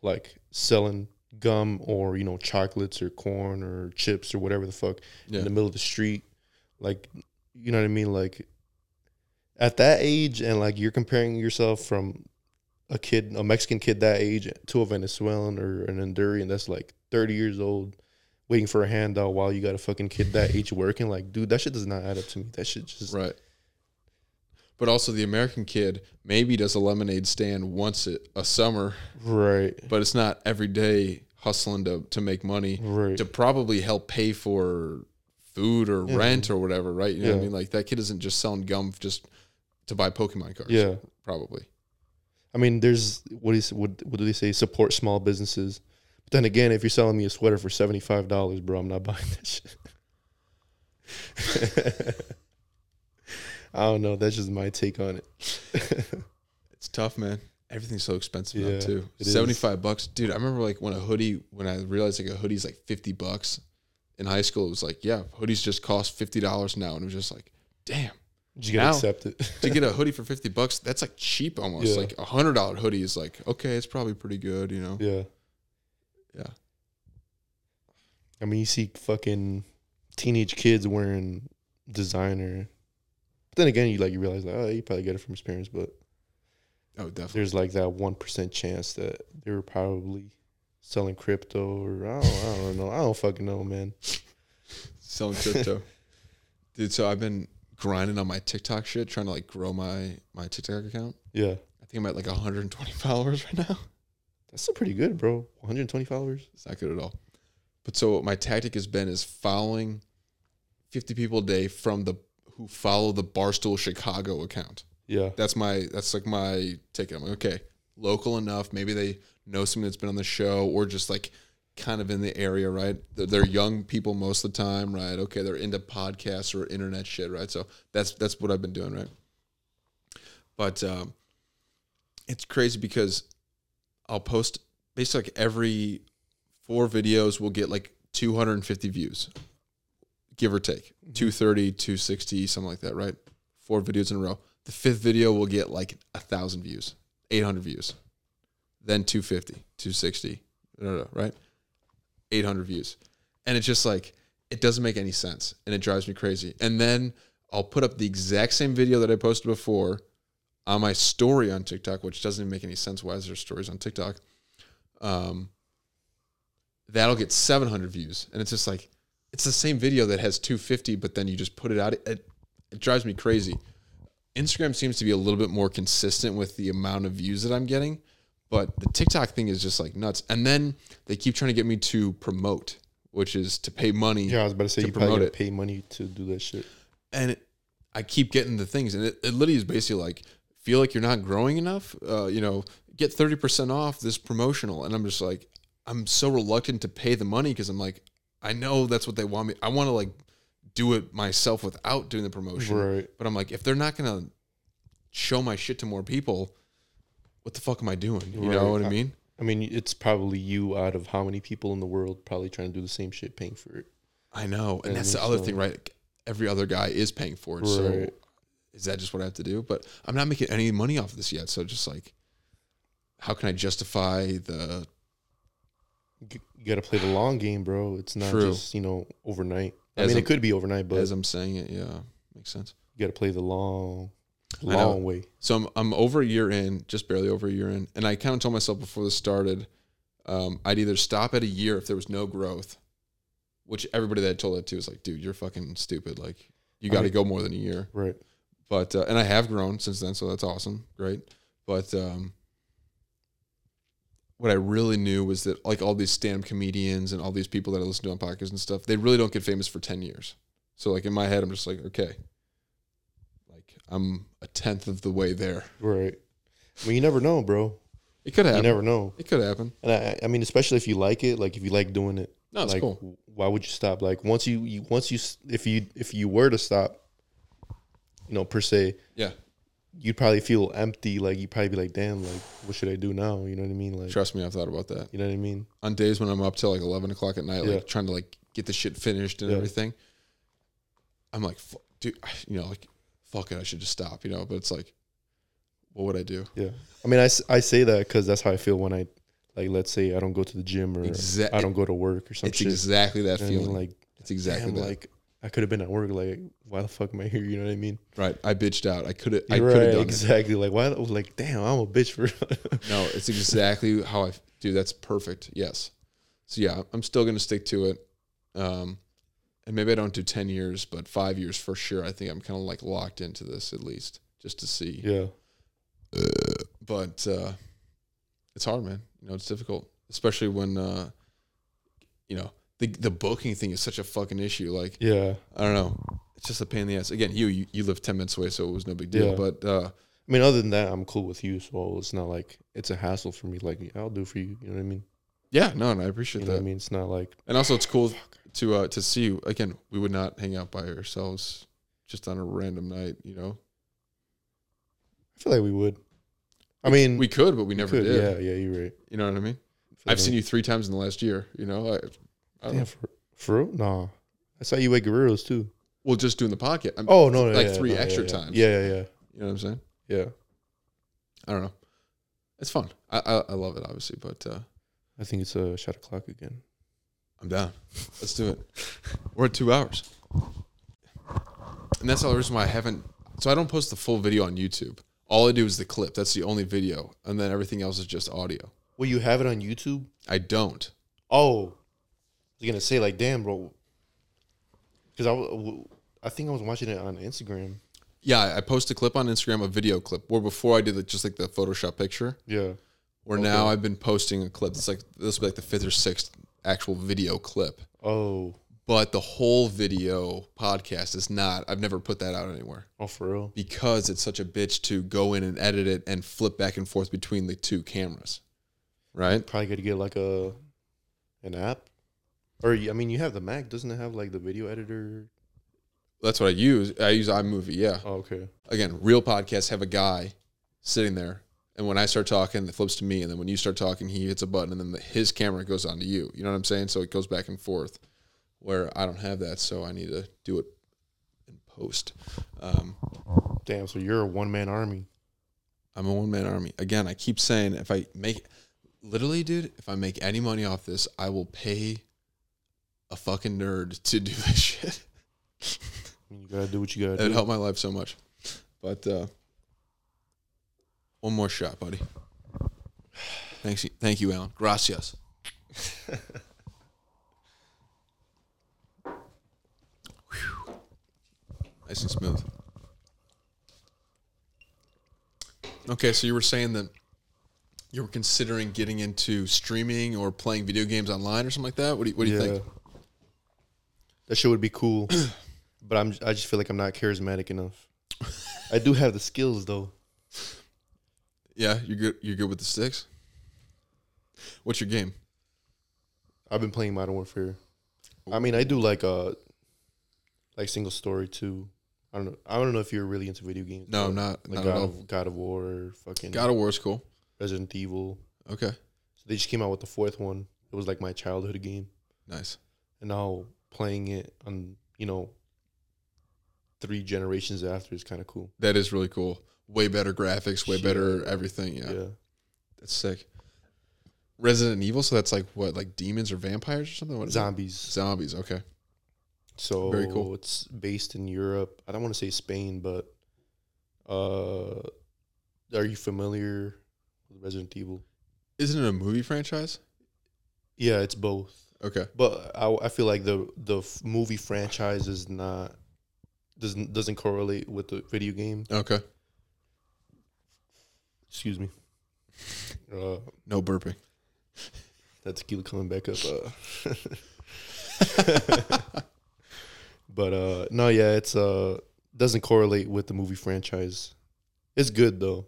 like selling gum or, you know, chocolates or corn or chips or whatever the fuck Yeah. in the middle of the street. Like you know what I mean? Like at that age and like you're comparing yourself from a kid, a Mexican kid that age to a Venezuelan or an Honduran that's like 30 years old waiting for a handout while you got a fucking kid that age working. Like, dude, that shit does not add up to me. That shit just Right. But also, the American kid maybe does a lemonade stand once a, a summer, right. but it's not every day hustling to, to make money Right. to probably help pay for food or Yeah. rent or whatever, right? You know what I mean? Like that kid isn't just selling gum just to buy Pokemon cards. Yeah. Probably. I mean, there's what is what what do they say? Support small businesses. But Then again, if you're selling me a sweater for seventy five dollars, bro, I'm not buying that shit. I don't know. That's just my take on it. It's tough, man. Everything's so expensive Yeah, now too. Seventy five bucks, dude. I remember like when a hoodie, when I realized like a hoodie's like fifty bucks in high school. It was like, yeah, hoodies just cost fifty dollars now, and it was just like, damn. You gotta Now- accept it. to get a hoodie for 50 bucks that's like cheap almost Yeah. like a hundred dollar hoodie is like okay it's probably pretty good you know yeah. yeah I mean, you see fucking teenage kids wearing designer. But then again, you like you realize like, oh, you probably get it from his parents, but oh definitely there's like that one percent chance that they were probably selling crypto or I don't, I don't know. I don't fucking know, man. selling crypto dude so i've been grinding on my tiktok shit trying to like grow my my tiktok account Yeah, i think i'm at like 120 followers right now that's still pretty good, bro. 120 followers. it's not good at all but so my tactic has been is following 50 people a day from the who follow the barstool chicago account Yeah, that's my that's like my ticket. I'm like, okay, local enough. Maybe they know someone that's been on the show or just like kind of in the area, right? They're, they're young people most of the time, right? Okay, they're into podcasts or internet shit, right? So that's that's what I've been doing, right? But um, it's crazy because I'll post basically like every four videos will get like 250 views, give or take 230, 260, something like that, right? Four videos in a row. The fifth video will get like a thousand views, 800 views, then 250, 260, no, no, no, right? 800 views. And it's just like, it doesn't make any sense and it drives me crazy. And then I'll put up the exact same video that I posted before on my story on TikTok, which doesn't even make any sense. Why is there stories on TikTok? Um, that'll get 700 views. And it's just like, it's the same video that has 250, but then you just put it out. It, it drives me crazy. Instagram seems to be a little bit more consistent with the amount of views that I'm getting, but the TikTok thing is just like nuts. And then they keep trying to get me to promote, which is to pay money. yeah. I was about to say To you promote it. pay money to do that shit. and it, I keep getting the things, and it, it literally is basically like feel like you're not growing enough. Uh, you know, get thirty percent off this promotional, and I'm just like, I'm so reluctant to pay the money because I'm like, I know that's what they want me. I want to like do it myself without doing the promotion, Right. But I'm like, if they're not gonna show my shit to more people, what the fuck am I doing? You know what I I- mean? I mean, it's probably you out of how many people in the world probably trying to do the same shit, paying for it. I know, and Yeah, that's the so- other thing, right? Every other guy is paying for it, so is that just what I have to do? But I'm not making any money off of this yet, so just like, how can I justify the? You you gotta play the long game, bro. It's not True. just you know overnight. I As mean, I'm- it could be overnight, but as I'm saying it, yeah, makes sense. you gotta play the long. Long way. So I'm I'm over a year in, just barely over a year in, and I kind of told myself before this started, um, I'd either stop at a year if there was no growth, which everybody that I told that to was like, dude, you're fucking stupid. Like, you got to go more than a year. Right. but uh, and I have grown since then, so that's awesome, great. But um, what I really knew was that like all these stand-up comedians and all these people that I listen to on podcasts and stuff, they really don't get famous for ten years. So like in my head, I'm just like, okay, I'm a tenth of the way there. Right. I mean, you never know, bro. It could happen. You never know. It could happen. And I, I mean, especially if you like it, like if you like doing it, No, it's like cool. why would you stop? Like once you, you once you if you if you were to stop, you know, per se, Yeah, you'd probably feel empty. Like you'd probably be like, damn, like what should I do now? You know what I mean? Like trust me, I've thought about that. you know what I mean? On days when I'm up till like eleven o'clock at night, Yeah. like trying to like get the shit finished and Yeah. everything, I'm like, "Fu- dude, you know, like, fuck it, I should just stop, you know. But it's like, what would I do? Yeah. I mean, I, I say that because that's how I feel when I like let's say I don't go to the gym or Exact- I don't go to work or something. It's shit. exactly that You know I mean? feeling. Like it's exactly damn, that. like I could have been at work. Like why the fuck am I here? You know what I mean? right. I bitched out. I could have. I could have right, done exactly. Like why? I was like, damn, I'm a bitch for. No, it's exactly how I do. That's perfect. Yes. So yeah, I'm still gonna stick to it. Um, and maybe I don't do ten years, but five years for sure. I think I'm kind of like locked into this at least, just to see. yeah. But uh, it's hard, man. You know, it's difficult, especially when uh, you know the the booking thing is such a fucking issue. Like Yeah. I don't know. It's just a pain in the ass. Again, you you, you live ten minutes away, so it was no big deal. Yeah. But uh, I mean, other than that, I'm cool with you. So it's not like it's a hassle for me. Like I'll do for you. You know what I mean? Yeah, no, and I appreciate You know that. what I mean? It's not like And also, it's cool to uh, to see you again. We would not hang out by ourselves just on a random night. You know, I feel like we would. I mean, we could, but we never could, did. Yeah, yeah, you're right. You know what I mean? I I've seen you three times in the last year. You know, I, I know. for, for real? Nah. I saw you at Guerreros too. Well, just doing the podcast. I'm, Oh no, no like yeah, three no, extra yeah, times. Yeah, yeah, yeah, You know what I'm saying? yeah. I don't know. It's fun. I I, I love it, obviously, but uh, I think it's a shot o'clock again. I'm down. Let's do it. We're at two hours, and that's the reason why I haven't. So I don't post the full video on YouTube. All I do is the clip. That's the only video, and then everything else is just audio. Well, you have it on YouTube. I don't. Oh, I was gonna say like, damn, bro. Because I, w- I think I was watching it on Instagram. Yeah, I post a clip on Instagram, a video clip. Where before I did the, just like the Photoshop picture. Yeah. Where Okay. now I've been posting a clip. It's like this will be like the fifth or sixth actual video clip. Oh, But the whole video podcast is not. I've never put that out anywhere oh, for real. because it's such a bitch to go in and edit it and flip back and forth between the two cameras. Right? Probably got to get like a an app. Or I mean, you have the Mac. Doesn't it have like the video editor? That's what I use. I use iMovie. Yeah. Oh, okay. Again, real podcasts have a guy sitting there, and when I start talking, it flips to me, and then when you start talking, he hits a button, and then the, his camera goes on to you. You know what I'm saying? So it goes back and forth. Where I don't have that, so I need to do it in post. Um, Damn. So you're a one man army. I'm a one man army. Again, I keep saying if I make literally, dude, if I make any money off this, I will pay a fucking nerd to do this shit. You gotta do what you gotta do. It'd do. help my life so much. But uh one more shot, buddy. Thanks thank you, Alan. Gracias. Nice and smooth. Okay, so you were saying that you were considering getting into streaming or playing video games online or something like that. What do you, what do you think? That shit would be cool, but I'm I just feel like I'm not charismatic enough. I do have the skills though. Yeah, you're good. You're good with the sticks. What's your game? I've been playing Modern Warfare. I mean, I do like uh like single story too. I don't know. I don't know if you're really into video games. No, but not like not God of, God of War, fucking God of War is cool. Resident Evil. Okay, So they just came out with the fourth one. It was like my childhood game, nice. and now playing it on you know three generations after is kind of cool. That is really cool. Way better graphics, way Shit. better everything. Yeah, Yeah. that's sick. Resident Evil. So that's like what, like demons or vampires or something? What? Zombies. Zombies. Okay. So Very cool. It's based in Europe. I don't want to say Spain, but uh, are you familiar with Resident Evil? Isn't it a movie franchise? Yeah, it's both. Okay. But I, I feel like the the f- movie franchise is not doesn't doesn't correlate with the video game. Okay. Excuse me. Uh, No burping. that tequila coming back up. Uh. but uh, no, yeah, it's uh doesn't correlate with the movie franchise. It's good though.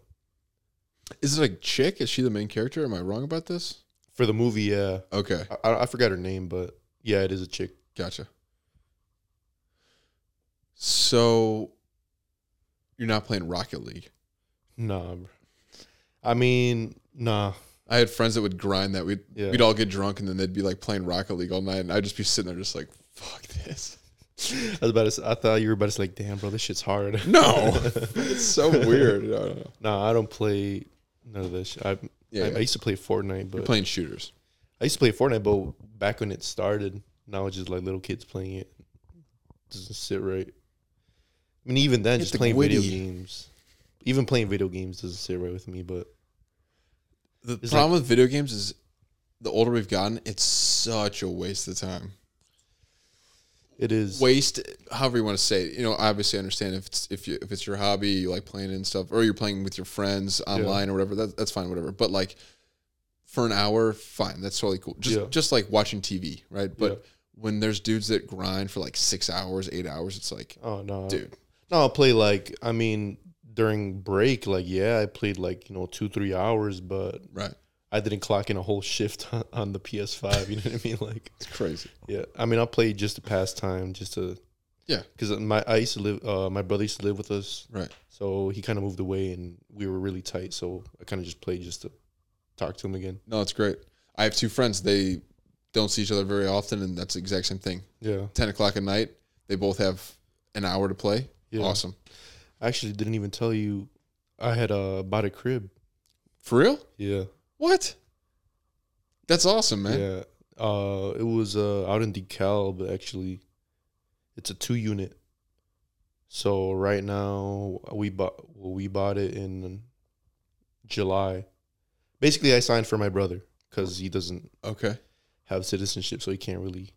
Is it a chick? Is she the main character? Am I wrong about this? For the movie, yeah. Okay. I, I I forgot her name, but yeah, it is a chick. Gotcha. So you're not playing Rocket League. Nah, bro. I mean, nah. I had friends that would grind that. We'd Yeah. we'd all get drunk and then they'd be like playing Rocket League all night, and I'd just be sitting there just like, "Fuck this." I was about to. Say, I thought you were about to say, like, damn, bro, this shit's hard. No, it's so weird. No, know. nah, I don't play none of this. I, Yeah, I, I used to play Fortnite, but you're playing shooters. I used to play Fortnite, but back when it started, now it's just like little kids playing it. it Doesn't sit right. I mean, even then, Get just playing video games. Even playing video games doesn't sit right with me. But The It's problem with video games is the older we've gotten, it's such a waste of time. it is. Waste, however you want to say it. You know, obviously, I understand if it's if you if it's your hobby, you like playing it and stuff, or you're playing with your friends online or whatever. That, that's fine, whatever. But like for an hour, fine, that's totally cool. Just Yeah. just like watching TV, right? But Yeah. when there's dudes that grind for like six hours, eight hours, it's like, Oh no, dude, No, I'll play like I mean during break, like yeah, I played like you know two three hours, but right? I didn't clock in a whole shift on, on the PS5. You know what I mean? Like, It's crazy. yeah. I mean, I played just to pass time, just to Yeah. because my I used to live. Uh, my brother used to live with us, Right. so he kind of moved away, and we were really tight. So I kind of just played just to talk to him again. No, it's great. I have two friends. They don't see each other very often, and that's the exact same thing. Yeah. 10 o'clock at night, they both have an hour to play. Yeah. Awesome. I actually didn't even tell you, I had uh, bought a crib. For real? Yeah. What? That's awesome, man. Yeah. Uh, it was uh out in DeKalb but actually. It's a two unit. So right now we bought well, we bought it in July. Basically, I signed for my brother because he doesn't Okay. have citizenship, so he can't really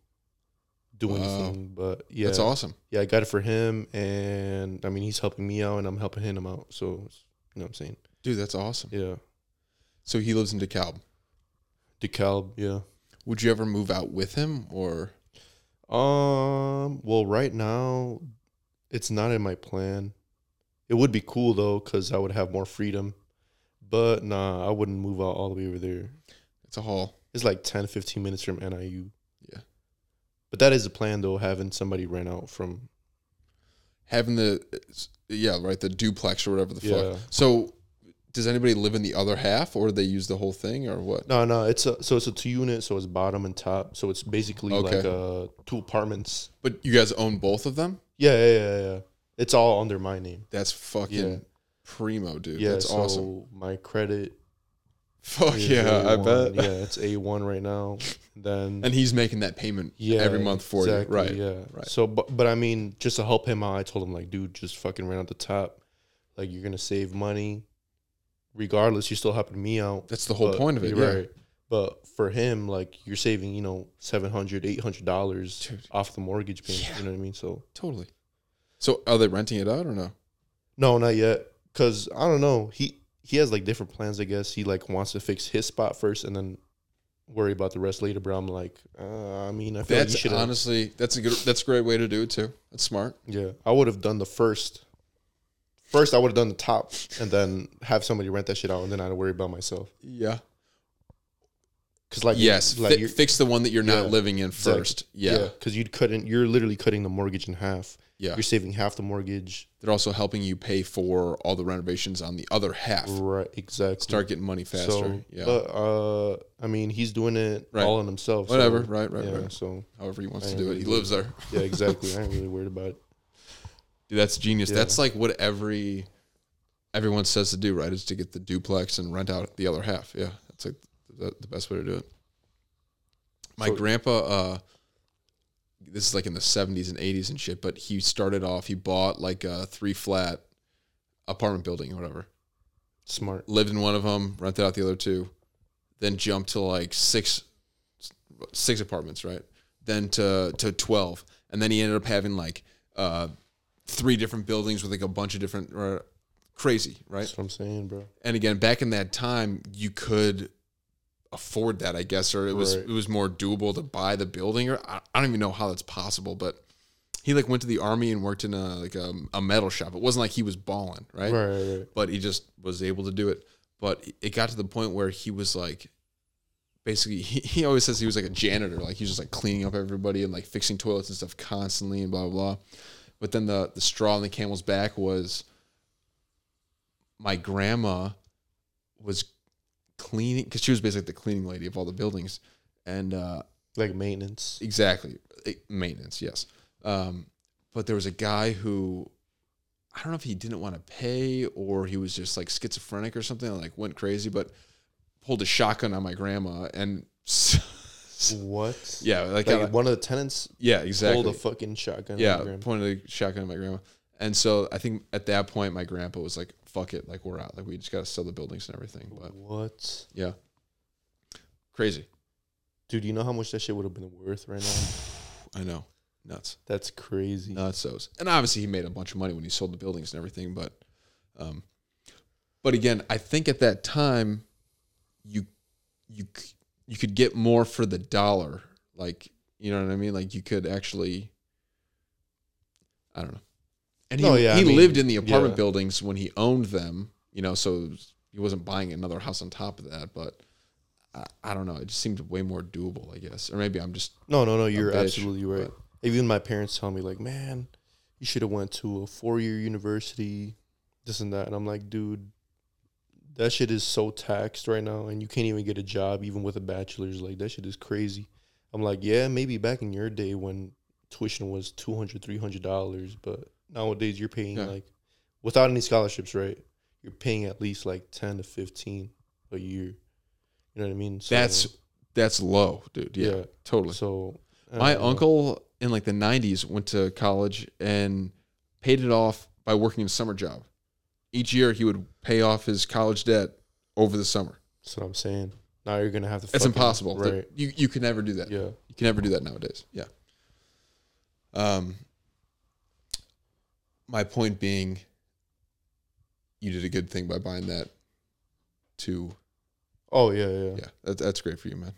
do Wow. anything. But yeah, That's awesome. Yeah, I got it for him, and I mean he's helping me out, and I'm helping him out. So you know what I'm saying? Dude, that's awesome. Yeah, So he lives in DeKalb. DeKalb. Yeah. Would you ever move out with him or Um. Well, right now, it's not in my plan. It would be cool though, cause I would have more freedom. But nah, I wouldn't move out all the way over there. it's a haul? It's like 10, 15 minutes from NIU. But that is a plan though, having somebody rent out from. Having the yeah, right, the duplex or whatever the Yeah. fuck. So does anybody live in the other half or do they use the whole thing or what? No, no, it's a so it's a two unit, so it's bottom and top, so it's basically Okay. like uh two apartments. But you guys own both of them? Yeah, yeah, yeah, yeah. It's all under my name. That's fucking Yeah. primo, dude. Yeah, That's so awesome. my credit. Fuck yeah, I A1. bet. Yeah, it's A one right now. Then And he's making that payment yeah, every month for exactly, you. Right. Yeah. right. So, but but I mean, just to help him out, I told him like, dude, just fucking rent out the top. Like you're gonna save money, regardless. You're still helping me out. That's the whole But- point of it. Yeah. Right. But for him, like you're saving, you know, 700 800 dollars off the mortgage payment. Yeah. You know what I mean? So Totally. So are they renting it out or no? no, not yet. Cause I don't know. He he has like different plans. I guess he like wants to fix his spot first and then worry about the rest later. But I'm like, uh, I mean, I feel like you should. honestly that's a good that's a great way to do it too. That's smart. Yeah, I would have done the first. First, I would have done the top, and then have somebody rent that shit out, and then I'd worry about myself. Yeah. Cause like yes. like fi- you're, fix the one that you're not Yeah. living in Exactly. first. Yeah. because you'd cutting, you're literally cutting the mortgage in half. Yeah. You're saving half the mortgage. They're also helping you pay for all the renovations on the other half. Right, exactly. Start getting money faster. So, yeah. but uh, I mean, he's doing it Right. all on himself. so, Whatever. Right, right, yeah, right. So However he wants to do it. really He lives there. yeah, exactly. I ain't really worried about it. Dude, that's genius. Yeah. That's like what every everyone says to do, right? Is to get the duplex and rent out the other half. Yeah, that's like the, the best way to do it. My So- grandpa, uh, this is like in the seventies and eighties and shit, but he started off. He bought like a three flat apartment building or whatever. Smart. Lived in one of them, rented out the other two, then jumped to like six six apartments, right? Then to to twelve, and then he ended up having like uh, three different buildings with like a bunch of different uh, crazy, right? That's what I'm saying, bro. And again, back in that time, you could afford that, I guess, or it was Right. it was more doable to buy the building, or I, I don't even know how that's possible, but. He like went to the army and worked in a like a, a metal shop. It wasn't like he was balling, right? Right, right, but he just was able to do it. But it got to the point where he was like, basically, he, he always says he was like a janitor, like he was just like cleaning up everybody and like fixing toilets and stuff constantly and blah blah blah. But then the the straw on the camel's back was my grandma was cleaning because she was basically the cleaning lady of all the buildings, and uh, Like maintenance. Exactly. Eh, Maintenance, yes. Um, but there was a guy who I don't know if he didn't want to pay or he was just like schizophrenic or something, like went crazy, but pulled a shotgun on my grandma and What? yeah, like, Like uh, one of the tenants yeah, exactly. pulled a fucking shotgun. on yeah, pointed a shotgun at my grandma. And so I think at that point my grandpa was like, "Fuck it, like we're out. Like we just got to sell the buildings and everything." But What? yeah, crazy. Dude, you know how much that shit would have been worth right now? I know, nuts. That's crazy. nuts so and obviously he made a bunch of money when he sold the buildings and everything but um but again i think at that time you you you could get more for the dollar like you know what i mean like you could actually i don't know and he, No, yeah, he I mean, lived in the apartment yeah. buildings when he owned them you know so he wasn't buying another house on top of that but I, I don't know. It just seemed way more doable, I guess. Or maybe I'm just No, no, no. You're bitch, absolutely right. Even my parents tell me like, man, you should have went to a four year university, this and that. And I'm like, dude, that shit is so taxed right now, and you can't even get a job even with a bachelor's. Like that shit is crazy. I'm like, yeah, maybe back in your day when tuition was $200, 300 dollars, but nowadays you're paying Yeah. like without any scholarships, right? You're paying at least like 10 to 15 a year. You know what I mean? So, that's that's low, dude. Yeah, Yeah. totally. so. My know. uncle in like the 90s went to college and paid it off by working a summer job. Each year he would pay off his college debt over the summer. That's what I'm saying. Now you're gonna have to. It's impossible. Right? You you can never do that. Yeah. You can never do that nowadays. Yeah. Um my point being you did a good thing by buying that to Oh yeah, yeah. yeah, that, that's great for you, man.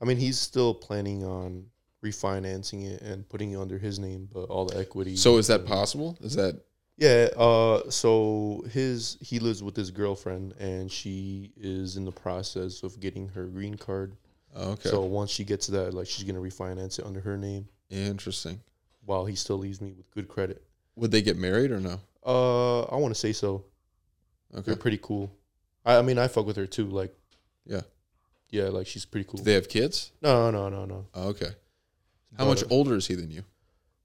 I mean, he's still planning on refinancing it and putting it under his name, but all the equity. So is that possible? Is that Yeah. Uh. So his he lives with his girlfriend, and she is in the process of getting her green card. oh, okay? So once she gets that, like she's gonna refinance it under her name, Interesting. while he still leaves me with good credit. Would they get married or no? Uh, I want to say so. Okay. They're pretty cool. I, I mean, I fuck with her too. Like, Yeah. yeah, like she's pretty cool. Do they have kids? no, no, no, no. Oh, okay. How But, much uh, older is he than you?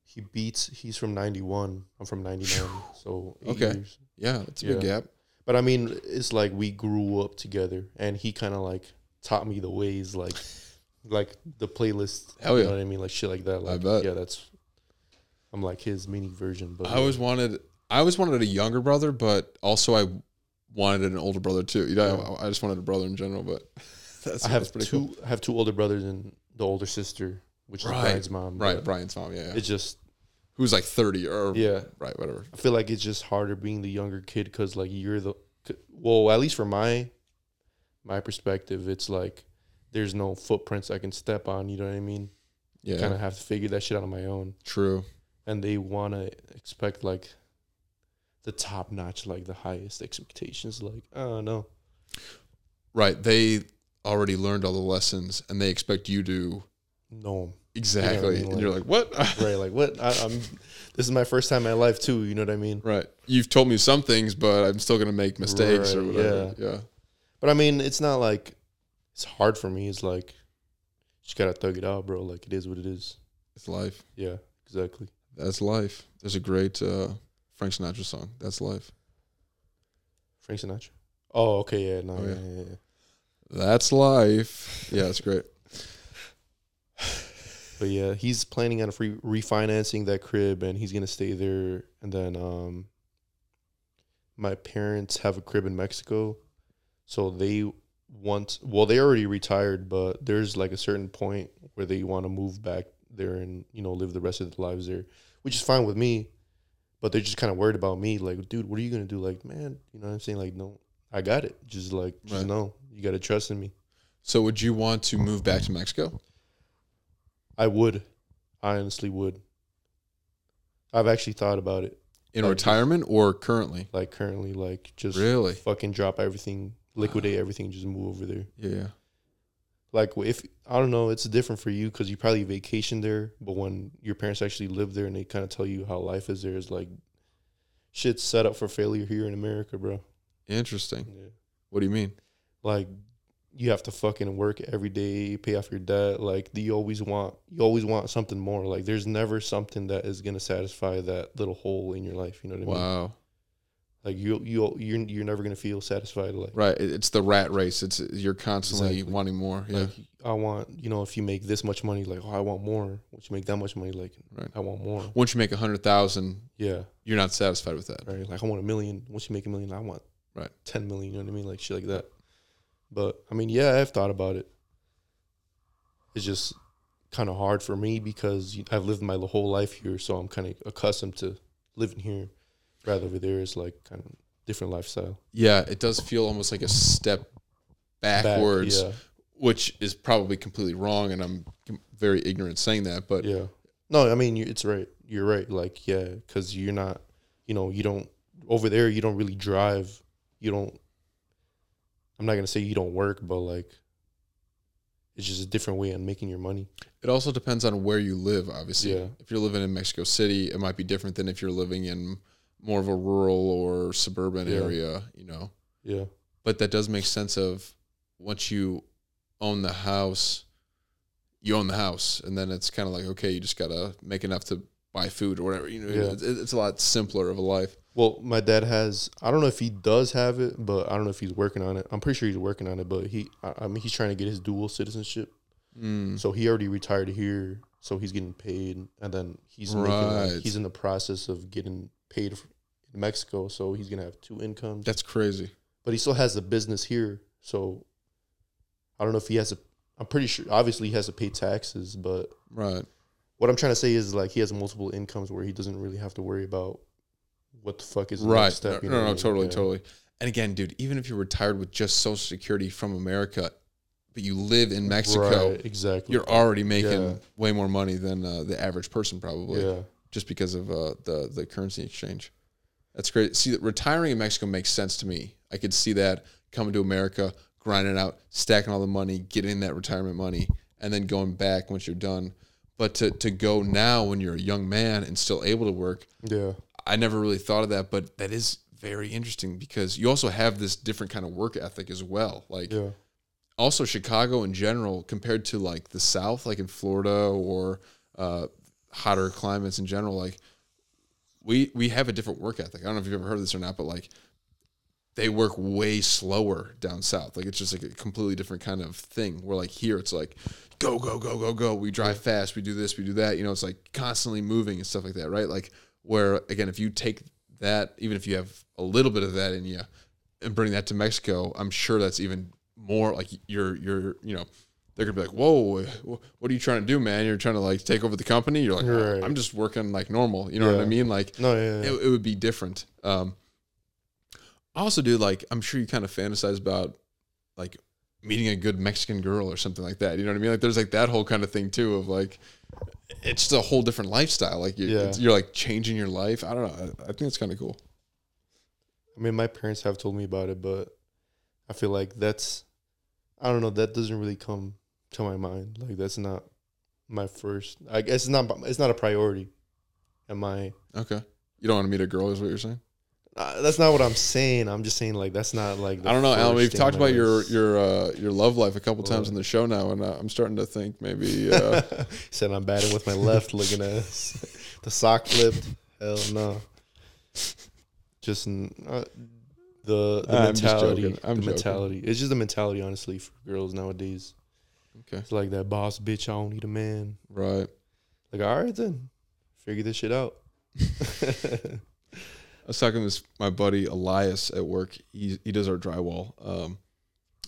He beats. He's from ninety one. I'm from ninety nine. So eight Okay. years. Yeah, it's a big Yeah. gap. But I mean, it's like we grew up together, and he kind of like taught me the ways, like, like the playlist. Hell You yeah. know what I mean? Like shit like that. Like, bet. Yeah, that's. I'm like his mini version, but I always wanted I always wanted a younger brother, but also I wanted an older brother too. You know, I, I just wanted a brother in general, but that's, I that's have pretty two. cool. I have two older brothers and the older sister, which Right. is Brian's mom. Right, Brian's mom, yeah. yeah. It's just Who's like 30 or yeah. right, whatever. I feel like it's just harder being the younger kid because like you're the well, at least from my my perspective, it's like there's no footprints I can step on. You know what I mean? Yeah. Kind of have to figure that shit out on my own. True. And they want to expect like the top notch, like the highest expectations. Like, I don't know. Right. They already learned all the lessons and they expect you to No, exactly. mean? and you're like, "What?" right? Like, what? I, I'm. This is my first time in my life too. You know what I mean? right. You've told me some things, but I'm still going to make mistakes or Right, whatever. Yeah. But I mean, it's not like it's hard for me. It's like just gotta thug it out, bro. Like it is what it is. It's life. Yeah, exactly. That's life. There's a great uh, Frank Sinatra song. That's life. Frank Sinatra. Oh, okay, yeah, no, Oh, yeah. yeah. Yeah, yeah. That's life. Yeah, it's great. But yeah, he's planning on free refinancing that crib, and he's gonna stay there. And then, um, my parents have a crib in Mexico, so they want. Well, they already retired, but there's like a certain point where they want to move back there and you know live the rest of their lives there, which is fine with me. But they're just kind of worried about me, like, dude, what are you gonna do? Like, man, you know what I'm saying? Like, no, I got it. Just like, just Right. know you gotta trust in me. So, would you want to move back to Mexico? I would, I honestly would. I've actually thought about it. In Like- retirement or currently? like currently like just Really? fucking drop everything liquidate everything just move over there Yeah. Like if i don't know it's different for you because you probably vacation there but when your parents actually live there and they kind of tell you how life is there is like shit's set up for failure here in america bro Interesting. yeah. What do you mean? like you have to fucking work every day pay off your debt like you always want you always want something more like there's never something that is going to satisfy that little hole in your life you know what i mean Wow. Like you you you're, you're never going to feel satisfied like Right. It's the rat race. It's you're constantly Exactly. wanting more. Yeah. Like I want, you know, if you make this much money, like oh, I want more. Once you make that much money, like Right. I want more. Once you make a hundred thousand, Yeah, you're not satisfied with that. right. Like I want a million. Once you make a million, I want Right. ten million. You know what I mean? Like shit like that. But I mean, yeah, I've thought about it. It's just kind of hard for me because I've lived my whole life here, so I'm kind of accustomed to living here. Rather over there is like kind of different lifestyle. Yeah. It does feel almost like a step Back, backwards, yeah, which is probably completely wrong, and I'm very ignorant saying that. But Yeah. No, I mean you, it's right. You're right. Like yeah, because you're not. You know, you don't over there. You don't really drive. You don't. I'm not gonna say you don't work, but like It's just a different way of making your money. It also depends on where you live, obviously. Yeah. If you're living in Mexico City, it might be different than if you're living in more of a rural or suburban Yeah. area, you know. Yeah. But that does make sense of once you own the house, you own the house, and then it's kind of like okay, you just gotta make enough to buy food or whatever. You know, Yeah. it's, it's a lot simpler of a life. Well, my dad has. I don't know if he does have it, but I don't know if he's working on it. I'm pretty sure he's working on it, but he. I, I mean, he's trying to get his dual citizenship. Mm. So he already retired here, so he's getting paid, and then he's Right. like, he's in the process of getting paid in Mexico, so he's gonna have two incomes. That's crazy. But he still has a business here, so I don't know if he has a. I'm pretty sure. Obviously, he has to pay taxes, but Right. what I'm trying to say is like he has multiple incomes where he doesn't really have to worry about what the fuck is the Right. next step. no, you no, know no, I totally, Yeah. totally. And again, dude, even if you're retired with just Social Security from America, but you live in Mexico, Right, exactly. you're already making Yeah. way more money than uh, the average person probably, yeah, just because of uh, the the currency exchange. That's great. See, retiring in Mexico makes sense to me. I could see that coming to America, grinding out, stacking all the money, getting that retirement money, and then going back once you're done. But to to go now when you're a young man and still able to work, yeah, I never really thought of that, but that is very interesting because you also have this different kind of work ethic as well. Like yeah, also Chicago in general compared to like the South, like in Florida or uh, hotter climates in general, like we we have a different work ethic. I don't know if you've ever heard this or not, but like they work way slower down south. Like it's just like a completely different kind of thing. Where like here it's like go go go go go. We drive fast. We do this. We do that. You know, it's like constantly moving and stuff like that, right? Like where again, if you take that, even if you have a little bit of that in you, and bring that to Mexico, I'm sure that's even more like you're you're you know they're gonna be like, whoa, what are you trying to do, man? You're trying to like take over the company. You're like, "Oh, Right. I'm just working like normal. You know what I mean? Like no, yeah, yeah. it, it would be different. Um, I also do like I'm sure you kind of fantasize about like meeting a good Mexican girl or something like that. You know what I mean? Like there's like that whole kind of thing too of like it's just a whole different lifestyle. Like you, Yeah. it's- you're like changing your life. I don't know. I, I think it's kind of cool. I mean, my parents have told me about it, but I feel like that's, I don't know, that doesn't really come to my mind. Like that's not my first. I guess it's not. It's not a priority. Am I? Okay. You don't want to meet a girl, is what you're saying? Uh, that's not what I'm saying. I'm just saying like that's not like. the I don't know, Alan. We've talked about your your uh, your love life a couple times on the show now, and uh, I'm starting to think maybe. Uh, Said I'm batting with my left, looking at the sock flipped. Hell no. Just uh, the the I'm just mentality. joking. I'm the joking. mentality. It's just the mentality, honestly, for girls nowadays. Okay. It's like that boss bitch. I don't need a man. Right. Like, all right then, figure this shit out. I was talking to this my buddy Elias at work. He he does our drywall, um,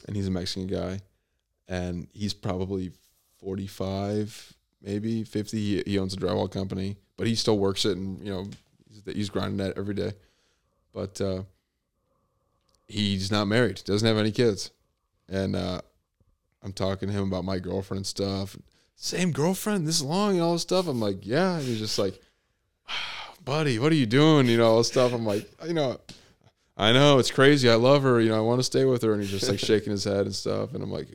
and he's a Mexican guy, and he's probably forty five, maybe fifty. He, he owns a drywall company, but he still works it, and you know he's, he's grinding that every day. But uh, he's not married, doesn't have any kids, and uh, I'm talking to him about my girlfriend and stuff. Same girlfriend this long and all this stuff. I'm like, yeah. And he's just like, buddy, what are you doing? You know, all this stuff. I'm like, you know, I know it's crazy. I love her. You know, I want to stay with her. And he's just like shaking his head and stuff. And I'm like,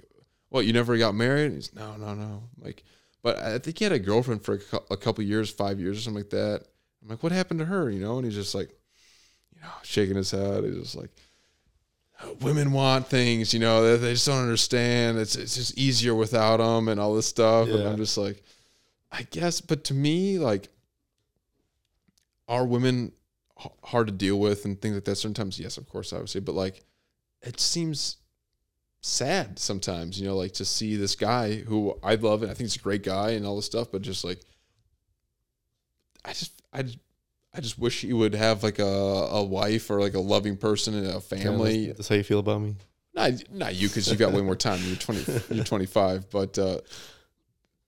what? You never got married? And he's no, no, no. I'm like, but I think he had a girlfriend for a, a couple years, five years or something like that. I'm like, what happened to her? You know? And he's just like, you know, shaking his head. He's just like, women want things, you know, they, they just don't understand. It's it's just easier without them and all this stuff. And I'm just like, I guess, but to me, like, are women h- hard to deal with and things like that? Sometimes, yes, of course, obviously, but like, it seems sad sometimes, you know, like to see this guy who I love and I think he's a great guy and all this stuff, but just like, I just, I just, I just wish he would have like a, a wife or like a loving person and a family. That's, that's how you feel about me. Not, not you because you've got way more time. You're twenty. You're twenty five. But uh,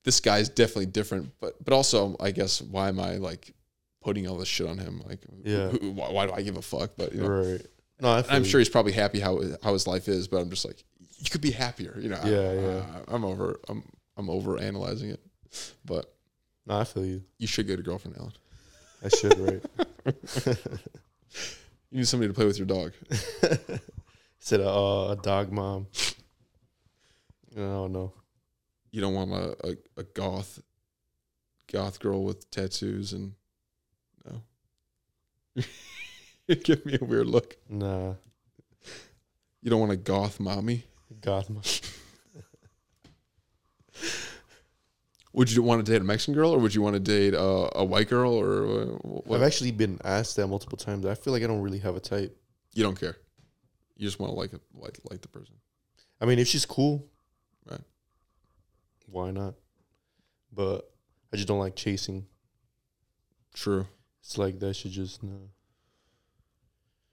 this guy's definitely different. But but also, I guess why am I like putting all this shit on him? Like, Yeah. who, why, why do I give a fuck? But you know, Right. No, I I'm sure he's probably happy how how his life is. But I'm just like, you could be happier. You know. I- Yeah, yeah. I, I'm over. I'm I'm over analyzing it. But No, I feel you. you should get a girlfriend, Alan. I should, right? You need somebody to play with your dog. Said a, uh, a dog mom. Oh don't you don't want a, a, a goth goth girl with tattoos and no. you give me a weird look. Nah, You don't want a goth mommy. God, my- Would you want to date a Mexican girl or would you want to date uh, a white girl or what? I've actually been asked that multiple times. I feel like I don't really have a type. you don't care. You just want to like like like the person. I mean, if she's cool, Right. Why not? But I just don't like chasing. True. It's like that should just no.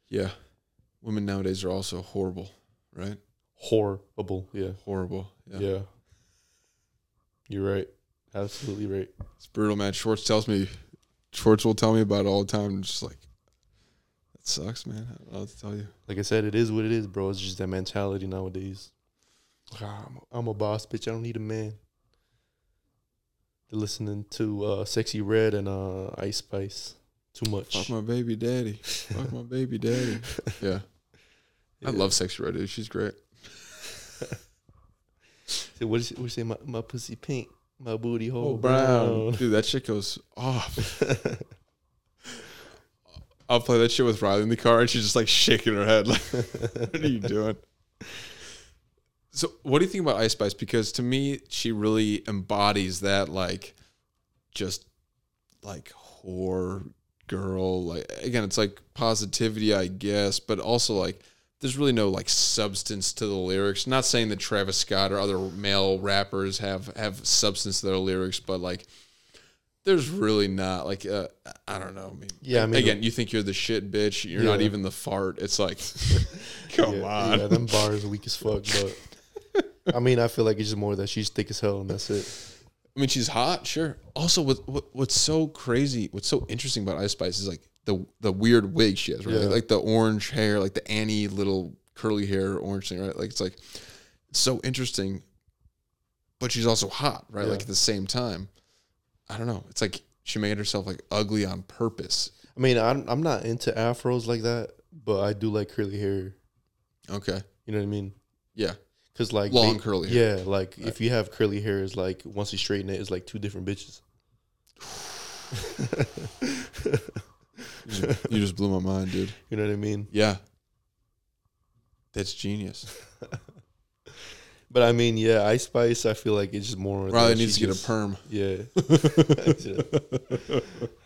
Yeah. Women nowadays are also horrible, right? Horrible. Yeah. Horrible. Yeah. yeah. You're right. Absolutely right. It's brutal, man. Schwartz tells me, Schwartz will tell me about it all the time. I'm just like, that sucks, man. I don't know what to tell you. Like I said, it is what it is, bro. It's just that mentality nowadays. Ah, I'm, a, I'm a boss, bitch. I don't need a man. They're listening to uh, Sexyy Red and uh, Ice Spice too much. Fuck my baby daddy. Fuck my baby daddy. Yeah. I love Sexyy Red, dude. She's great. So what is what you say? My, my pussy pink, my booty oh, hole Oh, brown. Dude, that shit goes off. I'll play that shit with Riley in the car and she's just like shaking her head. Like, what are you doing? So, what do you think about Ice Spice? Because to me, she really embodies that, like, just like whore girl. Like, again, it's like positivity, I guess, but also like there's really no like substance to the lyrics. Not saying that Travis Scott or other male rappers have have substance to their lyrics, but like there's really not like uh, I don't know. I mean, Yeah, I mean- again, you think you're the shit, bitch. You're not even the fart. It's like, come yeah, on. Yeah, them bars are weak as fuck. But I mean, I feel like it's just more that she's thick as hell, and that's it. I mean, she's hot, sure. Also, what, what what's so crazy, what's so interesting about Ice Spice is like the the weird wig she has, right? Yeah. Like the orange hair, like the Annie little curly hair, orange thing, right? Like it's like it's so interesting, but she's also hot, right? Yeah. Like at the same time, I don't know. It's like she made herself like ugly on purpose. I mean, I'm I'm not into afros like that, but I do like curly hair. Okay, You know what I mean? yeah, Cause like Long curly hair. Yeah, like if you have curly hair, it's like once you straighten it, it's like two different bitches. you just, blew my mind, dude. You know what I mean? Yeah, that's genius. But I mean, yeah, Ice Spice. I feel like it's just more. Riley needs to she get a perm. Yeah.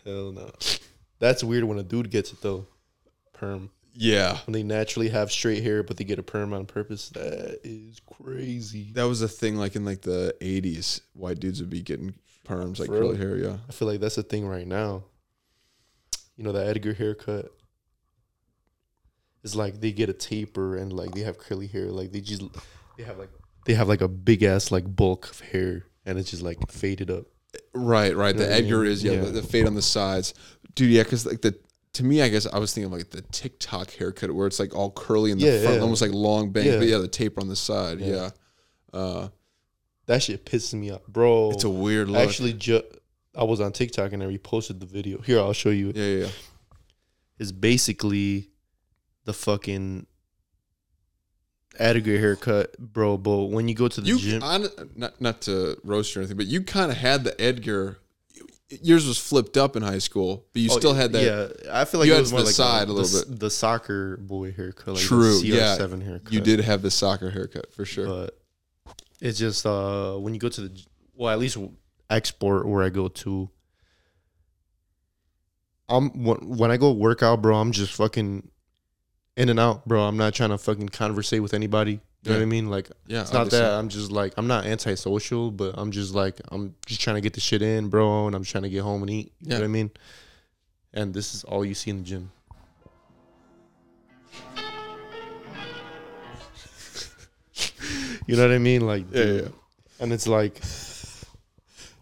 Hell no. That's weird when a dude gets it though. Perm. Yeah, When they naturally have straight hair, but they get a perm on purpose. That is crazy. That was a thing like in like the eighties. White dudes would be getting perms like For real? curly hair, yeah. I feel like that's a thing right now. You know, the Edgar haircut. It's like they get a taper and like they have curly hair. Like they just they have like they have like a big ass like bulk of hair and it's just like faded up. Right, right. You know The I Edgar mean? is yeah, Yeah. The, the fade on the sides. Dude, yeah, because like the to me, I guess I was thinking of like the TikTok haircut where it's like all curly in the Yeah, front, almost like long bangs, but yeah, the taper on the side. Yeah. Uh That shit pisses me off, bro. it's a weird look. actually ju- I was on TikTok and I reposted the video. Here, I'll show you. yeah, yeah, yeah. It's basically the fucking Edgar haircut, bro. But when you go to the You gym, on, not not to roast you or anything, but you kind of had the Edgar. Yours was flipped up in high school, but you Oh, still had that. Yeah, I feel like you it had was more the like side a the, little s- The soccer boy haircut, like True, The yeah. CR7 haircut. You did have the soccer haircut for sure. but it's just uh when you go to the well, at least Xsport where I go to. I'm when when I go work out, bro. I'm just fucking in and out, bro. I'm not trying to fucking conversate with anybody. You know what I mean? Like yeah, it's not that I'm just like I'm not antisocial, but I'm just like I'm just trying to get the shit in, bro, and I'm trying to get home and eat. You know what I mean? And this is all you see in the gym. you know what I mean? Like, Yeah, yeah, dude. yeah. And it's like,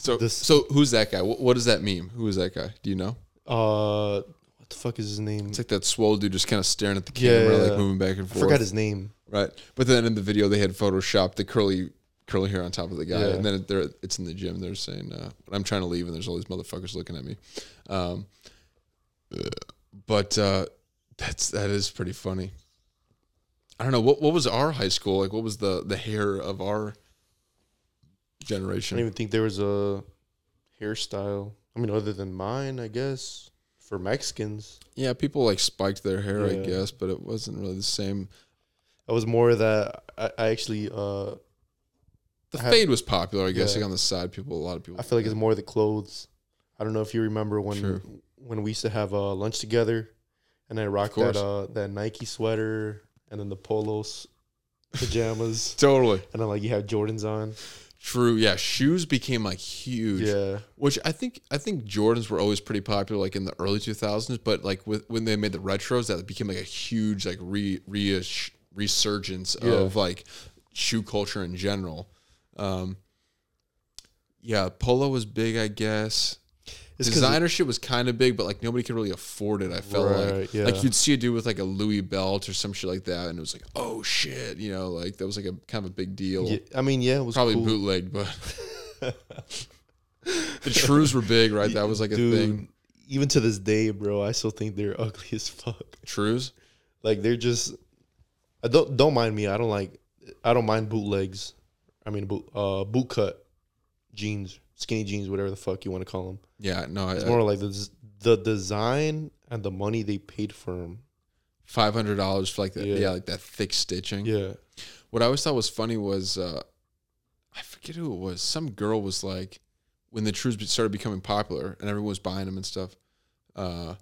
So, This- so who's that guy? What, what does that meme? Who is that guy? Do you know? uh, what the fuck is his name? It's like that swole dude just kind of staring at the camera, yeah. like moving back and forth. I forgot his name. right. But then in the video, they had photoshopped the curly curly hair on top of the guy, Yeah. and then they're it's in the gym. They're saying, uh, "I'm trying to leave," and there's all these motherfuckers looking at me. Um, uh, but uh, that's that is pretty funny. I don't know what what was our high school like. What was the the hair of our I don't even think there was a hairstyle. I mean, other than mine, I guess for Mexicans, yeah, people like spiked their hair, I guess, but it wasn't really the same. I was more that I, I actually uh The I fade was popular, I guess. Yeah. Like on the side, people, a lot of people. I feel like did it's more the clothes. I don't know if you remember when Sure. when we used to have uh, lunch together, and I rocked that uh, that Nike sweater and then the polos, pajamas, totally and then like you have Jordans on. True. Yeah, shoes became like huge. Yeah, Which I think I think Jordans were always pretty popular like in the early 2000s, but like with when they made the retros that became like a huge like re, re resurgence Yeah. of like shoe culture in general. Um yeah, polo was big, I guess. Designer shit was kind of big, but like nobody could really afford it. I felt like yeah. like you'd see a dude with like a Louis belt or some shit like that, and it was like, oh shit, you know, like that was like a kind of a big deal. yeah. I mean, yeah, it was Probably cool. bootlegged, but the trues were big, right? That was like a Dude, thing. Even to this day, bro, I still think they're ugly as fuck. Trues. Like they're just. I don't don't mind me. I don't like. I don't mind bootlegs. I mean, boot uh boot cut jeans, skinny jeans, whatever the fuck you want to call them. Yeah, no, I, It's more like the the design and the money they paid for them. five hundred dollars for like that. Yeah. Yeah. like that thick stitching. Yeah, What I always thought was funny was uh, I forget who it was. Some girl was like, when the trues started becoming popular and everyone was buying them and stuff. Uh,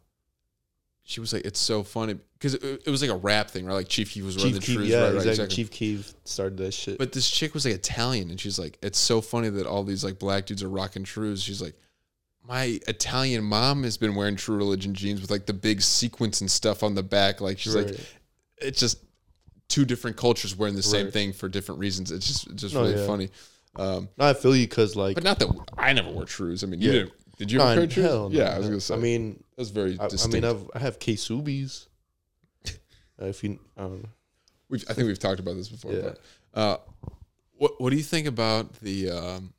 she was like, "It's so funny because it, it was like a rap thing, right? Like Chief Keef was wearing Chief the Keef. trues, Yeah, right? right, exactly. Chief Keef started this shit. But this chick was like Italian, and she's like, "It's so funny that all these like black dudes are rocking trues." She's like, "My Italian mom has been wearing True Religion jeans with like the big sequins and stuff on the back." Like she's like, it's just two different cultures wearing the same thing for different reasons. It's just it's just No, really yeah. funny. Um, no, I feel you because like but not that I never wore trues. I mean, you Yeah. didn't. Did you ever wear trues? hell no. Yeah, I was gonna say. I mean, that's very I, I distinct. mean, I've I have Ksubis. uh, if you, I don't know. We've, I think we've talked about this before. Yeah. But, uh, what what do you think about the um,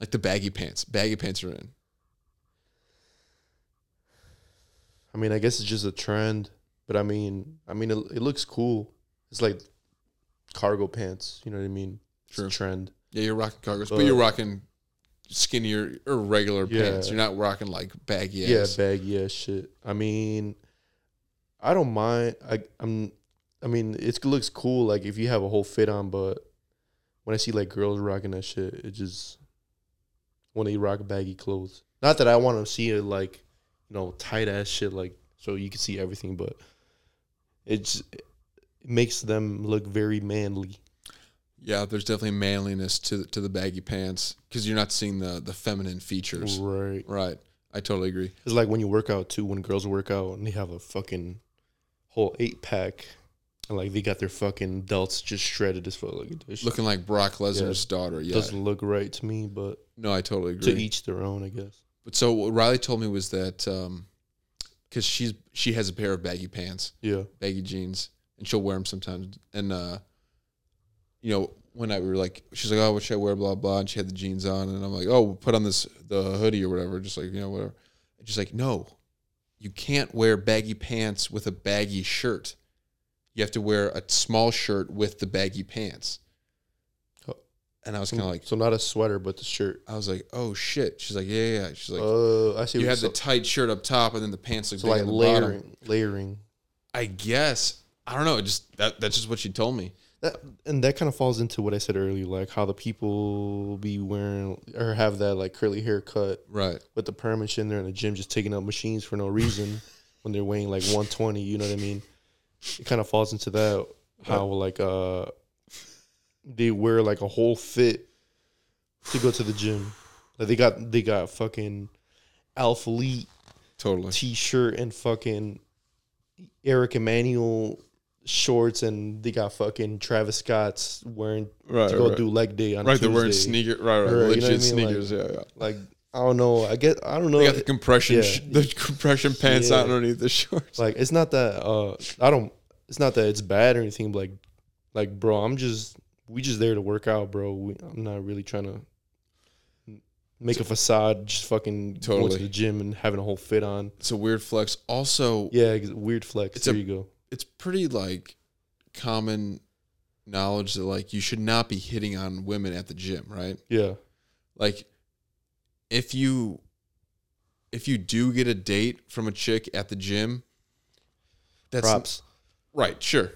like the baggy pants? Baggy pants are in. I mean, I guess it's just a trend, but I mean, I mean, it, it looks cool. It's like cargo pants. You know what I mean? It's a trend. Yeah, you're rocking cargos, but But- you're rocking skinnier or regular Yeah. pants. You're not rocking like baggy ass, Yeah, ass. baggy ass shit. I mean, I don't mind. I I'm. I mean, it looks cool. Like if you have a whole fit on, but when I see like girls rocking that shit, it just when they rock baggy clothes. Not that I want to see it like, you know, tight ass shit like so you can see everything, but it's it makes them look very manly. Yeah, there's definitely manliness to the, to the baggy pants because you're not seeing the the feminine features. Right. Right. I totally agree. It's like when you work out too. When girls work out and they have a fucking whole eight pack, and like they got their fucking delts just shredded as fuck. Like, Looking like Brock Lesnar's daughter. Yeah. doesn't look right to me, but No, I totally agree. to each their own, I guess. But so what Riley told me was that because she's she has a pair of baggy pants, Yeah, baggy jeans, and she'll wear them sometimes. And uh, you know, one night we were like, she's like, "Oh, what should I wear?" Blah blah. And she had the jeans on, and I'm like, "Oh, put on this the hoodie or whatever." Just like you know, whatever. And she's like, "No, you can't wear baggy pants with a baggy shirt. You have to wear a small shirt with the baggy pants." Oh. And I was kind of like, so not a sweater, but the shirt. I was like, "Oh shit!" She's like, "Yeah, yeah." yeah." She's like, uh, I see. you have so, the tight shirt up top, and then the pants look so like the bottom. layering, layering. I guess I don't know. It just that that's just what she told me. That and that kind of falls into what I said earlier, like how the people be wearing or have that like curly haircut Right. with the perm and shit in there in the gym, just taking up machines for no reason when they're weighing like 120. You know what I mean? It kind of falls into that how like uh they wear like a whole fit to go to the gym. Like they got they got fucking Alphalete Totally. t-shirt and fucking Eric Emanuel shorts, and they got fucking Travis Scott's wearing Right, to go right. do leg day on Right. They're wearing Tuesday. sneaker. Right. Right. Right, you know I mean? sneakers. yeah. Yeah. Like I don't know. I get I don't know. They got the compression. Yeah. sh- the compression pants Yeah. out underneath the shorts. like it's not that uh I don't. It's not that it's bad or anything. But like like bro, I'm just we just there to work out, bro. We, I'm not really trying to make a facade. Just fucking going Totally. to the gym and having a whole fit on. It's a weird flex. Also, Yeah, weird flex. There a- you go. It's pretty like common knowledge that like you should not be hitting on women at the gym, right? Yeah. Like if you if you do get a date from a chick at the gym, that's Props. right, sure.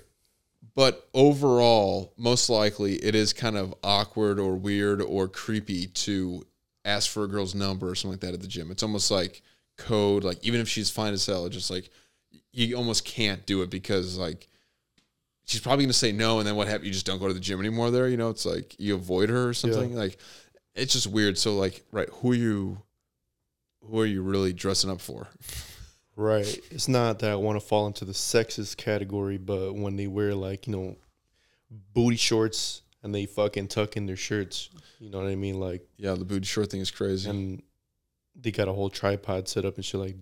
But overall, most likely it is kind of awkward or weird or creepy to ask for a girl's number or something like that at the gym. It's almost like code, like even if she's fine as hell, it's just like you almost can't do it because like she's probably gonna say no, and then what happens? You just don't go to the gym anymore. There, you know, it's like you avoid her or something. Like it's just weird. So like, right, who are you? Who are you really dressing up for? Right. It's not that I want to fall into the sexist category, but when they wear like, you know, booty shorts and they fucking tuck in their shirts, you know what I mean? Like, Yeah, the booty short thing is crazy. and they got a whole tripod set up and shit. Like,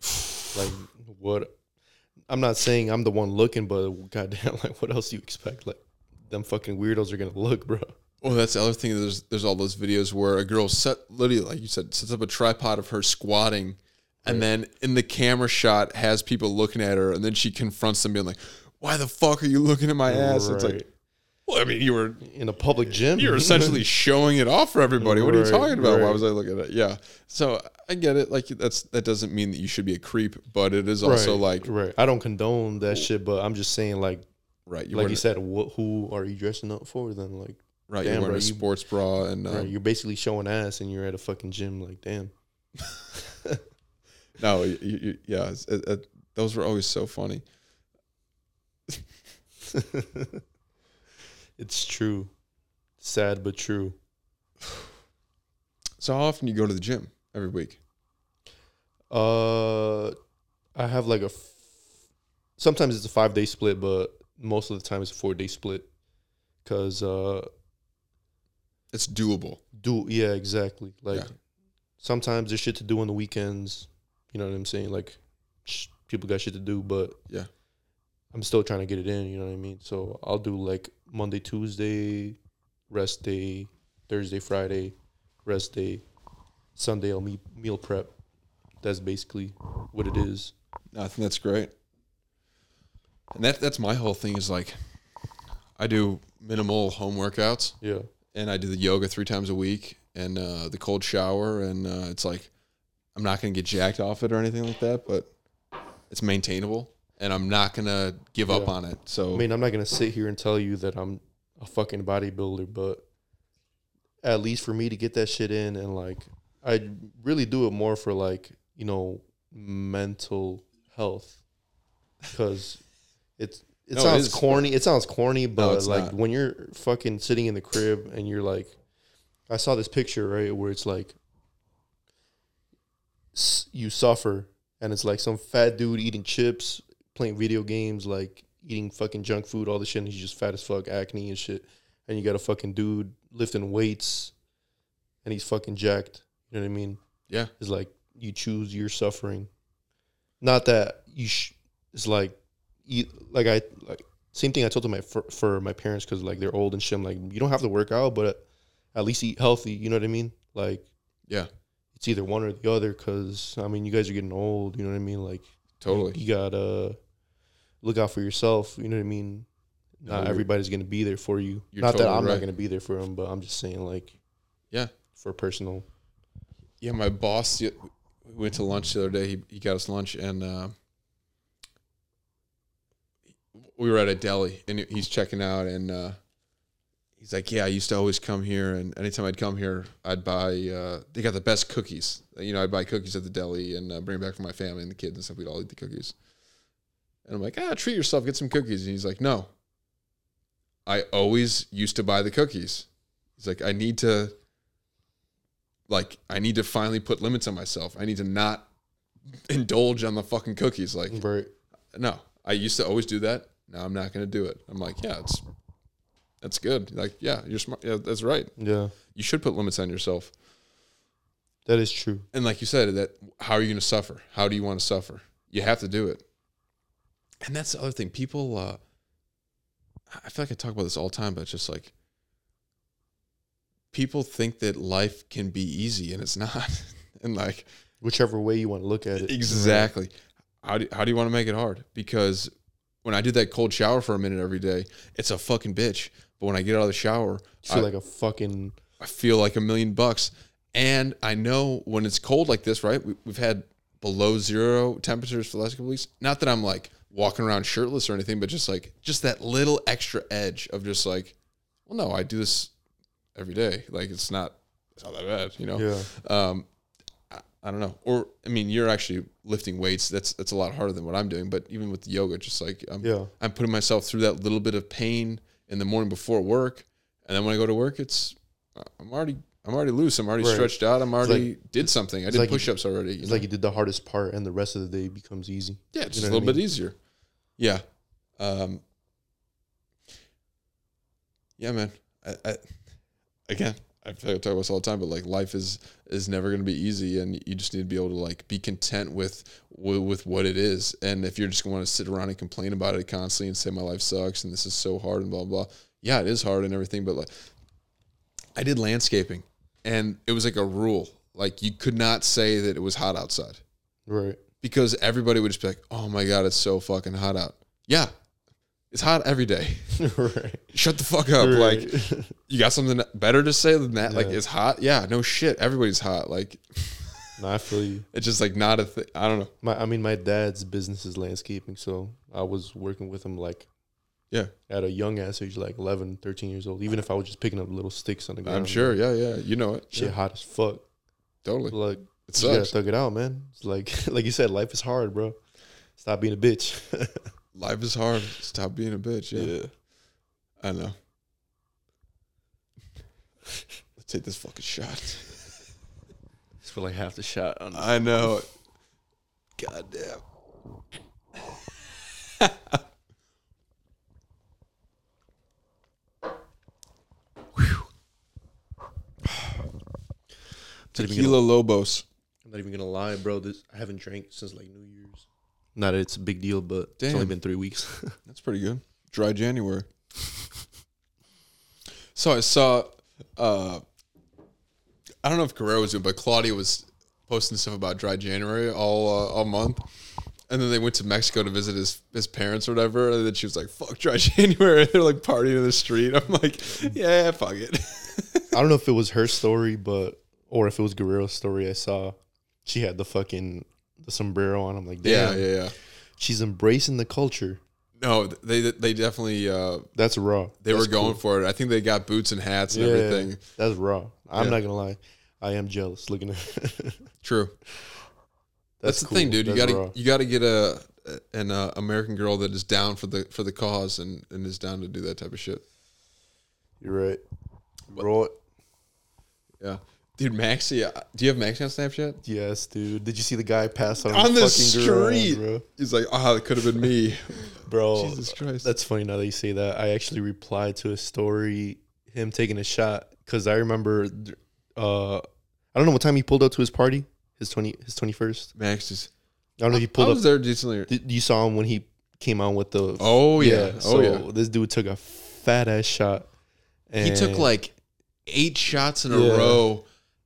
like what? I'm not saying I'm the one looking, but goddamn, like, what else do you expect? Like, them fucking weirdos are gonna look, bro. Well, that's the other thing. There's there's all those videos where a girl set literally like you said sets up a tripod of her squatting, and then in the camera shot has people looking at her, and then she confronts them being like, "Why the fuck are you looking at my ass?" It's like. Well, I mean, you were in a public gym. you're essentially showing it off for everybody. What are you Right, talking about? Why right. was I looking at it? Yeah. So I get it. Like that's that doesn't mean that you should be a creep, but it is also like right. I don't condone that shit, but I'm just saying, like, right. You like you said, what, who are you dressing up for? Then, like, right. damn, you're wearing bro, a you- sports bra and um, right, you're basically showing ass, and you're at a fucking gym. Like, damn. no, you, you, yeah. it's- it- it- those were always so funny. It's true. Sad but true. So how often do you go to the gym every week? Uh, I have like a. F- sometimes it's a five day split, but most of the time it's a four day split. Cause uh, It's doable. do yeah exactly like Yeah. sometimes there's shit to do on the weekends. You know what I'm saying? Like sh- people got shit to do, but Yeah. I'm still trying to get it in. You know what I mean? So I'll do like Monday, Tuesday, rest day, Thursday, Friday, rest day, Sunday I'll meet meal prep. That's basically what it is. No, I think that's great. And that that's my whole thing is like I do minimal home workouts Yeah. and I do the yoga three times a week and uh, the cold shower and uh, it's like I'm not gonna get jacked off it or anything like that, but it's maintainable and I'm not gonna give up on it. So I mean, I'm not gonna sit here and tell you that I'm a fucking bodybuilder, but at least for me to get that shit in and like I really do it more for like, you know, mental health. Cause it's it No, sounds is. corny. It sounds corny, but it's like not. when you're fucking sitting in the crib and you're like I saw this picture, right, where it's like you suffer and it's like some fat dude eating chips, playing video games, like eating fucking junk food, all the shit, and he's just fat as fuck, acne and shit. And you got a fucking dude lifting weights and he's fucking jacked. You know what I mean? yeah, It's like you choose your suffering. Not that you sh- it's like you like I like same thing I told to my for, for my parents because like they're old and shit. I'm like you don't have to work out, but at least eat healthy. You know what I mean? Like yeah, it's either one or the other because I mean you guys are getting old. You know what I mean? Like totally. you gotta look out for yourself. You know what I mean? No, Not everybody's gonna be there for you. You're Not that I'm right. not gonna be there for them, but I'm just saying like Yeah. for personal. Yeah, my boss we went to lunch the other day. He, he got us lunch, and uh, we were at a deli, and he's checking out, and uh, he's like, "Yeah, I used to always come here, and anytime I'd come here, I'd buy. Uh, they got the best cookies. You know, I'd buy cookies at the deli and uh, bring them back for my family and the kids and stuff. We'd all eat the cookies. And I'm like, ah, treat yourself, get some cookies. And he's like, no. I always used to buy the cookies. He's like, I need to like I need to finally put limits on myself. I need to not indulge on the fucking cookies. Like Right. no, I used to always do that. Now I'm not going to do it. I'm like, yeah, it's that's good. Like, yeah, you're smart. Yeah, that's right. Yeah. You should put limits on yourself. That is true. And like you said, that how are you going to suffer? How do you want to suffer? You have to do it. And that's the other thing. People, uh, I feel like I talk about this all the time, but it's just like people think that life can be easy, and it's not. and like Whichever way you want to look at it. exactly, how do how do you want to make it hard? Because when I do that cold shower for a minute every day, it's a fucking bitch. But when I get out of the shower, I feel I, like a fucking I feel like a million bucks. And I know when it's cold like this, right? We, we've had below zero temperatures for the last couple weeks. Not that I'm like walking around shirtless or anything, but just like just that little extra edge of just like, well, no, I do this every day. Like it's not it's not that bad, you know. yeah. Um, I, I don't know. Or I mean, you're actually lifting weights. That's that's a lot harder than what I'm doing. But even with yoga, just like I'm, Yeah. I'm putting myself through that little bit of pain in the morning before work, and then when I go to work, it's I'm already I'm already loose. I'm already Right. stretched out. I'm already did something. I did like push-ups already. It's know? like you did the hardest part, and the rest of the day becomes easy. yeah, it's you just a little I bit easier. Yeah. Um. Yeah, man. I, I again, I feel like I talk about this all the time, but like life is is never going to be easy, and you just need to be able to like be content with with, with what it is. And if you're just going to sit around and complain about it constantly and say my life sucks and this is so hard and blah blah, blah yeah, it is hard and everything. But like, I did landscaping, and it was like a rule: like you could not say that it was hot outside Right. Because everybody would just be like, "Oh my god, it's so fucking hot out." Yeah, it's hot every day. right. Shut the fuck up. Like, you got something better to say than that? Like, it's hot. Yeah, no shit. Everybody's hot. Like, no, I feel you. it's just like not a thing. I don't know. My, I mean, my dad's business is landscaping, so I was working with him like Yeah, at a young ass age, like 11, 13 years old. Even if I was just picking up little sticks on the ground. I'm sure. Yeah, yeah. You know it. Shit Yeah, hot as fuck. totally. Like, It you gotta sucks. thug it out, man. It's like, like you said, life is hard, bro. Stop being a bitch. Life is hard. Stop being a bitch. Yeah, I know. Let's take this fucking shot. Just feel like half the shot on I know. God damn. Tequila Lobos. I'm not even gonna lie, bro. This I haven't drank since like New Year's. Not that it's a big deal, but it's only been three weeks. That's pretty good. Dry January. so I saw, uh, I don't know if Guerrero was doing, but Claudia was posting stuff about Dry January all uh, all month. And then they went to Mexico to visit his his parents or whatever. And then she was like, "Fuck Dry January." They're like partying in the street. I'm like, "Yeah, fuck it." I don't know if it was her story, but or if it was Guerrero's story. I saw she had the fucking the sombrero on. I'm like, yeah, damn, yeah, yeah. she's embracing the culture. No, they they definitely uh, That's raw. they That's were going cool. for it. I think they got boots and hats and Yeah, everything. That's raw. I'm Yeah. not gonna lie. I am jealous looking at. True. That's, the cool. thing, dude. You gotta raw. you gotta get a an uh, American girl that is down for the for the cause and and is down to do that type of shit. You're right. Raw. Yeah, dude. Maxie, uh, do you have Maxie on Snapchat? Yes, dude. Did you see the guy pass on, On the street, bro? He's like, oh, it could have been me. Bro, Jesus Christ. That's funny now that you say that. I actually replied to a story, him taking a shot, because I remember, uh, I don't know what time he pulled up to his party, his twenty, his twenty first. Maxie's. I don't know if he I pulled was up. there decently. Did, you saw him when he came on with the. Oh yeah. Oh so yeah. this dude took a fat ass shot. And He took like eight shots in a Yeah. row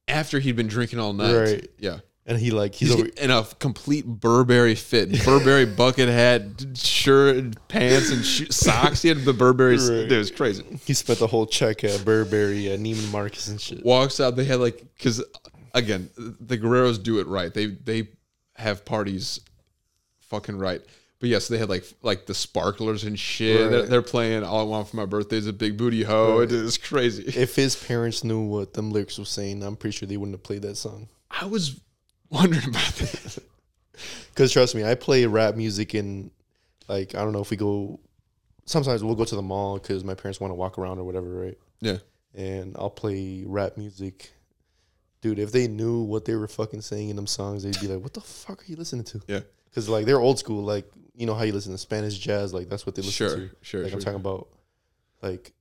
after he'd been drinking all night. Right. Yeah. and he like he's He's over. in a complete Burberry fit, Burberry bucket hat, shirt, and pants, and sho- socks. He had the Burberry. Right. It was crazy. He spent the whole check at Burberry, at Neiman Marcus and shit. Walks out. They had like because again, the Guerreros do it right. They they have parties fucking right. But yes, they had like like the sparklers and shit. They're, they're playing "All I Want for My Birthday is a Big Booty Hoe." Right. It is crazy. If his parents knew what them lyrics were saying, I'm pretty sure they wouldn't have played that song. I was wondering about that. Because trust me, I play rap music in, like, I don't know if we go. Sometimes we'll go to the mall because my parents want to walk around or whatever, right? Yeah. And I'll play rap music. Dude, if they knew what they were fucking saying in them songs, they'd be like, "What the fuck are you listening to?" Yeah. Because like they're old school, like you know how you listen to Spanish jazz, like that's what they listen Sure, to. sure, Like I'm talking about, like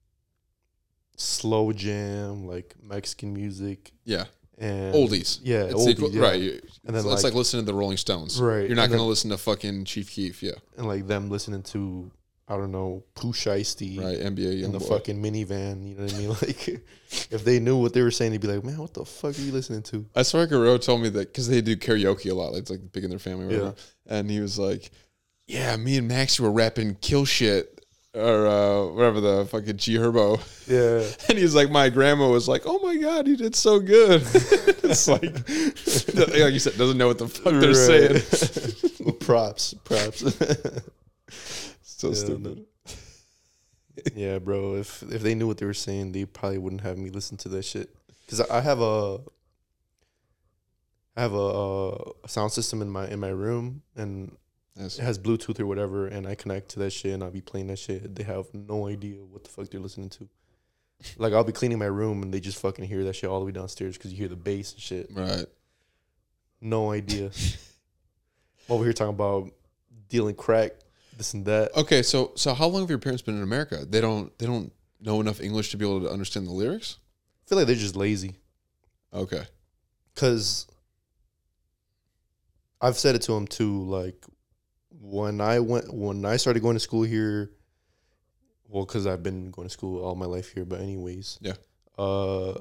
slow jam, like Mexican music, Yeah. and Oldies. Yeah, It's oldies, equal- yeah. right. And then, it's, it's like- like listening to the Rolling Stones. Right, You're not going to listen to fucking Chief Keef. Yeah. and like them listening to I don't know Pooh Shiesty Right. NBA. in the Youngboy. fucking minivan. You know what I mean? Like if they knew what they were saying, they'd be like, "Man, what the fuck are you listening to?" I swear Guerrero told me that because they do karaoke a lot. Like it's like big in their family. Or whatever. And he was like, Yeah, me and Max were rapping "Kill Shit" or uh, whatever the fucking G Herbo, Yeah. and he's like, my grandma was like, "Oh my god, you did so good." it's like, like you said, doesn't know what the fuck they're saying. Well, props, props. so Yeah, stupid. yeah, bro. If if they knew what they were saying, they probably wouldn't have me listen to that shit. Cause I I have a, I have a, a sound system in my in my room, and It has Bluetooth or whatever, and I connect to that shit, and I'll be playing that shit. They have no idea what the fuck they're listening to. Like I'll be cleaning my room, and they just fucking hear that shit all the way downstairs because you hear the bass and shit. Right. No idea. Over here talking about dealing crack, this and that. Okay, so so how long have your parents been in America? They don't they don't know enough English to be able to understand the lyrics. I feel like they're just lazy. Okay. Cause I've said it to them too. Like when I went, when I started going to school here, well, cause I've been going to school all my life here. But anyways, Yeah. Uh,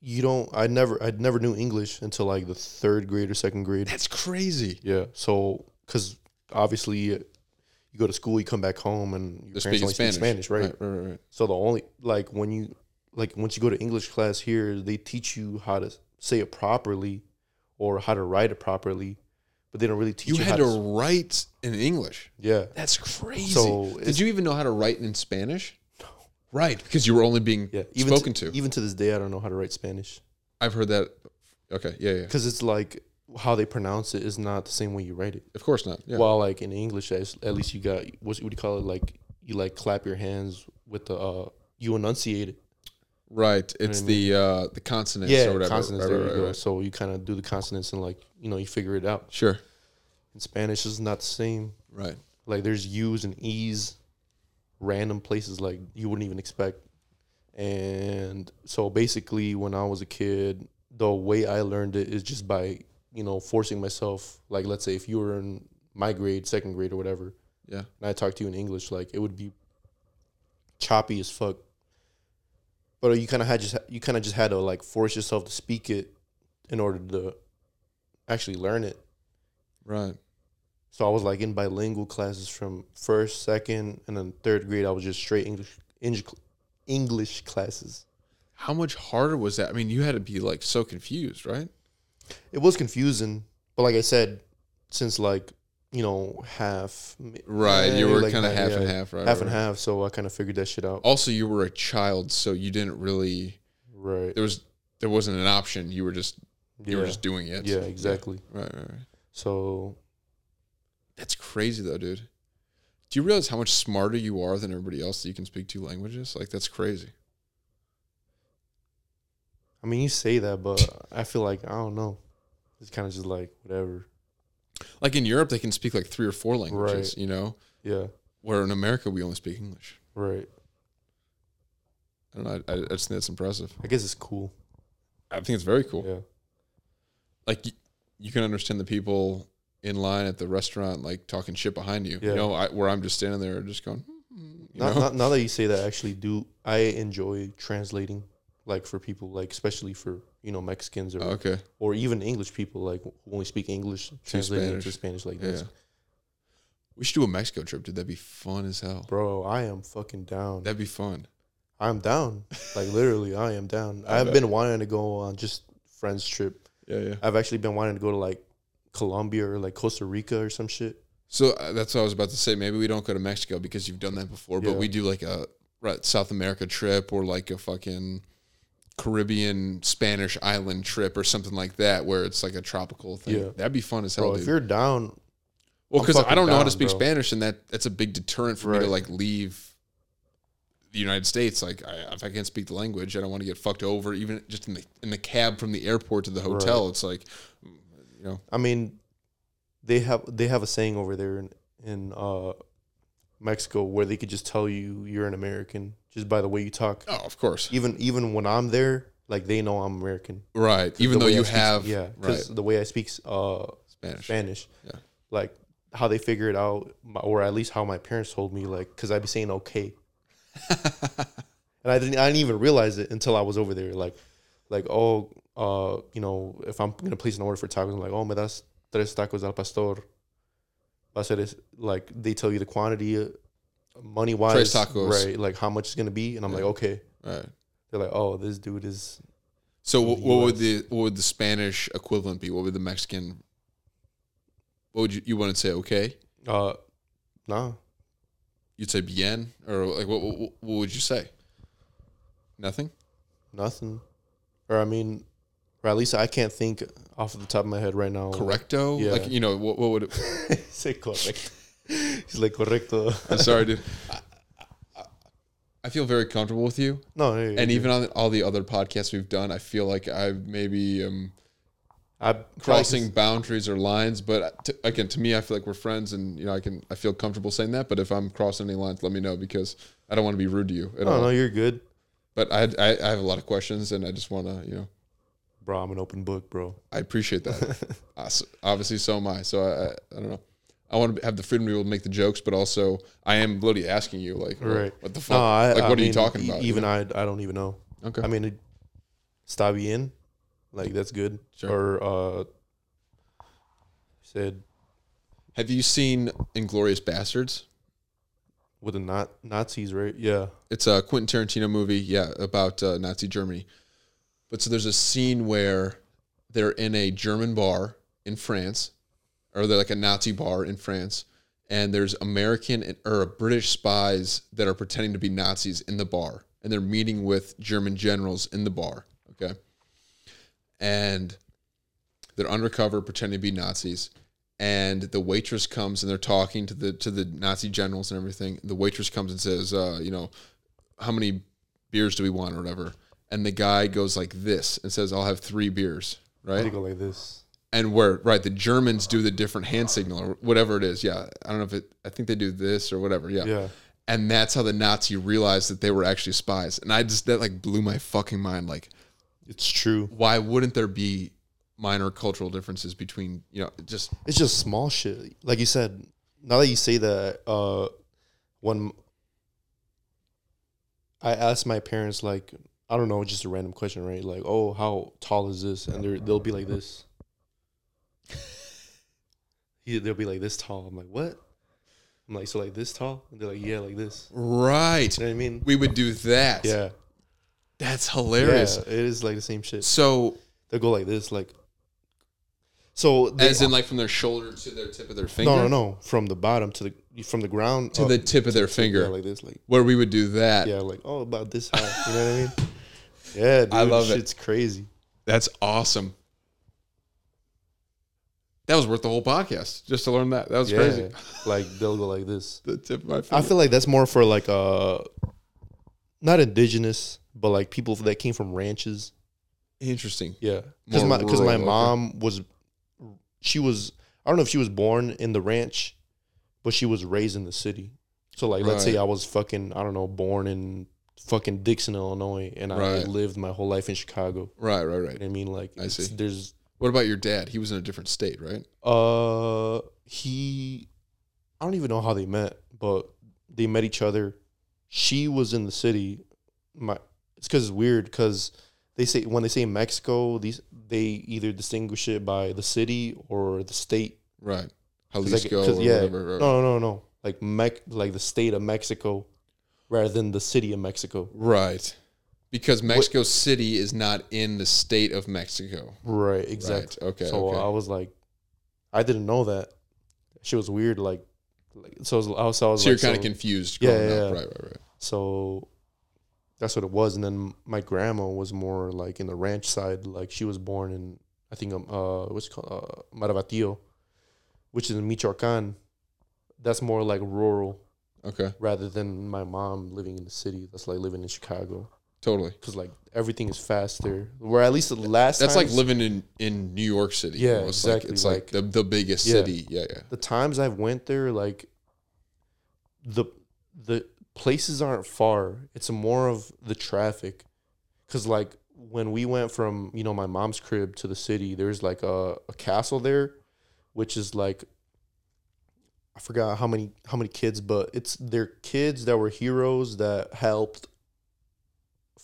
you don't. I never. I never knew English until like the third grade or second grade. That's crazy. Yeah. So, cause obviously you go to school, you come back home, and your They're parents only Spanish. speak Spanish, right? Right, right, right. So the only like when you like once you go to English class here, they teach you how to say it properly or how to write it properly, but they don't really teach You you, had to to. write in English. Yeah, That's crazy. So Did you even know how to write in Spanish? No. Right, because you were only being yeah. Even spoken to, to. even to this day, I don't know how to write Spanish I've heard that. Okay, yeah, yeah. because it's like how they pronounce it is not the same way you write it. Of course not. Yeah. While like in English, at at least you got what do you call it? Like you like clap your hands with the uh you enunciate it. Right. It's I the uh the consonants Yeah, or whatever. consonants. Right, there right, you right, go. So you kind of do the consonants and like you know you figure it out. Sure. In Spanish, it's not the same. Right. Like there's U's and E's, random places like you wouldn't even expect. And so basically, when I was a kid, the way I learned it is just by you know forcing myself. Like let's say if you were in my grade, second grade or whatever, Yeah. and I talked to you in English, like it would be choppy as fuck. But you kind of had just you kind of just had to like force yourself to speak it in order to actually learn it. Right. So I was like in bilingual classes from first, second, and then third grade. I was just straight English English, English classes. How much harder was that? I mean, you had to be like so confused, right? It was confusing, but like I said, since like you know half, Right. eh, you were like kind of half and half, right? half right, and right. half. So I kind of figured that shit out. Also, you were a child, so you didn't really Right. there was there wasn't an option. You were just you were just doing it. Yeah. Exactly. Right, right, right. So That's crazy though, dude. Do you realize how much smarter you are than everybody else that you can speak two languages? Like that's crazy. I mean, you say that, but I feel like I don't know. It's kind of just like whatever. Like in Europe, they can speak like three or four languages. Right. You know, Yeah. where in America we only speak English. Right. I don't know. I, I just think that's impressive. I guess it's cool. I think it's very cool. Yeah. Like you, you can understand the people in line at the restaurant like talking shit behind you. Yeah. You know, I, where I'm just standing there just going. "Hmm," Not, not, now that you say that, I actually do. I enjoy translating, like for people, like especially for you know Mexicans or okay. or even English people, like who only speak English, translating into Spanish. Spanish like Yeah. this. We should do a Mexico trip, dude. That'd be fun as hell. Bro, I am fucking down. That'd be fun. I'm down. Like literally, I am down. I I've bet. been wanting to go on just friends trip. Yeah, yeah. I've actually been wanting to go to like Colombia or like Costa Rica or some shit. So uh, that's what I was about to say. Maybe we don't go to Mexico because you've done that before, but Yeah. we do like a right, South America trip or like a fucking Caribbean Spanish island trip or something like that, where it's like a tropical thing. Yeah. That'd be fun as hell, Bro, dude. if you're down, well, because I don't know how to speak bro. Spanish, and that that's a big deterrent for me to like leave the United States. Like, I, if I can't speak the language, I don't want to get fucked over, even just in the in the cab from the airport to the hotel. It's like, you know, I mean, they have they have a saying over there in in uh, Mexico where they could just tell you you're an American just by the way you talk. oh, of course, Even even when I'm there, like they know I'm American. right. Even though you speak- have yeah, right because the way I speak uh, Spanish. Spanish, Yeah. like how they figure it out, or at least how my parents told me, like because I'd be saying okay, and I didn't I didn't even realize it until I was over there, like like oh uh you know if I'm gonna place an order for tacos, I'm like oh me das tres tacos al pastor, I said it's like they tell you the quantity, money wise, tacos. right? Like how much it's gonna be, and I'm like, okay. Right. They're like, oh, this dude is So what, what would the what would the Spanish equivalent be? What would the Mexican? What would you you want to say? Okay, uh, nah. you'd say bien, or like what what, what would you say? Nothing. Nothing. Or I mean, or at least I can't think off of the top of my head right now. Correcto. Yeah. Like you know what what would? It, Say correct. He's like correcto. I'm sorry, dude. I, I, I feel very comfortable with you, No, yeah, and yeah. even on all the other podcasts we've done, I feel like I maybe am I crossing boundaries or lines. But to, again, to me, I feel like we're friends, and you know, I can I feel comfortable saying that. But if I'm crossing any lines, let me know because I don't want to be rude to you at No, all. no, you're good, But I, I I have a lot of questions, and I just want to you know bro. I'm an open book, bro. I appreciate that. uh, so- obviously, so am I. So I, I I don't know. I want to have the freedom to be able to make the jokes, but also I am literally asking you like, Right. what the fuck? No, I, like, I what are you talking about? you Even know? I, I don't even know. okay. I mean, está bien, like that's good. Sure. Or uh, said have you seen Inglourious Basterds? with the not Nazis, right? Yeah. It's a Quentin Tarantino movie, yeah, about uh, Nazi Germany. But so there's a scene where they're in a German bar in France, or they're like a Nazi bar in France, and there's American or British spies that are pretending to be Nazis in the bar, and they're meeting with German generals in the bar. Okay, and they're undercover pretending to be Nazis. And the waitress comes and they're talking to the to the Nazi generals and everything. The waitress comes and says, uh, you know, how many beers do we want or whatever? And the guy goes like this and says, I'll have three beers, right? go like this. And where right, the Germans do the different hand signal or whatever it is. Yeah, I don't know if it. I think they do this or whatever. Yeah. Yeah. And that's how the Nazi realized that they were actually spies. And I just that like blew my fucking mind. Like, It's true. why wouldn't there be minor cultural differences between you know just It's just small shit. Like you said, now that you say that, uh, when I asked my parents, like, I don't know, just a random question, right? Like, oh, how tall is this? And they're, they'll be like this. He- They'll be like this tall. I'm like, what? I'm like, so like this tall? And they're like, yeah, like this. right? You know what I mean? We would do that. Yeah. That's hilarious. Yeah, it is like the same shit. So They'll go like this, like. So they, as in like from their shoulder to their tip of their finger. no, no, no, from the bottom to the from the ground To up the tip of their to- finger. yeah, like this, like Where we would do that. yeah, like oh, about this high. You know what I mean? Yeah, dude, I love it. Shit's crazy. That's awesome. That was worth the whole podcast just to learn that. That was Yeah, crazy. like they'll go like this. The tip of my finger. I feel like that's more for like uh, not indigenous, but like people that came from ranches. interesting. Yeah, because my because my rural, okay. mom was, she was I don't know if she was born in the ranch, but she was raised in the city. So like, let's say I was fucking I don't know born in fucking Dixon, Illinois, and I Right. lived my whole life in Chicago. Right, right, You know right. I mean, like I see. There's What about your dad? He was in a different state, right? uh he I don't even know how they met, but they met each other. She was in the city. My it's because it's weird because they say when they say Mexico, these they either distinguish it by the city or the state. Right. 'Cause, like, Jalisco 'cause, or yeah, whatever. right. no, no, no, no, like Mec, like the state of Mexico, rather than the city of Mexico. Right. Because Mexico City is not in the state of Mexico. Right, exactly. Okay, So okay. I was like, I didn't know that. She was weird. Like, like so I was, I was, so was you're like, kind so- of confused Yeah, yeah, up. yeah. Right, right, right. So that's what it was. And then my grandma was more like in the ranch side. Like she was born in, I think, um, uh, what's it called, uh, Maravatío, which is in Michoacan. That's more like rural Okay. rather than my mom living in the city. That's like living in Chicago. Totally. Cause like everything is faster. Where at least the last That's like living in, in New York City. Yeah, almost. exactly, Like, it's like, like- the, the biggest Yeah. city. Yeah, yeah. the times I've went there, like the the places aren't far. It's more of the traffic. Cause like when we went from you know my mom's crib to the city, there's like a, a castle there, which is like I forgot how many how many kids, but it's they're kids that were heroes that helped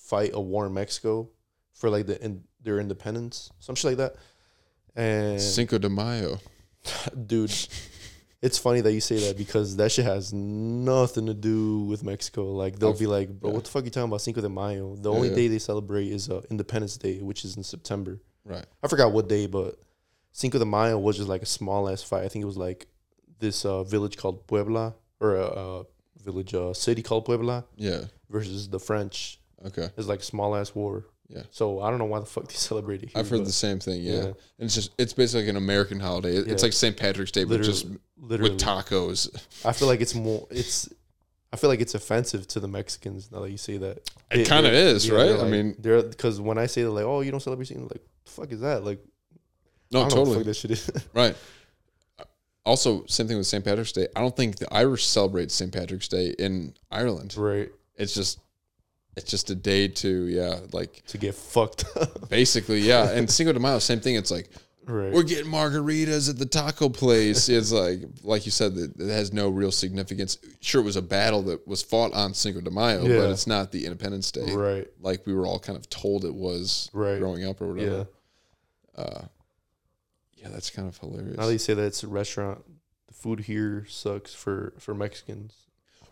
fight a war in Mexico for like the in, their independence, some shit like that. And Cinco de Mayo. dude, It's funny that you say that because that shit has nothing to do with Mexico. Like they'll I've- be like, "Bro, yeah. what the fuck you talking about Cinco de Mayo?" The only Yeah. day they celebrate is uh, Independence Day, which is in September. Right. I forgot what day, but Cinco de Mayo was just like a small ass fight. I think it was like this uh, village called Puebla or a uh, village uh, city called Puebla Yeah. versus the French. Okay. It's like small ass war. Yeah. So I don't know why the fuck they celebrate it. Here, I've heard the same thing. Yeah. yeah. And it's just it's basically like an American holiday. It's Yeah. like St. Patrick's Day, but just literally. with tacos. I feel like it's more. It's. I feel like it's offensive to the Mexicans now that you say that. It kinda they're- is, right? they're I mean- they're because when I say they're like, oh, you don't celebrate, Cinco," like, the fuck is that? Like, No, I don't know totally. what the fuck that shit is. Right. Also, same thing with St. Patrick's Day. I don't think the Irish celebrate St. Patrick's Day in Ireland. right. It's just it's just a day to yeah, like To get fucked up. basically yeah. And Cinco de Mayo, same thing. It's like right. we're getting margaritas at the taco place. It's like like you said, that it has no real significance. Sure, it was a battle that was fought on Cinco de Mayo, Yeah. but it's not the Independence Day. right. Like we were all kind of told it was Right. growing up or whatever. Yeah. whatever. Yeah, that's kind of hilarious. Now that you say that it's a restaurant, the food here sucks for for Mexicans.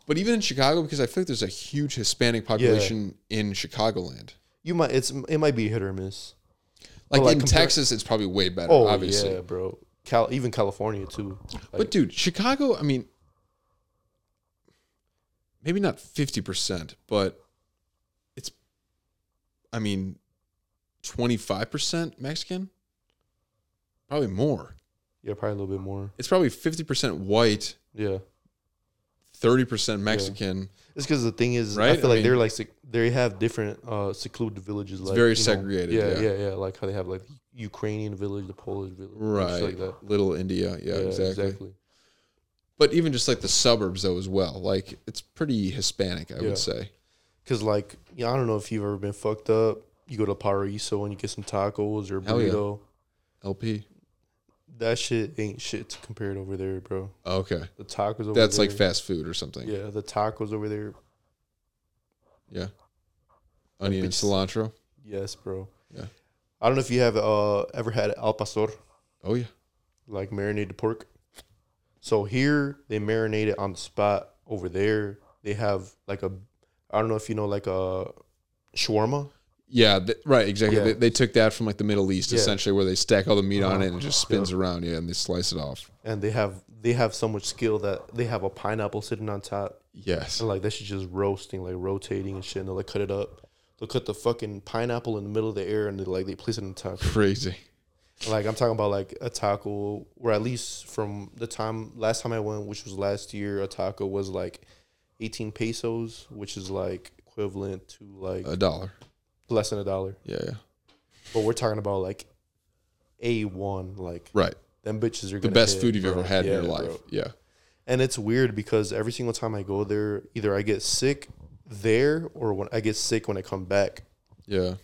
But even in Chicago, because I feel like there's a huge Hispanic population in Chicagoland. You might. It's it might be hit or miss. Like, like, in compare- Texas, it's probably way better, Oh obviously. yeah, bro. Cal, even California too. But dude, Chicago, I mean, maybe not 50%, but it's, I mean, 25% Mexican? Probably more. yeah, probably a little bit more. It's probably 50% white, Yeah. 30% Mexican. It's because the thing is, right? I feel I like mean- they're like sec- they have different uh, secluded villages. like very you know, segregated, Yeah, yeah. yeah, yeah, Like how they have like Ukrainian village, the Polish village, Right. like that. Little India. Yeah, exactly. exactly. But even just like the suburbs, though, as well. Like, it's pretty Hispanic, I Yeah. would say. Because like, yeah, I don't know if you've ever been fucked up. You go to Paraiso and you get some tacos or yeah. burrito. LP. That shit ain't shit to compare it over there, bro. Okay. The tacos over there. That's there. like fast food or something. Yeah, the tacos over there. Yeah. Onion and cilantro. Yes, bro. Yeah. I don't know if you have uh, ever had al pastor. Oh, yeah. like marinated pork. So here they marinate it on the spot. Over there they have like a, I don't know if you know like a shawarma. Yeah, th- right, exactly. Yeah. They, they took that from like the Middle East, Yeah. essentially, where they stack all the meat on it and it just uh-huh. spins Yeah. around, yeah, and they slice it off. and they have they have so much skill that they have a pineapple sitting on top Yes. and like that shit just roasting like rotating and shit and they'll like cut it up they'll cut the fucking pineapple in the middle of the air and they like they place it on top Crazy. like i'm talking about like a taco or at least from the time last time i went which was last year a taco was like 18 pesos which is like equivalent to like A dollar. Less than a dollar Yeah, yeah. but we're talking about like a1 like Right. them bitches are The best hit, food you've bro. ever had Yeah, in your bro. life. Yeah. And it's weird because every single time I go there, either I get sick there or when I get sick when I come back. Yeah.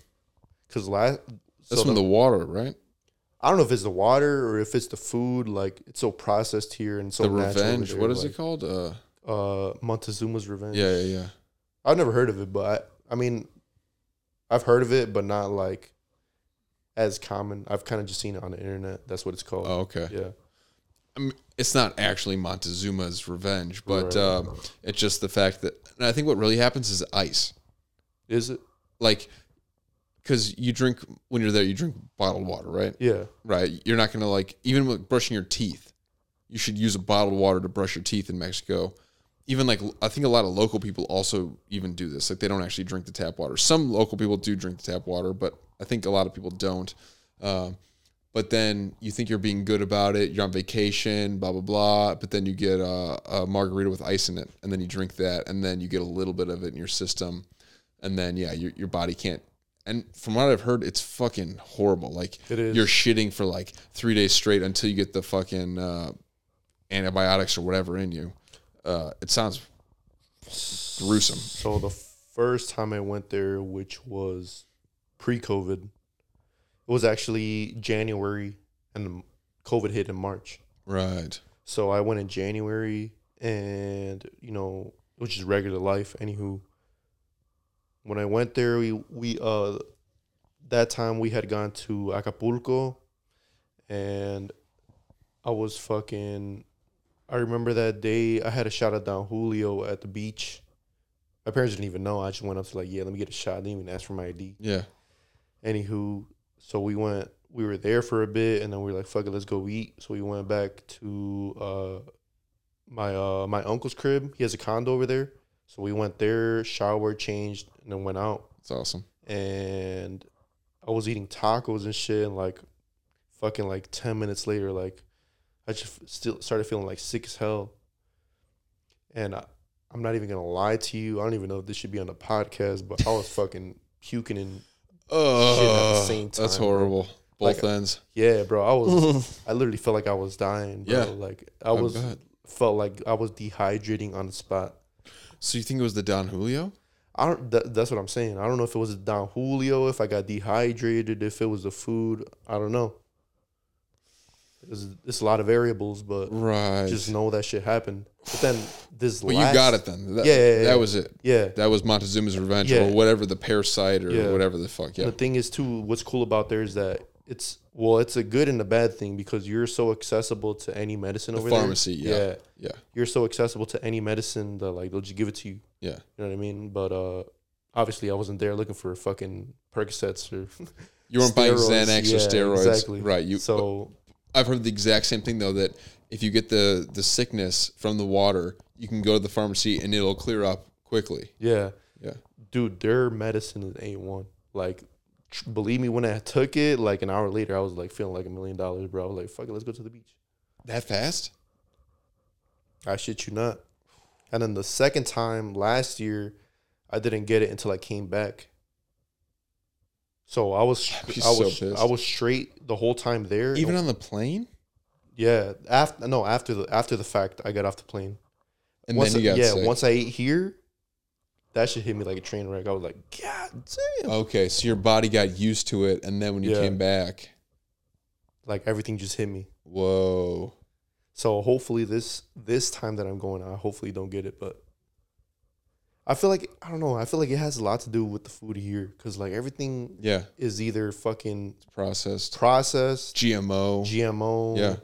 Cause last That's so from the- the water, right? I don't know if it's the water or if it's the food. Like it's so processed here and so the revenge. What is like, it called? Uh Uh, Montezuma's Revenge. yeah, yeah, yeah. I've never heard of it, but I, I mean, I've heard of it, but not like as common. I've kind of just seen it on the internet. That's what it's called. Oh, okay. Yeah. I mean, it's not actually Montezuma's revenge, but Right. um, it's just the fact that and I think what really happens is ice. Is it? Like because you drink when you're there, you drink bottled water, right? Yeah. right? You're not gonna like even with brushing your teeth. You should use a bottled water to brush your teeth in Mexico. Even like I think a lot of local people also even do this. Like they don't actually drink the tap water. Some local people do drink the tap water, but I think a lot of people don't. Um, but then you think you're being good about it. You're on vacation, blah blah blah. But then you get a, a margarita with ice in it, and then you drink that, and then you get a little bit of it in your system, and then yeah, your your body can't. And from what I've heard, it's fucking horrible. Like It is. you're shitting for like three days straight until you get the fucking uh, antibiotics or whatever in you. Uh, it sounds gruesome. So the first time I went there, which was pre-COVID, it was actually January, and COVID hit in March. Right. So I went in January, and you know, it was just regular life. Anywho, when I went there, we we uh, that time we had gone to Acapulco, and I was fucking. I remember that day I had a shot at Don Julio at the beach. My parents didn't even know. I just went up to like, yeah, let me get a shot. I didn't even ask for my ID. Yeah. Anywho, so we went. We were there for a bit, and then we were like, "Fuck it, let's go eat." So we went back to uh, my uh, my uncle's crib. He has a condo over there. So we went there, showered, changed, and then went out. It's awesome. And I was eating tacos and shit, and like, fucking like ten minutes later, like, I just still started feeling like sick as hell. And I, I'm not even gonna lie to you. I don't even know if this should be on the podcast, but I was fucking puking and Oh, shit at the same that's time, bro. horrible. Both Like, ends. Yeah, bro. I was. I literally felt like I was dying. Bro. Yeah. like I was bet. felt like I was dehydrating on the spot. So you think it was the Don Julio? I don't. That, that's what I'm saying. I don't know if it was the Don Julio, if I got dehydrated, if it was the food. I don't know. It's, it's a lot of variables, but Right. just know that shit happened. But then this. Well, last, you got it then. That, Yeah, yeah, yeah. That was it. Yeah. That was Montezuma's revenge Yeah. or whatever the parasite or Yeah. whatever the fuck. Yeah. The thing is too, what's cool about there is that it's well, it's a good and a bad thing because you're so accessible to any medicine The over pharmacy. there. Yeah. yeah, Yeah. you're so accessible to any medicine that like they'll just give it to you. Yeah. You know what I mean? But uh obviously I wasn't there looking for fucking Percocets or You weren't buying. Xanax or steroids. Exactly. Right. You so I've heard the exact same thing though that if you get the the sickness from the water, you can go to the pharmacy and it'll clear up quickly. yeah. Yeah. Dude, their medicine is A one. Like tr- believe me, when I took it, like an hour later, I was like feeling like a million dollars, bro. I was like, fuck it, let's go to the beach. That fast? I shit you not. And then the second time last year, I didn't get it until I came back. So I was I was so. I was straight the whole time there. Even on the plane? yeah, after no after the after the fact, I got off the plane. And once then you got yeah, sick. once I ate here, that should hit me like a train wreck. I was like, God damn! Okay, so your body got used to it and then when you Yeah. came back, Like everything just hit me. whoa. So hopefully this this time that I'm going, I hopefully don't get it. But I feel like I don't know. I feel like it has a lot to do with the food here because like everything Yeah. is either fucking Processed. processed, GMO. GMO, Yeah.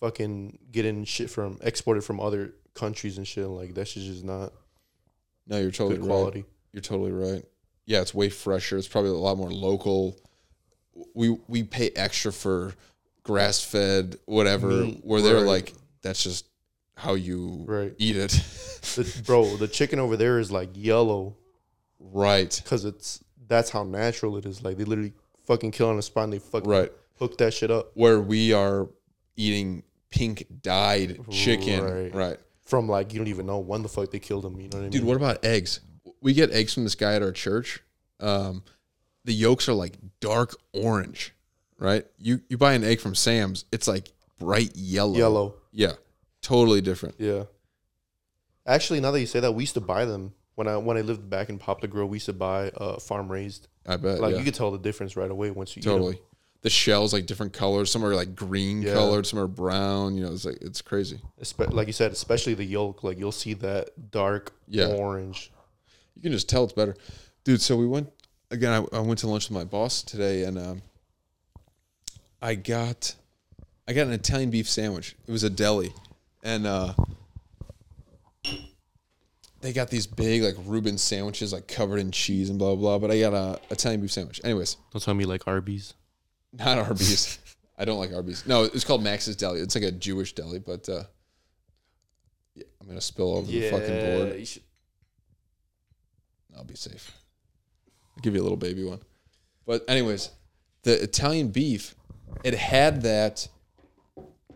fucking getting shit from exported from other countries and shit. Like that shit's just not No, you're totally good right. You're totally right. Yeah, it's way fresher. It's probably a lot more local. We we pay extra for grass fed whatever. Meat, where they're right. like, that's just how you Right. eat it. The, bro, the chicken over there is like yellow right. because it's that's how natural it is. Like they literally fucking kill on the spot and they fucking Right. hook that shit up Where we are eating pink dyed chicken. Right. Right. from like you don't even know when the fuck they killed them. You know what I mean? Dude, what about eggs? We get eggs from this guy at our church. Um, the yolks are like dark orange, right? You you buy an egg from Sam's, it's like bright yellow. Yellow. Yeah. Totally different. Yeah. Actually, now that you say that, we used to buy them when I when I lived back in Poplar Grove. We used to buy uh, farm raised. I bet. Like yeah. you could tell the difference right away once you totally. The shells like different colors. Some are like green Yeah. colored, some are brown. You know, it's like it's crazy. Espe- like you said, especially the yolk. Like you'll see that dark Yeah. orange. You can just tell it's better, dude. So we went again. I, I went to lunch with my boss today, and um, I got I got an Italian beef sandwich. It was a deli, and uh, they got these big like Reuben sandwiches, like covered in cheese and blah blah. blah but I got a Italian beef sandwich. Anyways, Don't tell me like Arby's. not Arby's. I don't like Arby's. No, it's called Max's Deli. It's like a Jewish deli, but uh, yeah, I'm gonna spill over the fucking board. you should- I'll be safe. I'll give you a little baby one. But anyways, the Italian beef, it had that.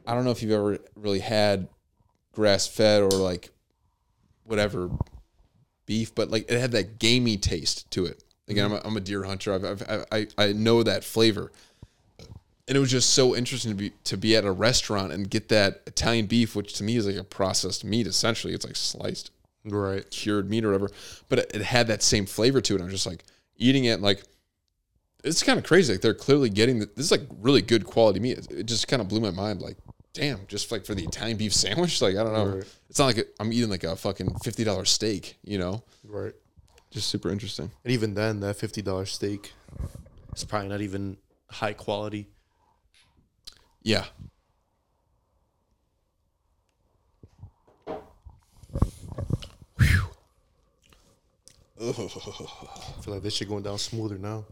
I don't know if you've ever really had grass fed or like whatever beef, but like it had that gamey taste to it. Again, I'm a, I'm a deer hunter. I've, I've, I I know that flavor, and it was just so interesting to be to be at a restaurant and get that Italian beef, which to me is like a processed meat. Essentially, it's like sliced Right. cured meat or whatever, but it, it had that same flavor to it. I was just like eating it, like it's kind of crazy. Like they're clearly getting the, this is like really good quality meat. It, it just kind of blew my mind. Like, damn, just like for the Italian beef sandwich, like I don't know. Right. It's not like I'm eating like a fucking fifty dollar steak, you know? Right. Just super interesting. And even then, that fifty dollar steak, it's probably not even high quality. Yeah. I feel like this shit going down smoother now.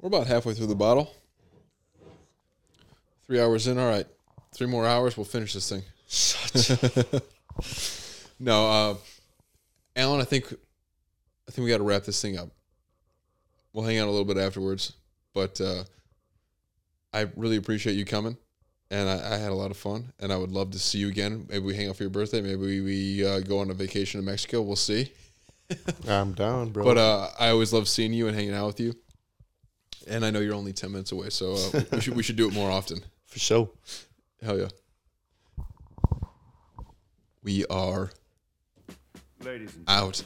We're about halfway through the bottle. Three hours in. All right. Three more hours. We'll finish this thing. no, uh, Alan. I think I think we got to wrap this thing up. We'll hang out a little bit afterwards, but uh, I really appreciate you coming, and I, I had a lot of fun, and I would love to see you again. Maybe we hang out for your birthday. Maybe we, we uh, go on a vacation to Mexico. We'll see. I'm down, bro. But uh, I always love seeing you and hanging out with you. And I know you're only ten minutes away, so uh, we should we should do it more often. For sure. Hell yeah. We are Ladies and out.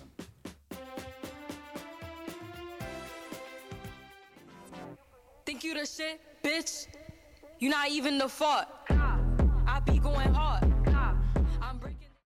Think you the shit, bitch? You not even the fault.